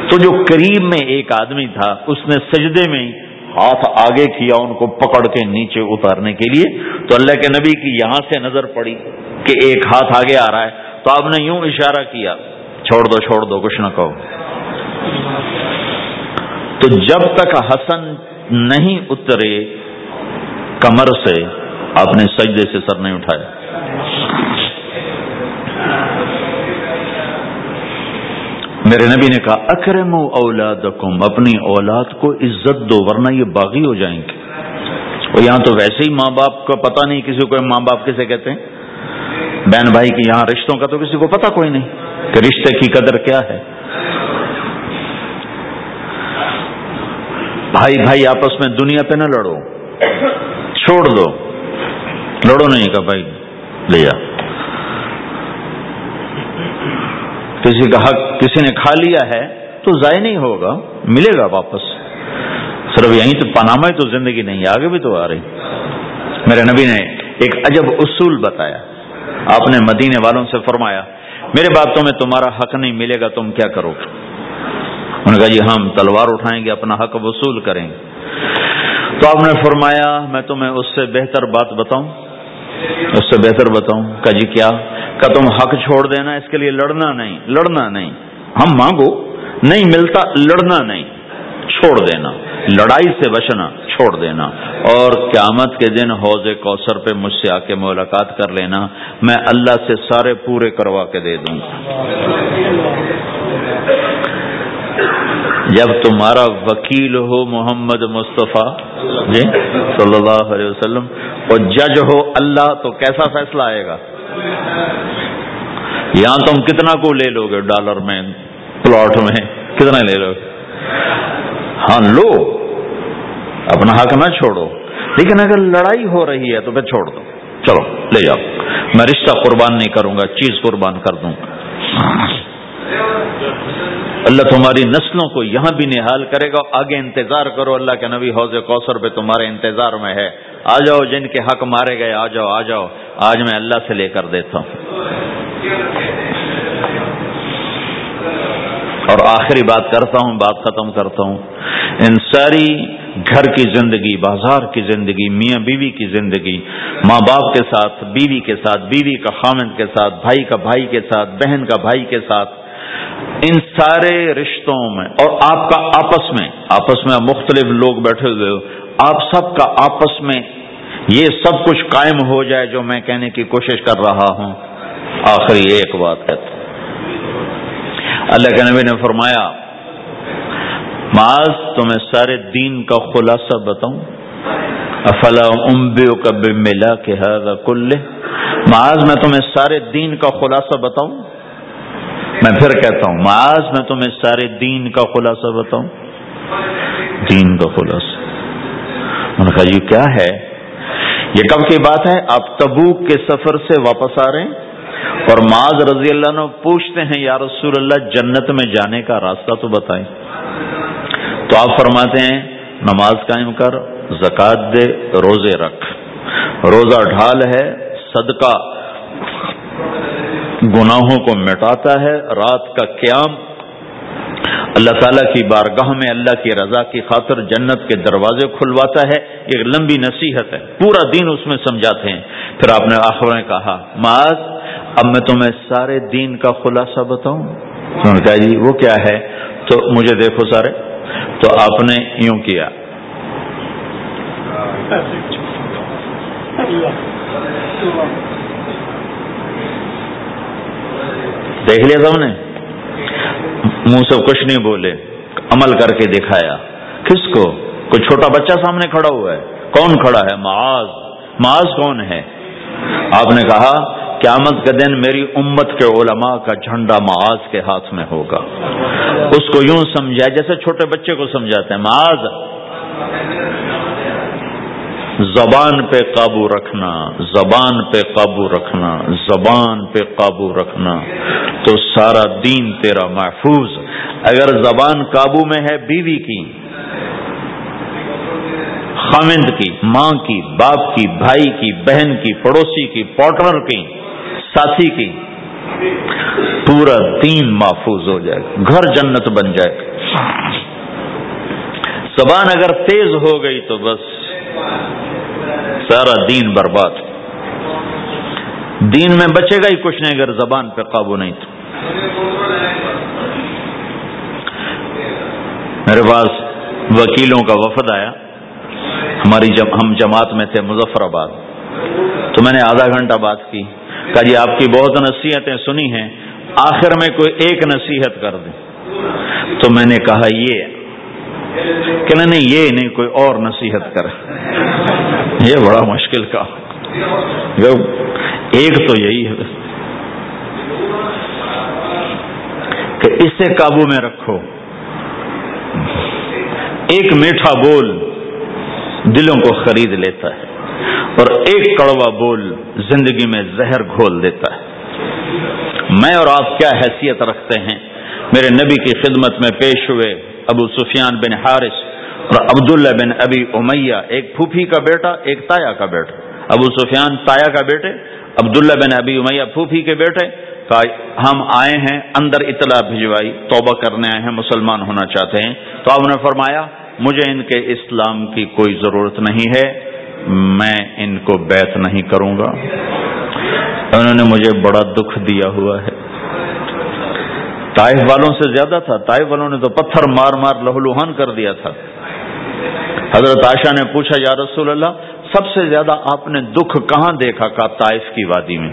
تو جو قریب میں ایک آدمی تھا، اس نے سجدے میں ہاتھ آگے کیا، ان کو پکڑ کے نیچے اتارنے کے لیے۔ تو اللہ کے نبی کی یہاں سے نظر پڑی کہ ایک ہاتھ آگے آ رہا ہے۔ تو آپ نے یوں اشارہ کیا، چھوڑ دو چھوڑ دو، کچھ نہ کہو۔ تو جب تک حسن نہیں اترے کمر سے آپ نے سجدے سے سر نہیں اٹھایا میرے نبی نے کہا اکرم اولاد اپنی اولاد کو عزت دو ورنہ یہ باغی ہو جائیں گے۔ اور یہاں تو ویسے ہی ماں باپ کا پتہ نہیں کسی کو ماں باپ کسے کہتے ہیں۔ بہن بھائی کی یہاں رشتوں کا تو کسی کو پتہ کوئی نہیں کہ رشتے کی قدر کیا ہے۔ بھائی بھائی، آپس میں دنیا پہ نہ لڑو۔ چھوڑ دو۔ لڑو نہیں کا بھائی لے جا کسی کا حق کسی نے کھا لیا ہے تو ضائع نہیں ہوگا، ملے گا واپس۔ صرف یہیں تو پاناما ہی تو زندگی نہیں، آگے بھی تو آ رہی۔ میرے نبی نے ایک عجب اصول بتایا۔ آپ نے مدینے والوں سے فرمایا، میرے باتوں میں تمہارا حق نہیں ملے گا، تم کیا کرو؟ انہوں نے کہا جی ہاں، ہم تلوار اٹھائیں گے، اپنا حق وصول کریں گے. تو آپ نے فرمایا، میں تمہیں اس سے بہتر بات بتاؤں، اس سے بہتر بتاؤں. کہ جی کیا؟ کہ تم حق چھوڑ دینا، اس کے لیے لڑنا نہیں لڑنا نہیں، ہم مانگو، نہیں ملتا، لڑنا نہیں، چھوڑ دینا، لڑائی سے بچنا، چھوڑ دینا، اور قیامت کے دن حوض کوثر پہ مجھ سے آ کے ملاقات کر لینا، میں اللہ سے سارے پورے کروا کے دے دوں۔ جب تمہارا وکیل ہو محمد مصطفیٰ جی صلی اللہ علیہ وسلم، اور جج ہو اللہ، تو کیسا فیصلہ آئے گا؟ یہاں تم کتنا کو لے لو گے ڈالر میں، پلاٹ میں، کتنا لے لو گے؟ ہاں لو، اپنا حق نہ چھوڑو۔ لیکن اگر لڑائی ہو رہی ہے، تو پھر چھوڑ دو۔ چلو، لے جاؤ۔ میں رشتہ قربان نہیں کروں گا، چیز قربان کر دوں۔ اللہ تمہاری نسلوں کو یہاں بھی نحال کرے گا آگے انتظار کرو اللہ کے نبی حوض کوثر پہ تمہارے انتظار میں ہے۔ آ جاؤ، جن کے حق مارے گئے، آ جاؤ آ جاؤ۔ آج میں اللہ سے لے کر دیتا ہوں۔ اور آخری بات کرتا ہوں، بات ختم کرتا ہوں۔ ان ساری گھر کی زندگی، بازار کی زندگی، میاں بیوی کی زندگی، ماں باپ کے ساتھ، بیوی کے ساتھ، بیوی کا خامند کے ساتھ، بھائی کا بھائی کے ساتھ، بہن کا بھائی کے ساتھ ان سارے رشتوں میں اور آپ کا آپس میں آپس میں مختلف لوگ بیٹھے ہوئے ہو، آپ سب کا آپس میں یہ سب کچھ قائم ہو جائے جو میں کہنے کی کوشش کر رہا ہوں۔ آخری ایک بات کہتا اللہ کے نبی نے فرمایا، معاذ، تمہیں سارے دین کا خلاصہ بتاؤں۔ افلا امبیو کب ملا کہ معاذ، میں تمہیں سارے دین کا خلاصہ بتاؤں۔ میں پھر کہتا ہوں، معاذ میں تمہیں سارے دین کا خلاصہ بتاؤں۔ دین کا خلاصہ۔ انہوں نے یہ کیا ہے؟ یہ کب کی بات ہے؟ آپ تبوک کے سفر سے واپس آ رہے ہیں اور معاذ رضی اللہ عنہ پوچھتے ہیں، یا رسول اللہ، جنت میں جانے کا راستہ تو بتائیں۔ تو آپ فرماتے ہیں، نماز قائم کر زکات دے، روزے رکھ۔ روزہ ڈھال ہے، صدقہ۔ گناہوں کو مٹاتا ہے، رات کا قیام اللہ تعالیٰ کی بارگاہ میں اللہ کی رضا کی خاطر جنت کے دروازے کھلواتا ہے ایک لمبی نصیحت ہے۔ پورا دین اس میں سمجھاتے ہیں۔ پھر آپ نے آخر میں کہا، معاذ، اب میں تمہیں سارے دین کا خلاصہ بتاؤں۔ انہوں نے کہا جی وہ کیا ہے؟ تو مجھے دیکھو سارے۔ تو آپ نے یوں کیا۔ دیکھ لیا سب نے؟ منہ سے کچھ نہیں بولے، عمل کر کے دکھایا۔ کس کو؟ کوئی چھوٹا بچہ سامنے کھڑا ہوا ہے۔ کون کھڑا ہے؟ معاذ۔ معاذ کون ہے؟ آپ نے کہا، قیامت کے دن میری امت کے علماء کا جھنڈا معاذ کے ہاتھ میں ہوگا۔ اس کو یوں سمجھا، جیسے چھوٹے بچے کو سمجھاتے ہیں، معاذ۔ زبان پہ قابو رکھنا، زبان پہ قابو رکھنا، زبان پہ قابو رکھنا، تو سارا دین تیرا محفوظ۔ اگر زبان قابو میں ہے، بیوی کی، خامند کی، ماں کی، باپ کی، بھائی کی، بہن کی، پڑوسی کی، پارٹنر کی، ساتھی کی، پورا دین محفوظ ہو جائے گا گھر جنت بن جائے۔ گا زبان اگر تیز ہو گئی تو بس سارا دین برباد۔ دین میں بچے گا ہی کچھ نہیں، اگر زبان پہ قابو نہیں تو۔ میرے پاس وکیلوں کا وفد آیا۔ ہماری جب ہم جماعت میں تھے مظفر آباد تو میں نے آدھا گھنٹہ بات کی۔ کہا جی آپ کی بہت نصیحتیں سنی ہیں، آخر میں کوئی ایک نصیحت کر دیں۔ تو میں نے کہا یہ کہ نہیں یہ نہیں کوئی اور نصیحت کر۔ یہ بڑا مشکل کا ایک تو یہی ہے۔ کہ اسے قابو میں رکھو۔ ایک میٹھا بول دلوں کو خرید لیتا ہے اور ایک کڑوا بول زندگی میں زہر گھول دیتا ہے۔ میں اور آپ کیا حیثیت رکھتے ہیں؟ میرے نبی کی خدمت میں پیش ہوئے۔ ابو سفیان بن حارث اور عبداللہ بن ابی امیہ، ایک پھوپھی کا بیٹا، ایک تایا کا بیٹا۔ ابو سفیان تایا کا بیٹے، عبداللہ بن ابی امیہ پھوپھی کے بیٹے۔ ہم آئے ہیں، اندر اطلاع بھجوائی، توبہ کرنے آئے ہیں، مسلمان ہونا چاہتے ہیں۔ تو آپ نے فرمایا، مجھے ان کے اسلام کی کوئی ضرورت نہیں ہے، میں ان کو بیت نہیں کروں گا۔ انہوں نے مجھے بڑا دکھ دیا ہوا ہے۔ طائف والوں سے زیادہ تھا، طائف والوں نے تو پتھر مار مار لہو لوہان کر دیا تھا۔ حضرت عائشہ نے پوچھا، یا رسول اللہ، سب سے زیادہ آپ نے دکھ کہاں دیکھا کا طائف کی وادی میں؟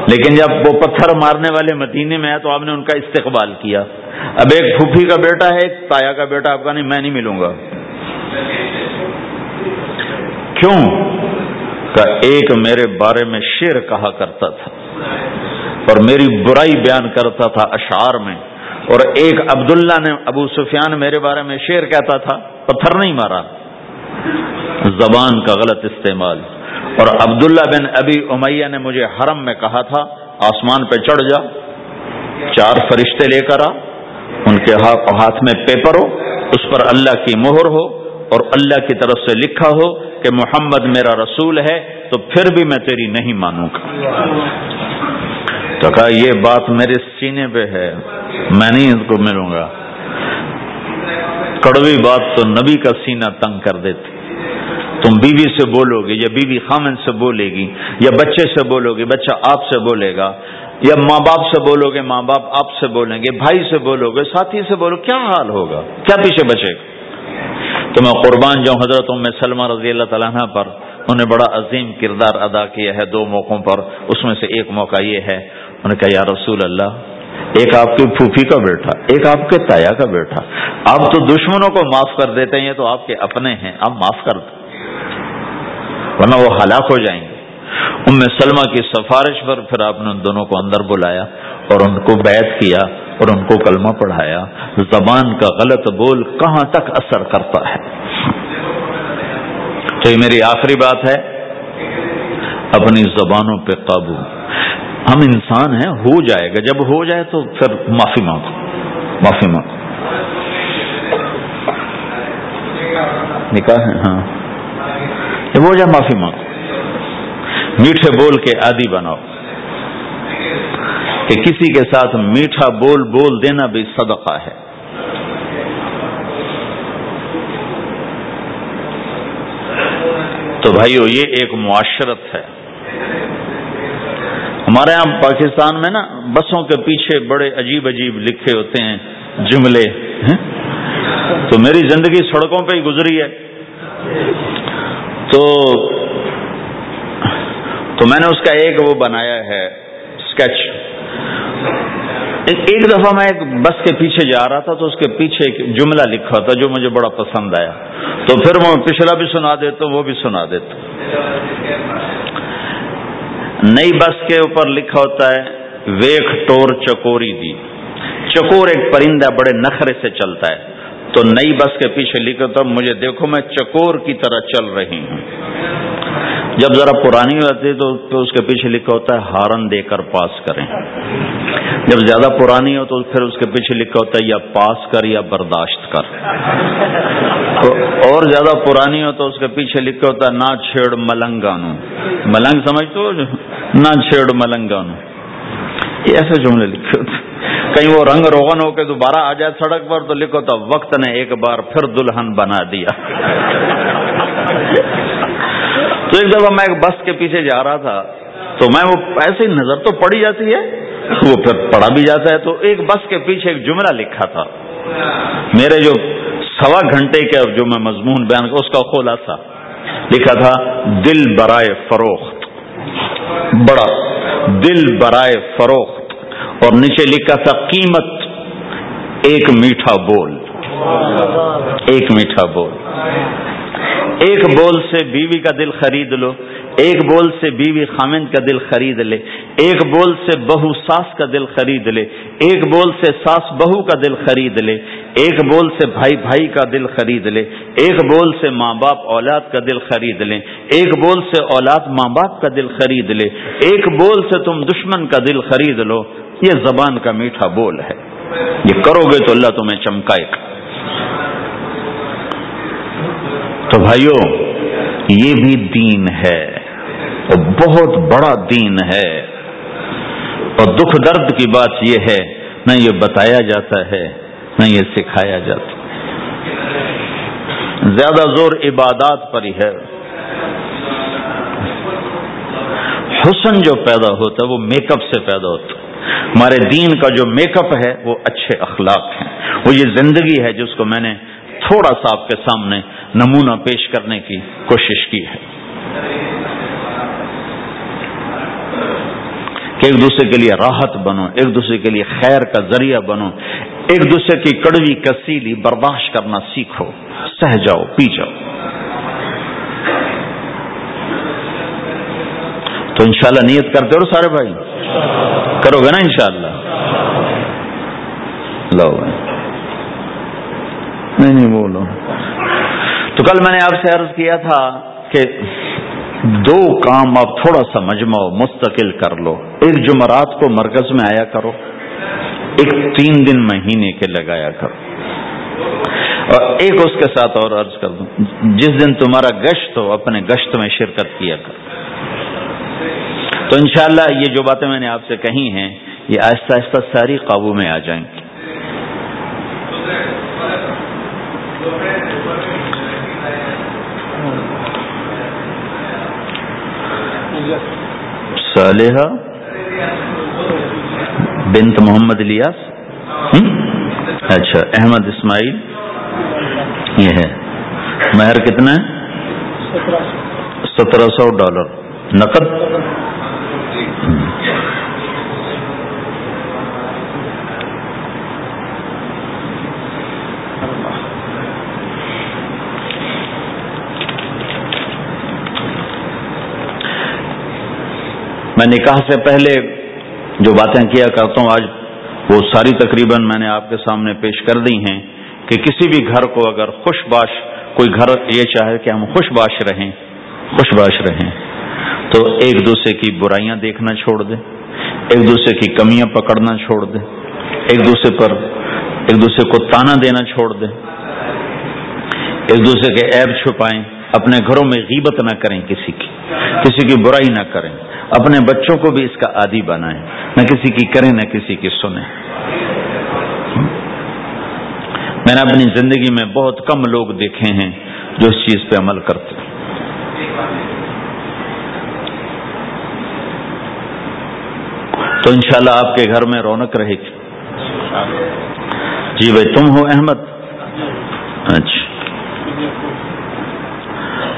لیکن جب وہ پتھر مارنے والے مدینے میں آئے تو آپ نے ان کا استقبال کیا۔ اب ایک پھوپھی کا بیٹا ہے، ایک تایا کا بیٹا، آپ کا نہیں، میں نہیں ملوں گا۔ کیوں؟ کہ ایک میرے بارے میں شیر کہا کرتا تھا۔ اور میری برائی بیان کرتا تھا اشعار میں اور ایک عبداللہ نے ابو سفیان میرے بارے میں شیر کہتا تھا، پتھر نہیں مارا۔ زبان کا غلط استعمال۔ اور عبداللہ بن ابی امیہ نے مجھے حرم میں کہا تھا، آسمان پہ چڑھ جا، چار فرشتے لے کر آ، ان کے ہاتھ میں پیپر ہو، اس پر اللہ کی مہر ہو اور اللہ کی طرف سے لکھا ہو کہ محمد میرا رسول ہے، تو پھر بھی میں تیری نہیں مانوں گا۔ تو کہا، یہ بات میرے سینے پہ ہے، میں نہیں ان کو ملوں گا۔ کڑوی بات تو نبی کا سینہ تنگ کر دیتی۔ تم بیوی سے بولو گے یا بیوی خامن سے بولے گی، یا بچے سے بولو گے، بچہ آپ سے بولے گا، یا ماں باپ سے بولو گے، ماں باپ آپ سے بولیں گے، بھائی سے بولو گے، ساتھی سے بولو، کیا حال ہوگا؟ کیا پیچھے بچے؟ گا تو میں قربان جاؤں حضرت میں سلمہ رضی اللہ تعالیٰ پر، انہوں نے بڑا عظیم کردار ادا کیا ہے دو موقعوں پر، اس میں سے ایک موقع یہ ہے۔ انہوں نے کہا، یا رسول اللہ، ایک آپ کی پھوپھی کا بیٹا، ایک آپ کے تایا کا بیٹا، آپ تو دشمنوں کو معاف کر دیتے ہیں، یہ تو آپ کے اپنے ہیں، آپ معاف کر دیں ورنہ وہ ہلاک ہو جائیں گے. ام سلمہ کی سفارش پر پھر آپ نے ان دونوں کو اندر بلایا اور ان کو بیعت کیا اور ان کو کلمہ پڑھایا، زبان کا غلط بول کہاں تک اثر کرتا ہے؟ تو یہ میری آخری بات ہے، اپنی زبانوں پہ قابو ہم انسان ہیں، ہو جائے گا۔ جب ہو جائے تو پھر معافی مانگو۔ معافی مانگو۔ نکاح ہے ہاں۔ جب ہو جائے، معافی مانگو۔ میٹھے بول کے عادی بناؤ۔ کہ کسی کے ساتھ میٹھا بول بول دینا بھی صدقہ ہے۔ تو بھائیو، یہ ایک معاشرت ہے۔ ہمارے یہاں پاکستان میں نا بسوں کے پیچھے بڑے عجیب عجیب لکھے ہوتے ہیں جملے تو میری زندگی سڑکوں پہ ہی گزری ہے۔ تو تو میں نے اس کا ایک وہ بنایا ہے اسکیچ ایک دفعہ میں ایک بس کے پیچھے جا رہا تھا تو اس کے پیچھے ایک جملہ لکھا تھا جو مجھے بڑا پسند آیا۔ تو پھر میں پچھلا بھی سنا دیتا وہ بھی سنا دیتا نئی بس کے اوپر لکھا ہوتا ہے ویخ ٹور چکوری دی. چکور ایک پرندہ بڑے نخرے سے چلتا ہے۔ تو نئی بس کے پیچھے لکھا تھا مجھے دیکھو، میں چکور کی طرح چل رہی ہوں۔ جب ذرا پرانی ہوتی ہے تو اس کے پیچھے لکھا ہوتا ہے ہارن دے کر پاس کریں۔ جب زیادہ پرانی ہو تو پھر اس کے پیچھے لکھا ہوتا ہے یا پاس کر یا برداشت کر۔ تو اور زیادہ پرانی ہو تو اس کے پیچھے لکھا ہوتا ہے نہ چھیڑ ملنگانو۔ ملنگ سمجھ تو نہ چھیڑ ملنگانو۔ یہ ایسے جملے لکھے ہوتے کہیں وہ رنگ روغن ہو کے دوبارہ آ جائے سڑک پر تو لکھو تو وقت نے ایک بار پھر دلہن بنا دیا۔ تو ایک دفعہ میں ایک بس کے پیچھے جا رہا تھا، تو میں وہ ایسے نظر تو پڑی جاتی ہے، وہ پھر پڑھا بھی جاتا ہے۔ تو ایک بس کے پیچھے ایک جملہ لکھا تھا۔ میرے جو سوا گھنٹے کے جو میں مضمون بیان اس کا خلاصہ لکھا تھا، دل برائے فروخت۔ بڑا، دل برائے فروخت۔ اور نیچے لکھا تھا، قیمت، ایک میٹھا بول۔ ایک میٹھا بول۔ ایک بول سے بیوی کا دل خرید لو ایک بول سے بیوی خامند کا دل خرید لے ایک بول سے بہو ساس کا دل خرید لے ایک بول سے ساس بہو کا دل خرید لے ایک بول سے بھائی بھائی کا دل خرید لے ایک بول سے ماں باپ اولاد کا دل خرید لے ایک بول سے اولاد ماں باپ کا دل خرید لے ایک بول سے تم دشمن کا دل خرید لو۔ یہ زبان کا میٹھا بول ہے۔ یہ کرو گے تو اللہ تمہیں چمکائے گا۔ تو بھائیوں یہ بھی دین ہے، اور بہت بڑا دین ہے۔ اور دکھ درد کی بات یہ ہے، نہ یہ بتایا جاتا ہے، نہ یہ سکھایا جاتا زیادہ زور عبادات پر ہی ہے۔ حسن جو پیدا ہوتا ہے، وہ میک اپ سے پیدا ہوتا ہے۔ ہمارے دین کا جو میک اپ ہے، وہ اچھے اخلاق ہیں۔ وہ یہ زندگی ہے جس کو میں نے تھوڑا سا آپ کے سامنے نمونہ پیش کرنے کی کوشش کی ہے۔ کہ ایک دوسرے کے لیے راحت بنو، ایک دوسرے کے لیے خیر کا ذریعہ بنو، ایک دوسرے کی کڑوی کسیلی برداشت کرنا سیکھو، سہ جاؤ، پی جاؤ۔ تو انشاءاللہ نیت کرتے ہو سارے بھائی؟ کرو گے نا انشاءاللہ۔ لو بھائی نہیں نہیں بولو تو کل میں نے آپ سے عرض کیا تھا کہ دو کام آپ تھوڑا سا مجمع مستقل کر لو۔ ایک جمعرات کو مرکز میں آیا کرو۔ ایک تین دن مہینے کے لگایا کرو۔ اور ایک اس کے ساتھ اور عرض کر دوں۔ جس دن تمہارا گشت ہو، اپنے گشت میں شرکت کیا کرو۔ تو انشاءاللہ یہ جو باتیں میں نے آپ سے کہی ہیں، یہ آہستہ آہستہ ساری قابو میں آ جائیں گی۔ صالحہ بنت محمد الیاس؟ اچھا احمد اسماعیل، یہ ہے۔ مہر کتنا ہے؟ سترہ سو ڈالر۔ نقد؟ میں نکاح سے پہلے جو باتیں کیا کرتا ہوں آج، وہ ساری تقریباً میں نے آپ کے سامنے پیش کر دی ہیں کہ کسی بھی گھر کو اگر خوش باش، کوئی گھر یہ چاہے کہ ہم خوش باش رہیں، خوش باش رہیں، تو ایک دوسرے کی برائیاں دیکھنا چھوڑ دیں ایک دوسرے کی کمیاں پکڑنا چھوڑ دیں ایک دوسرے پر، ایک دوسرے کو تانا دینا چھوڑ دیں ایک دوسرے کے عیب چھپائیں، اپنے گھروں میں غیبت نہ کریں کسی کی کسی کی برائی نہ کریں۔ اپنے بچوں کو بھی اس کا عادی بنائیں۔ نہ کسی کی کریں، نہ کسی کی سنیں۔ میں نے اپنی زندگی میں بہت کم لوگ دیکھے ہیں جو اس چیز پہ عمل کرتے تو انشاءاللہ آپ کے گھر میں رونق رہے گی۔ جی بھائی، تم ہو احمد؟ اچھا۔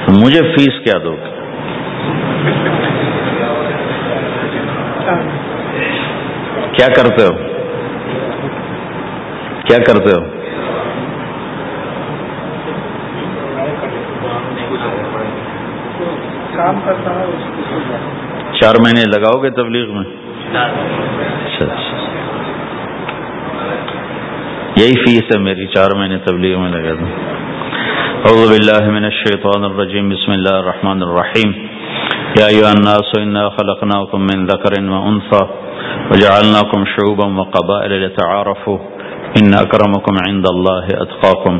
مجھے فیس کیا دو گے؟ کیا کرتے ہو؟ کیا کرتے ہو؟ چار مہینے لگاؤ گے تبلیغ میں؟ اچھا اچھا۔ یہی فیس ہے میری چار مہینے تبلیغ میں لگا تھا اعوذ باللہ من الشیطان الرجیم بسم اللہ الرحمن الرحیم۔ یا ایوہ الناس انا خلقناکم من ذکر و انثى وجعلناکم شعوبا وقبائل لتعارفوا. ان اکرمکم عند اللہ اتقاکم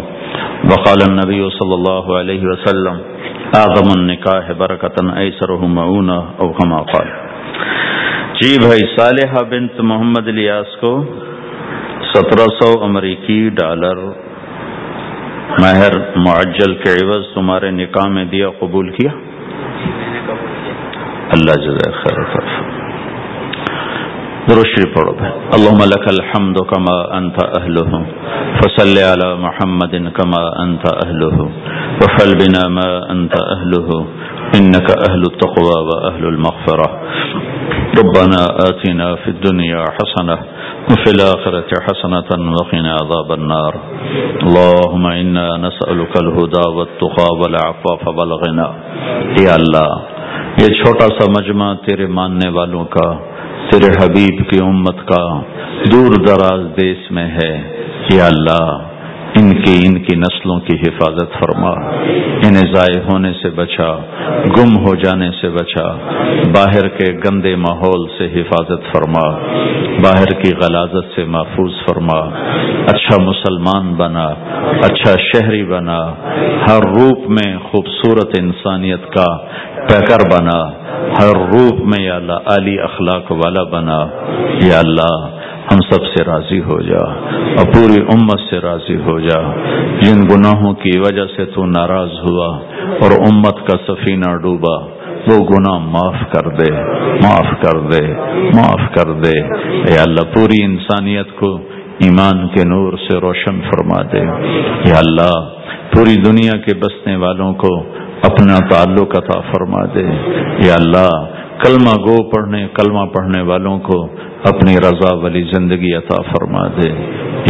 وقال النبی صلی اللہ علیہ وسلم اعظم النکاح برکتا ایسرہ معونہ او کما قال. جی بھائی، صالحہ بنت محمد الیاس کو سترہ سو امریکی ڈالر مہر معجل کے عوض تمہارے نکاح میں دیا، قبول کیا؟ اللہ جزائے خیر درشری پڑھو بھائی اللہم لک الحمد کما أنت اہلہ فصل علی محمد کما أنت اہلہ وفل بنا ما أنت اہلہ انکا اہل التقوى و اہل ربنا آتنا في الدنيا حسنة وفي الآخرة حسنة وقنا عذاب النار. اللهم إنا نسألك الهدى والتقى والعفاف والغنى. یا اللہ یہ چھوٹا سا مجمع تیرے ماننے والوں کا، تیرے حبیب کی امت کا دور دراز دیش میں ہے۔ یا اللہ ان کی ان کی نسلوں کی حفاظت فرما۔ انہیں ضائع ہونے سے بچا، گم ہو جانے سے بچا۔ باہر کے گندے ماحول سے حفاظت فرما۔ باہر کی غلازت سے محفوظ فرما۔ اچھا مسلمان بنا اچھا شہری بنا۔ ہر روپ میں خوبصورت انسانیت کا پیکر بنا۔ ہر روپ میں یا اللہ علی اخلاق والا بنا۔ یا اللہ ہم سب سے راضی ہو جا اور پوری امت سے راضی ہو جا۔ جن گناہوں کی وجہ سے تو ناراض ہوا اور امت کا سفینہ ڈوبا، وہ گناہ معاف کر دے، معاف کر دے، معاف کر دے۔ اے اللہ، پوری انسانیت کو ایمان کے نور سے روشن فرما دے۔ یا اللہ، پوری دنیا کے بسنے والوں کو اپنا تعلق عطا فرما دے۔ یا اللہ، کلمہ گو پڑھنے، کلمہ پڑھنے والوں کو اپنی رضا والی زندگی عطا فرما دے۔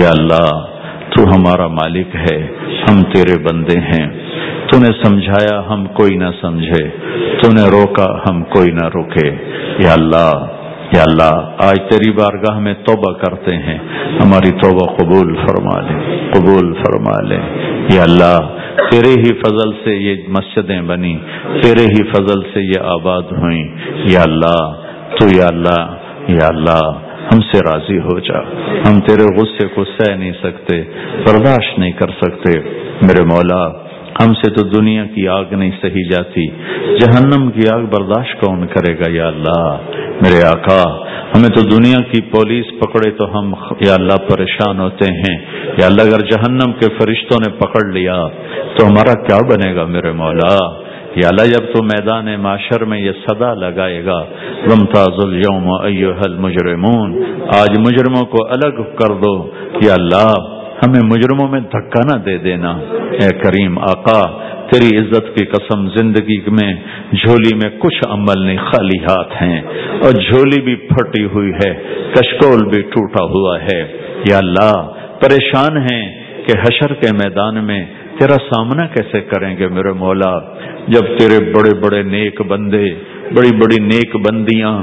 یا اللہ، تو ہمارا مالک ہے، ہم تیرے بندے ہیں۔ تو نے سمجھایا ہم کوئی نہ سمجھے تو نے روکا ہم کوئی نہ روکے۔ یا اللہ یا اللہ، آج تیری بارگاہ میں توبہ کرتے ہیں۔ ہماری توبہ قبول فرما لے، قبول فرما لے۔ یا اللہ، تیرے ہی فضل سے یہ مسجدیں بنی تیرے ہی فضل سے یہ آباد ہوئیں۔ یا اللہ، تو یا اللہ یا اللہ، ہم سے راضی ہو جا۔ ہم تیرے غصے کو سہ نہیں سکتے، برداشت نہیں کر سکتے۔ میرے مولا، ہم سے تو دنیا کی آگ نہیں سہی جاتی، جہنم کی آگ برداشت کون کرے گا یا اللہ؟ میرے آقا، ہمیں تو دنیا کی پولیس پکڑے تو ہم یا اللہ پریشان ہوتے ہیں۔ یا اللہ، اگر جہنم کے فرشتوں نے پکڑ لیا، تو ہمارا کیا بنے گا میرے مولا؟ یا اللہ جب تو میدان معاشر میں یہ صدا لگائے گا۔ رمتاز اليوم ایوہ المجرمون۔ آج مجرموں کو الگ کر دو یا اللہ، ہمیں مجرموں میں دھکا نہ دے دینا۔ اے کریم آقا، تیری عزت کی قسم زندگی میں جھولی میں کچھ عمل نہیں، خالی ہاتھ ہیں۔ اور جھولی بھی پھٹی ہوئی ہے، کشکول بھی ٹوٹا ہوا ہے۔ یا اللہ، پریشان ہیں کہ حشر کے میدان میں تیرا سامنا کیسے کریں گے میرے مولا؟ جب تیرے بڑے بڑے نیک بندے، بڑی بڑی نیک بندیاں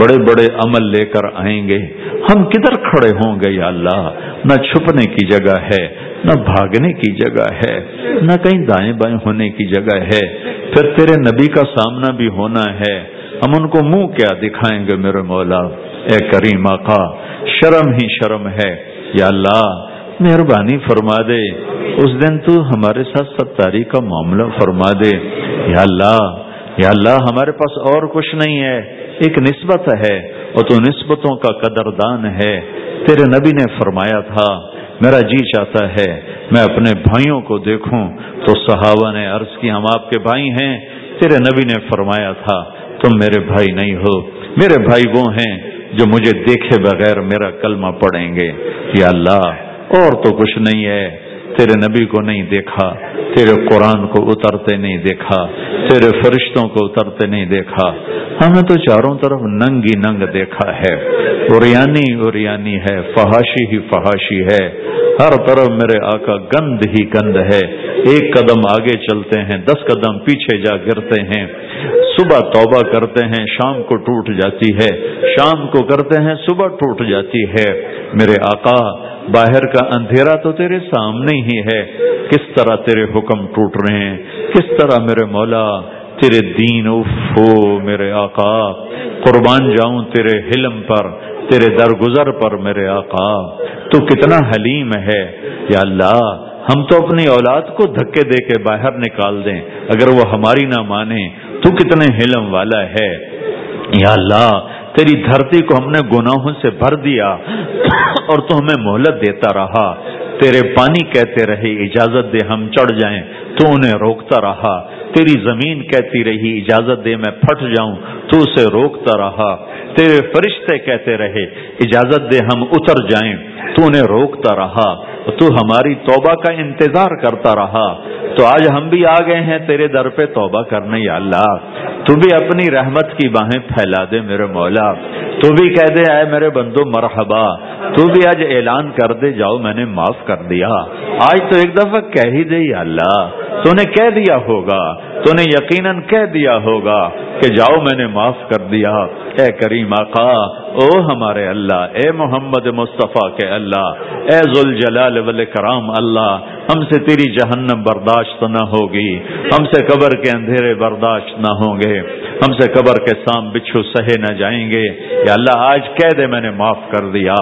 بڑے بڑے عمل لے کر آئیں گے، ہم کدھر کھڑے ہوں گے یا اللہ؟ نہ چھپنے کی جگہ ہے، نہ بھاگنے کی جگہ ہے، نہ کہیں دائیں بائیں ہونے کی جگہ ہے۔ پھر تیرے نبی کا سامنا بھی ہونا ہے۔ ہم ان کو منہ کیا دکھائیں گے میرے مولا؟ اے کریم آقا، شرم ہی شرم ہے۔ یا اللہ مہربانی فرما دے۔ اس دن تو ہمارے ساتھ ستاری کا معاملہ فرما دے۔ یا اللہ یا اللہ، ہمارے پاس اور کچھ نہیں ہے۔ ایک نسبت ہے اور تو نسبتوں کا قدردان ہے۔ تیرے نبی نے فرمایا تھا، میرا جی چاہتا ہے، میں اپنے بھائیوں کو دیکھوں۔ تو صحابہ نے عرض کی، ہم آپ کے بھائی ہیں۔ تیرے نبی نے فرمایا تھا، تم میرے بھائی نہیں ہو۔ میرے بھائی وہ ہیں جو مجھے دیکھے بغیر میرا کلمہ پڑھیں گے۔ یا اللہ اور تو کچھ نہیں ہے۔ تیرے نبی کو نہیں دیکھا، تیرے قرآن کو اترتے نہیں دیکھا، تیرے فرشتوں کو اترتے نہیں دیکھا۔ ہمیں تو چاروں طرف ننگی ننگ دیکھا ہے۔ اوریانی اوریانی ہے، فحاشی ہی فحاشی ہے۔ ہر طرف میرے آقا گند ہی گند ہے۔ ایک قدم آگے چلتے ہیں، دس قدم پیچھے جا گرتے ہیں۔ صبح توبہ کرتے ہیں، شام کو ٹوٹ جاتی ہے۔ شام کو کرتے ہیں، صبح ٹوٹ جاتی ہے۔ میرے آقا باہر کا اندھیرا تو تیرے سامنے ہی ہے۔ کس طرح تیرے حکم ٹوٹ رہے ہیں؟ کس طرح میرے مولا، تیرے دین اف میرے آقا۔ قربان جاؤں تیرے حلم پر، تیرے درگزر پر میرے آقا۔ تو کتنا حلیم ہے۔ یا اللہ، ہم تو اپنی اولاد کو دھکے دے کے باہر نکال دیں۔ اگر وہ ہماری نہ مانے، تو کتنے حلم والا ہے۔ یا اللہ تیری دھرتی کو ہم نے گناہوں سے بھر دیا اور تو ہمیں مہلت دیتا رہا۔ تیرے پانی کہتے رہے، اجازت دے ہم چڑھ جائیں۔ تو انہیں روکتا رہا۔ تیری زمین کہتی رہی، اجازت دے میں پھٹ جاؤں، تو اسے روکتا رہا۔ تیرے فرشتے کہتے رہے، اجازت دے ہم اتر جائیں۔ تو انہیں روکتا رہا، تو ہماری توبہ کا انتظار کرتا رہا۔ تو آج ہم بھی آ گئے ہیں، تیرے در پہ توبہ کرنے، یا اللہ۔ تو بھی اپنی رحمت کی باہیں پھیلا دے میرے مولا۔ تو بھی کہہ دے آئے میرے بندو، مرحبا۔ تو بھی آج اعلان کر دے، جاؤ، میں نے معاف کر دیا۔ آج تو ایک دفعہ کہہ ہی دے، یا اللہ۔ تو نے کہہ دیا ہوگا۔ تو نے یقیناً کہہ دیا ہوگا کہ جاؤ میں نے معاف کر دیا۔ اے کریم آقا، او ہمارے اللہ، اے محمد مصطفیٰ کے اللہ، اے ذوالجلال والکرام اللہ ہم سے تیری جہنم برداشت نہ ہوگی، ہم سے قبر کے اندھیرے برداشت نہ ہوں گے، ہم سے قبر کے سام بچھو سہے نہ جائیں گے۔ یا اللہ، آج کہہ دے میں نے معاف کر دیا،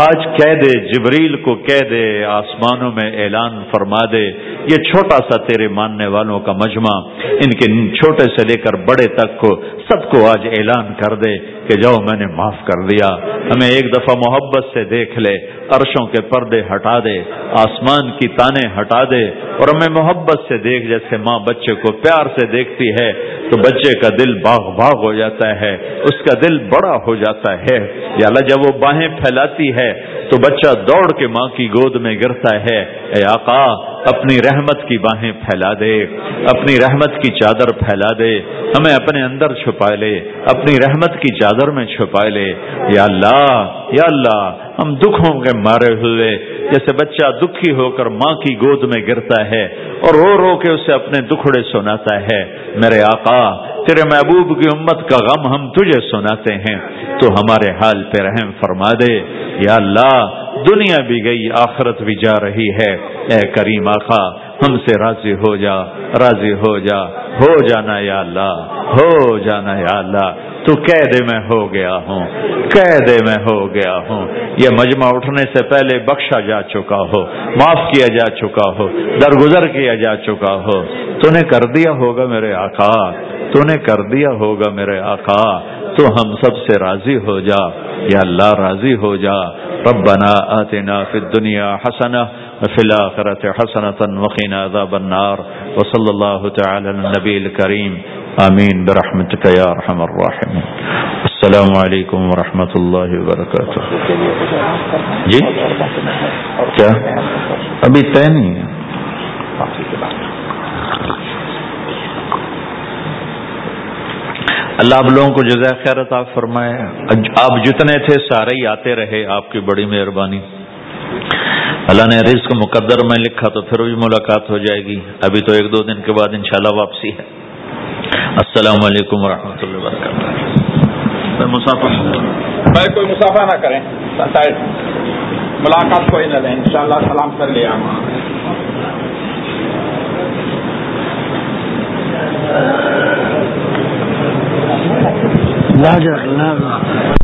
آج کہہ دے جبریل کو کہہ دے آسمانوں میں اعلان فرما دے۔ یہ چھوٹا سا تیرے ماننے والوں کا مجمع، ان کے چھوٹے سے لے کر بڑے تک کو سب کو آج اعلان کر دے کہ جاؤ، میں نے معاف کر دیا۔ ہمیں ایک دفعہ محبت سے دیکھ لے، عرشوں کے پردے ہٹا دے، آسمان کی تانے ہٹا دے اور ہمیں محبت سے دیکھ، جیسے ماں بچے کو پیار سے دیکھتی ہے، تو بچے کا دل باغ باغ ہو جاتا ہے، اس کا دل بڑا ہو جاتا ہے۔ یا اللہ، جب وہ باہیں پھیلاتی ہے، تو بچہ دوڑ کے ماں کی گود میں گرتا ہے۔ اے آقا اپنی رحمت کی باہیں پھیلا دے، اپنی رحمت کی چادر پھیلا دے، ہمیں اپنے اندر چھپا لے، اپنی رحمت کی چادر میں چھپا لے۔ یا اللہ یا اللہ، ہم دکھوں کے مارے ہوئے، جیسے بچہ دکھی ہو کر ماں کی گود میں گرتا ہے اور رو رو کے اسے اپنے دکھڑے سناتا ہے۔ میرے آقا، تیرے محبوب کی امت کا غم ہم تجھے سناتے ہیں، تو ہمارے حال پہ رحم فرما دے۔ یا اللہ، دنیا بھی گئی، آخرت بھی جا رہی ہے۔ اے کریم آخا ہم سے راضی ہو جا، راضی ہو جا، ہو جانا یا اللہ، ہو جانا یا اللہ، تو کہہ دے میں ہو گیا ہوں کہہ دے میں ہو گیا ہوں۔ یہ مجمع اٹھنے سے پہلے بخشا جا چکا ہو، معاف کیا جا چکا ہو، درگزر کیا جا چکا ہو۔ تو نے کر دیا ہوگا میرے آقا، تو نے کر دیا ہوگا میرے آقا۔ تو ہم سب سے راضی ہو جا، یا اللہ راضی ہو جا۔ ربنا آتنا فی الدنیا حسنہ وفي الآخرة حسنة وقنا عذاب النار وصلى الله تعالى النبي الكريم. آمين. برحمتك يا أرحم الراحمين. السلام عليكم ورحمة الله وبركاته. جی؟ کیا؟ ابھی طے نہیں ہے. اللہ آپ لوگوں کو جزائے خیرت آپ فرمائے. آپ جتنے تھے سارے ہی آتے رہے. آپ کی بڑی مہربانی. اللہ نے رزق مقدر میں لکھا تو پھر بھی ملاقات ہو جائے گی۔ ابھی تو ایک دو دن کے بعد انشاءاللہ واپسی ہے۔ السلام علیکم ورحمۃ اللہ وبرکاتہ۔ مسافر بھائی کوئی مسافر نہ کریں۔ ملاقات کوئی نہ دیں انشاءاللہ سلام کر لیا۔ لا جا